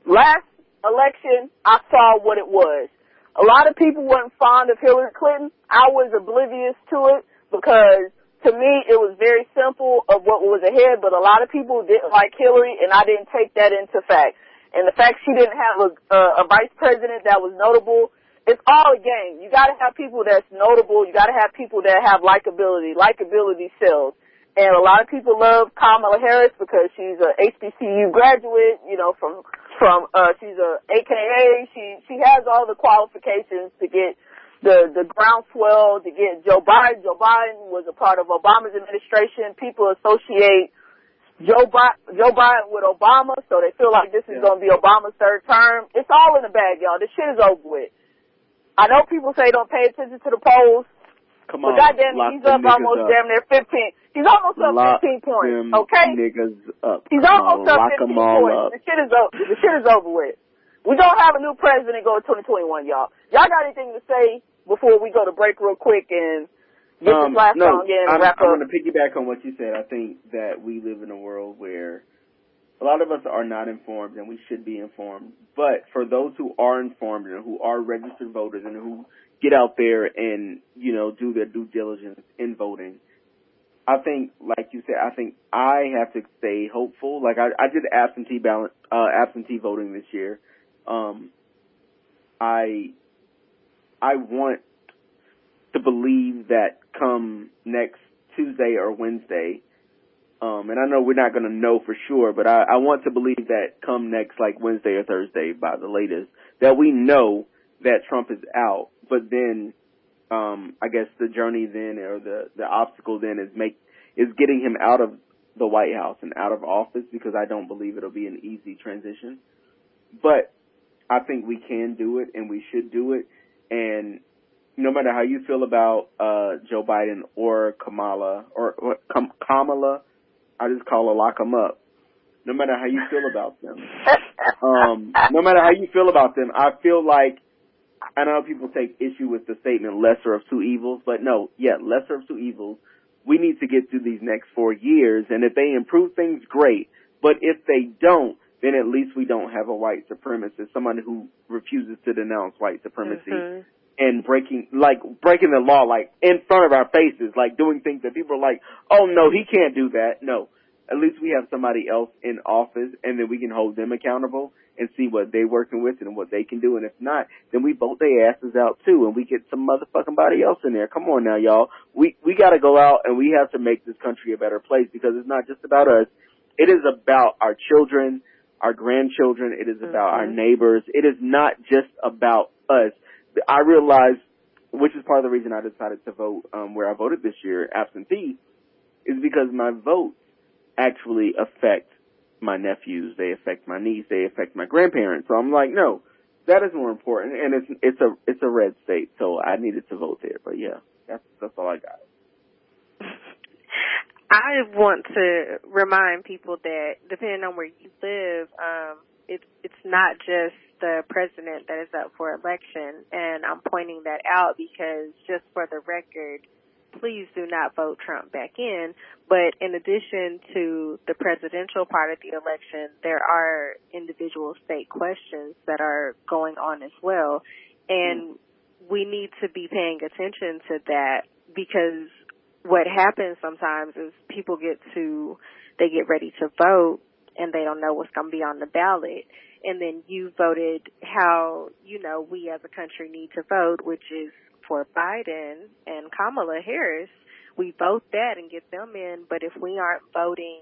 Last election, I saw what it was. A lot of people weren't fond of Hillary Clinton. I was oblivious to it because to me it was very simple of what was ahead, but a lot of people didn't like Hillary and I didn't take that into fact. And the fact she didn't have a, a, a vice president that was notable, it's all a game. You gotta have people that's notable. You gotta have people that have likability. Likability sells. And a lot of people love Kamala Harris because she's a HBCU graduate, you know, from, from, uh, she's a AKA. She, she has all the qualifications to get the, the groundswell to get Joe Biden. Joe Biden was a part of Obama's administration. People associate Joe Biden, Joe Biden with Obama, so they feel like this is Yeah. going to be Obama's third term. It's all in the bag, y'all. This shit is over with. I know people say don't pay attention to the polls, Come but on, goddamn, lock he's up almost up. damn near 15. He's almost up Lock 15 points, okay? niggas up. He's Come almost on, up lock 15 them all points. up. The shit is over. The shit is over with. We don't have a new president going 2021, y'all. Y'all got anything to say before we go to break real quick and get Um, this last no, song and I'm, wrap I'm going to piggyback on what you said. I think that we live in a world where a lot of us are not informed and we should be informed. But for those who are informed and who are registered voters and who get out there and, you know, do their due diligence in voting, I think, like you said, I think I have to stay hopeful. Like I, I did absentee ballot, uh, absentee voting this year. Um, I, I want to believe that come next Tuesday or Wednesday, um, and I know we're not going to know for sure, but I, I want to believe that come next like Wednesday or Thursday by the latest, that we know that Trump is out, but then, um, I guess the journey then or the, the obstacle then is make, is getting him out of the White House and out of office because I don't believe it'll be an easy transition. But I think we can do it and we should do it. And no matter how you feel about uh Joe Biden or Kamala or, or Kam- Kamala, I just call her lock 'em up. No matter how you feel about them, [laughs] um, no matter how you feel about them, I feel like I know people take issue with the statement lesser of two evils, but no, yeah, lesser of two evils. We need to get through these next four years, and if they improve things, great. But if they don't, then at least we don't have a white supremacist, someone who refuses to denounce white supremacy Mhm. And breaking, like breaking the law, like in front of our faces, like doing things that people are like, oh no, he can't do that. No, at least we have somebody else in office, and then we can hold them accountable and see what they're working with and what they can do. And if not, then we vote their asses out too, and we get some motherfucking body else in there. Come on now, y'all. We we got to go out and we have to make this country a better place because it's not just about us. It is about our children, our grandchildren. It is about our Mhm. neighbors. It is not just about us. I realized, which is part of the reason I decided to vote um, where I voted this year, absentee, is because my votes actually affect my nephews. They affect my niece. They affect my grandparents. So I'm like, no, that is more important. And it's it's a it's a red state, so I needed to vote there. But yeah, that's that's all I got. I want to remind people that depending on where you live, um, it's it's not just the president that is up for election, and I'm pointing that out because just for the record, please do not vote Trump back in. But in addition to the presidential part of the election, there are individual state questions that are going on as well, and mm-hmm. we need to be paying attention to that because what happens sometimes is people get to they get ready to vote and they don't know what's going to be on the ballot. And then you voted how you know we as a country need to vote which is for Biden and Kamala Harris. We vote that and get them in but if we aren't voting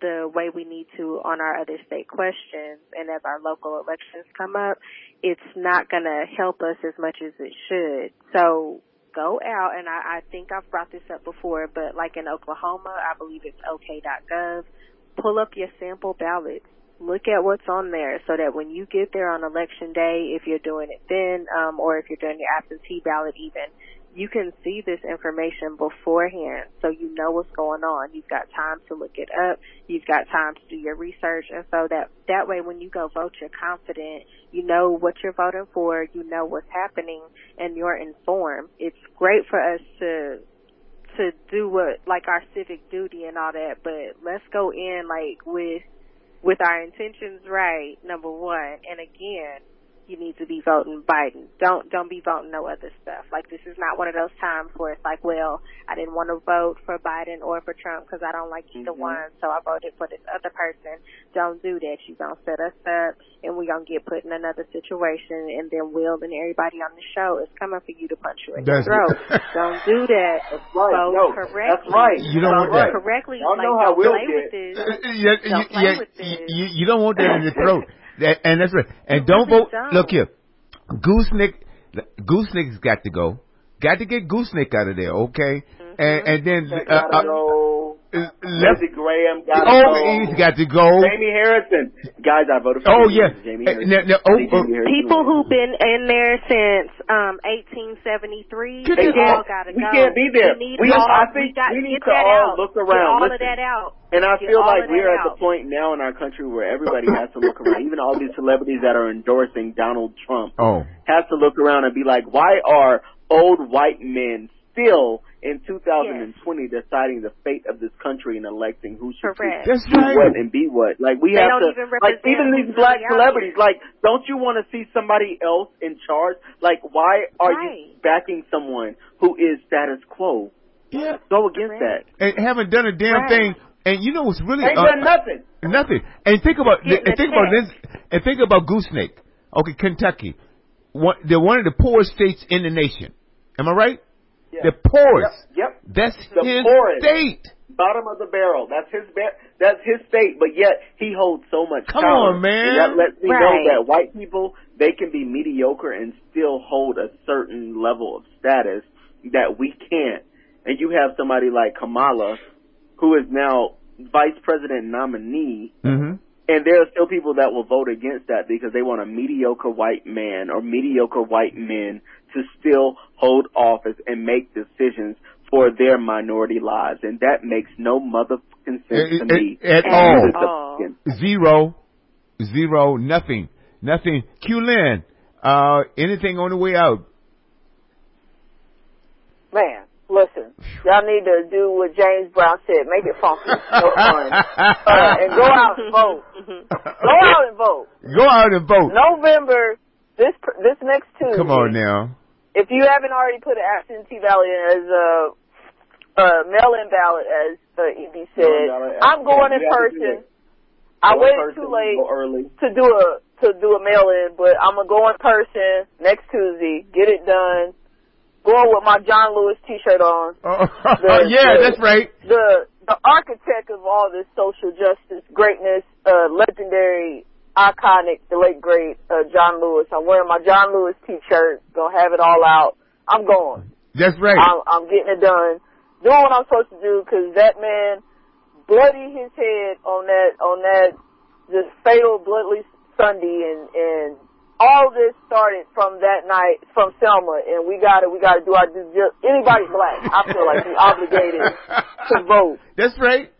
the way we need to on our other state questions and as our local elections come up it's not going to help us as much as it should. So go out and I, I think I've brought this up before, but like in Oklahoma, I believe it's OK.gov. Pull up your sample ballots. Look at what's on there so that when you get there on election day, if you're doing it then, um, or if you're doing your absentee ballot even, you can see this information beforehand so you know what's going on. You've got time to look it up. You've got time to do your research and so that, that way when you go vote, you're confident. You know what you're voting for. You know what's happening and you're informed. It's great for us to, to do what, like our civic duty and all that, but let's go in like with, with our intentions right, number one. And again, you need to be voting Biden. Don't don't be voting no other stuff. Like this is not one of those times where it's like, well, I didn't want to vote for Biden or for Trump because I don't like either Mhm. one, so I voted for this other person. Don't do that. You're gonna set us up, and we're gonna get put in another situation, and then Will and everybody on the show is coming for you to punch you in the throat. don't do that. [laughs] That's right. Vote no, correctly. that's right. You don't Vote want that. correctly. Y'all like know how don't Will play get. with this. [laughs] yeah, Don't you, play yeah, with this. you, you don't want that in your throat. [laughs] That, and that's right. And You don't vote. don't. Look here, Gooseneck. Gooseneck's got to go. Got to get Gooseneck out of there, okay? Mm-hmm. And and then uh, uh, go. left. Lindsey Graham got to Oh, go. he's got to go. Jamie Harrison. Guys, I voted for Oh Jamie- yeah. Jamie Uh, Harrison. now- now- oh, I oh, Jamie Harrison People who've been in there since um 1873, Get they all gotta go. We go. can't be there. We need We- all, I think got, we need to all out. look Get around. all of that out. And I feel like we're at the point now in our country where everybody has to look around. Even all these celebrities that are endorsing Donald Trump Oh. has to look around and be like, why are old white men still in 2020 deciding the fate of this country and electing who should Correct. That's do right. what and be what? Like we They have to, even like even these black really out celebrities. Like, don't you want to see somebody else in charge? Like, why are you backing someone who is status quo? Yeah. Go against that And haven't done a damn Right. thing. And you know what's really that. Ain't uh, done nothing. Nothing. And think about Getting and a think about this and think about Gooseneck. Okay, Kentucky. One, they're one of the poorest states in the nation. Am I right? Yeah. The poorest. Yep. yep. That's The his poorest. state. bottom of the barrel. That's his ba- that's his state, but yet he holds so much Come power. on, man. And that lets me Right. know that white people they can be mediocre and still hold a certain level of status that we can't. And you have somebody like Kamala, who is now vice president nominee, Mm-hmm. and there are still people that will vote against that because they want a mediocre white man or mediocre white men to still hold office and make decisions for their minority lives. And that makes no motherfucking sense to At- me. at And all. neither does All. Zero, zero, nothing, nothing. Q Lin, Uh, anything on the way out? Man, listen, y'all need to do what James Brown said. Make it funky, no fun, [laughs] uh, and go out and vote. Go out and vote. Go out and vote. November this this next Tuesday. Come on now. If you haven't already put an absentee ballot as a, a mail-in ballot, as uh, EB said, Mail-in ballot. I'm going in You have to do person. I Go in waited person, too late early. to do a to do a mail-in, but I'm gonna go in person next Tuesday, get it done. Going with my John Lewis T-shirt on. Oh, [laughs] The- yeah, the- that's right. the the architect of all this social justice greatness, uh, legendary, iconic, the late great uh, John Lewis. I'm wearing my John Lewis T-shirt. Gonna have it all out. I'm going. That's right. I'm, I'm getting it done. Doing what I'm supposed to do because that man bloody his head on that on that just fatal bloodless Sunday and and all this started from that night from Selma and we got to we got to do our due anybody black I feel like we obligated to [laughs] vote That's right.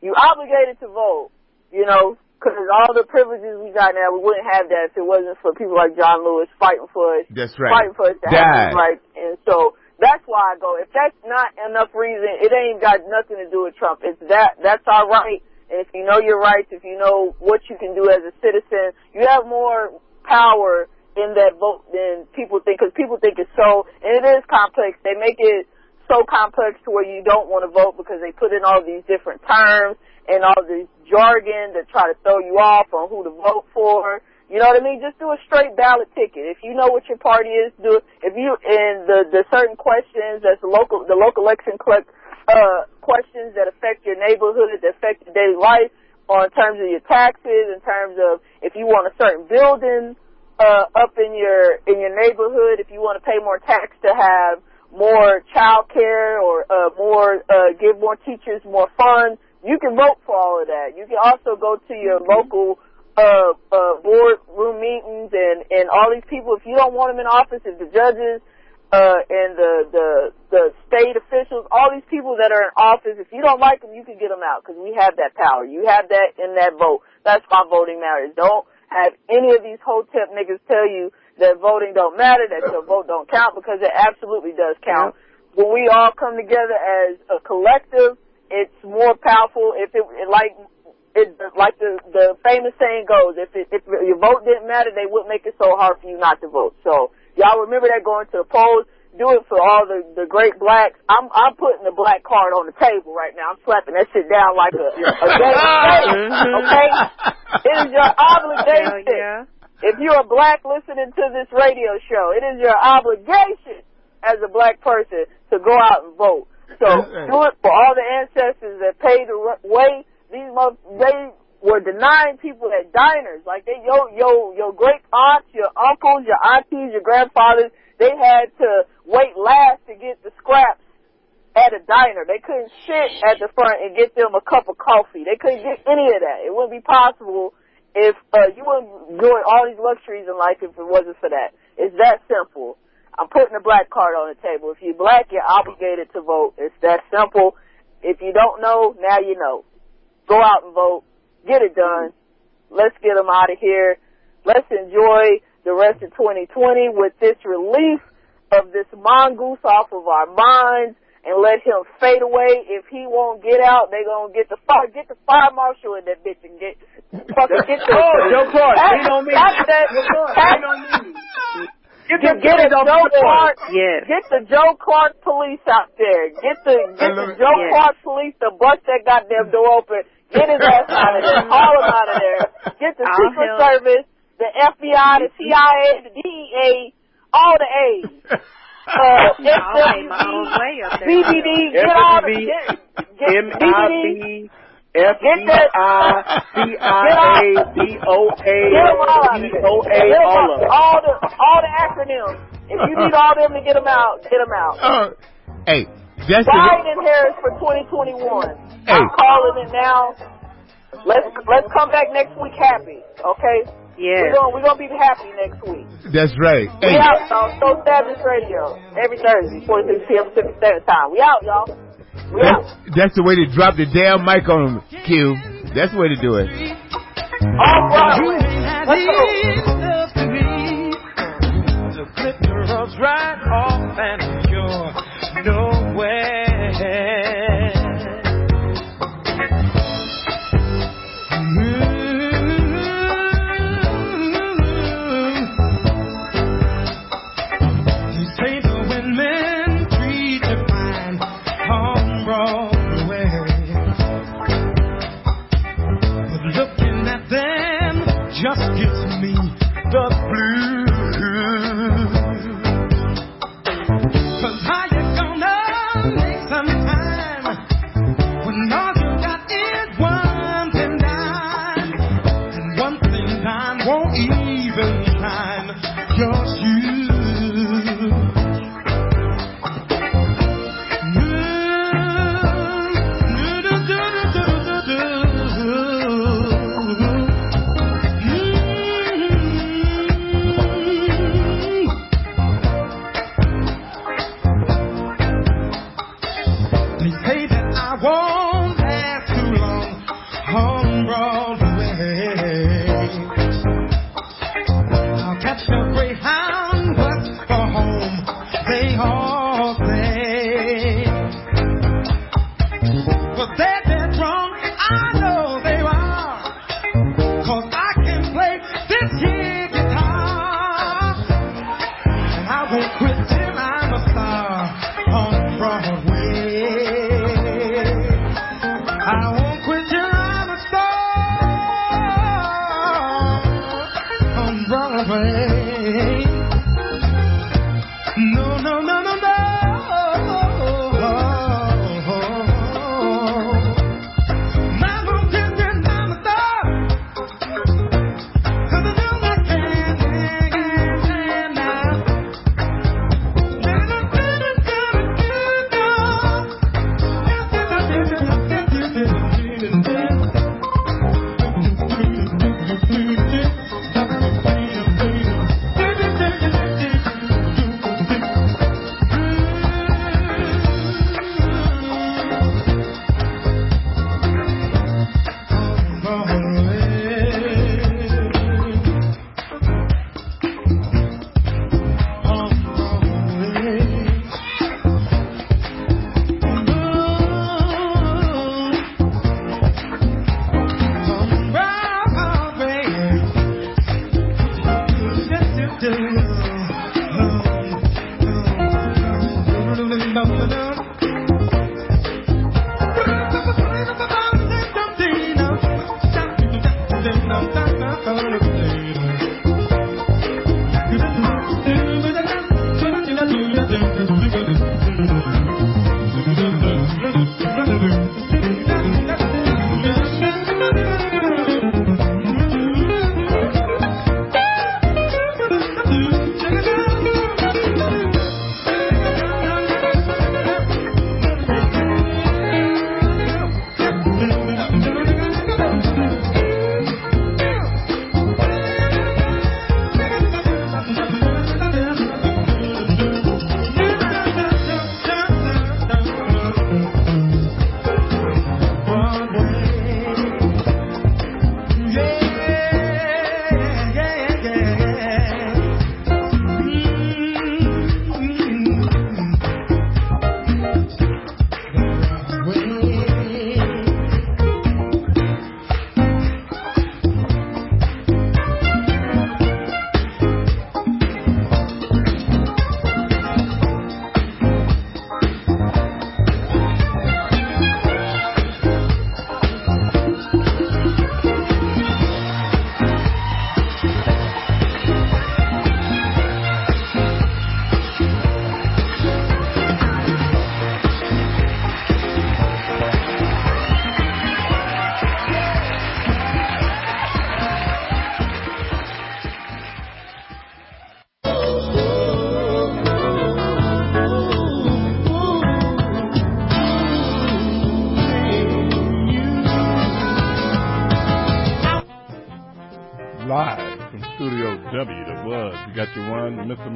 you obligated to vote you know because all the privileges we got now we wouldn't have that if it wasn't for people like John Lewis fighting for us That's right. fighting for us to have rights. And so that's why I go. If that's not enough reason, it ain't got nothing to do with Trump. It's that that's our right. And if you know your rights, if you know what you can do as a citizen, you have more power in that vote than people think. Because people think it's so, and it is complex. They make it so complex to where you don't want to vote because they put in all these different terms and all this jargon to try to throw you off on who to vote for. You know what I mean? Just do a straight ballot ticket. If you know what your party is, do it. If you and the the certain questions that's the local the local election collect uh questions that affect your neighborhood, that affect your daily life, or in terms of your taxes, in terms of if you want a certain building uh up in your in your neighborhood, if you want to pay more tax to have more child care or uh more uh give more teachers more funds, you can vote for all of that. You can also go to your local uh, uh, board room meetings and, and all these people, if you don't want them in office, if the judges, uh, and the, the, the state officials, all these people that are in office, if you don't like them, you can get them out because we have that power. You have that in that vote. That's why voting matters. Don't have any of these hotep niggas tell you that voting don't matter, that your vote don't count because it absolutely does count. When we all come together as a collective, it's more powerful. If it, like it like the the famous saying goes, if it, if your vote didn't matter, they would make it so hard for you not to vote. So y'all remember that going to the polls. Do it for all the the great blacks. I'm I'm putting the black card on the table right now. I'm slapping that shit down like a a game [laughs] Okay, it is your obligation. yeah. If you're a black listening to this radio show, it is your obligation as a black person to go out and vote. So do it for all the ancestors that paid the way. These mother, they were denying people at diners. Like they, yo, yo, your great aunts, your uncles, your aunties, your grandfathers, they had to wait last to get the scraps at a diner. They couldn't sit at the front and get them a cup of coffee. They couldn't get any of that. It wouldn't be possible if uh, you wouldn't enjoy all these luxuries in life if it wasn't for that. It's that simple. I'm putting a black card on the table. If you're black, you're obligated to vote. It's that simple. If you don't know, now you know. Go out and vote. Get it done. Let's get them out of here. Let's enjoy the rest of 2020 with this relief of this mongoose off of our minds and let him fade away. If he won't get out, they gonna get the fire, get the fire marshal in that bitch and get fucking get the Oh, Joe Clark, Pass- lean on me. pass that- Joe Clark, pass- lean on me. Get Get, get a Joe. Clark. Yes. Get the Joe Clark police out there. Get the get the. Joe Yes. Clark police to bust that goddamn door open. Get his ass out of there. Call him out of there. Get the I'll Secret help. Service, the FBI, the CIA, the DEA, all the A's. [laughs] Uh, I'll my own way up there. BBD, get all the FWB, get, get BBD, M-I-B, F-E-I-C-I-A-B-O-A, Get them all out of there. B-O-A, all of them. All the all the acronyms. If you need all them to get them out, get them out. Uh, hey, that's. Biden and Harris for 2021. Hey. I'm calling it now. Let's let's come back next week happy, okay? Yeah. We're gonna, we're be happy next week. That's right. We hey. out, y'all. So Savage Radio every Thursday, 4 p.m. Pacific Standard Time. We out, y'all. That's. That's the way to drop the damn mic on him, Q. That's the way to do it. All Broadway. Let's go. The clip drops right off and you're nowhere.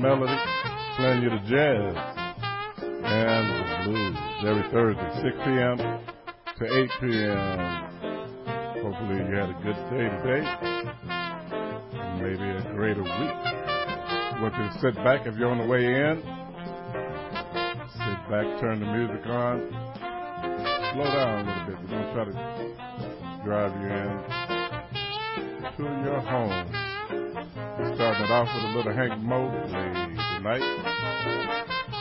Melody, playing you the jazz and the blues every Thursday, 6 p.m. to 8 p.m. Hopefully you had a good day today, maybe a greater week. Want to sit back if you're on the way in. Sit back, turn the music on. Slow down a little bit. We're going to try to drive you in to your home. Starting it off with a little Hank Mobley tonight.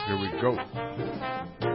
Here we go.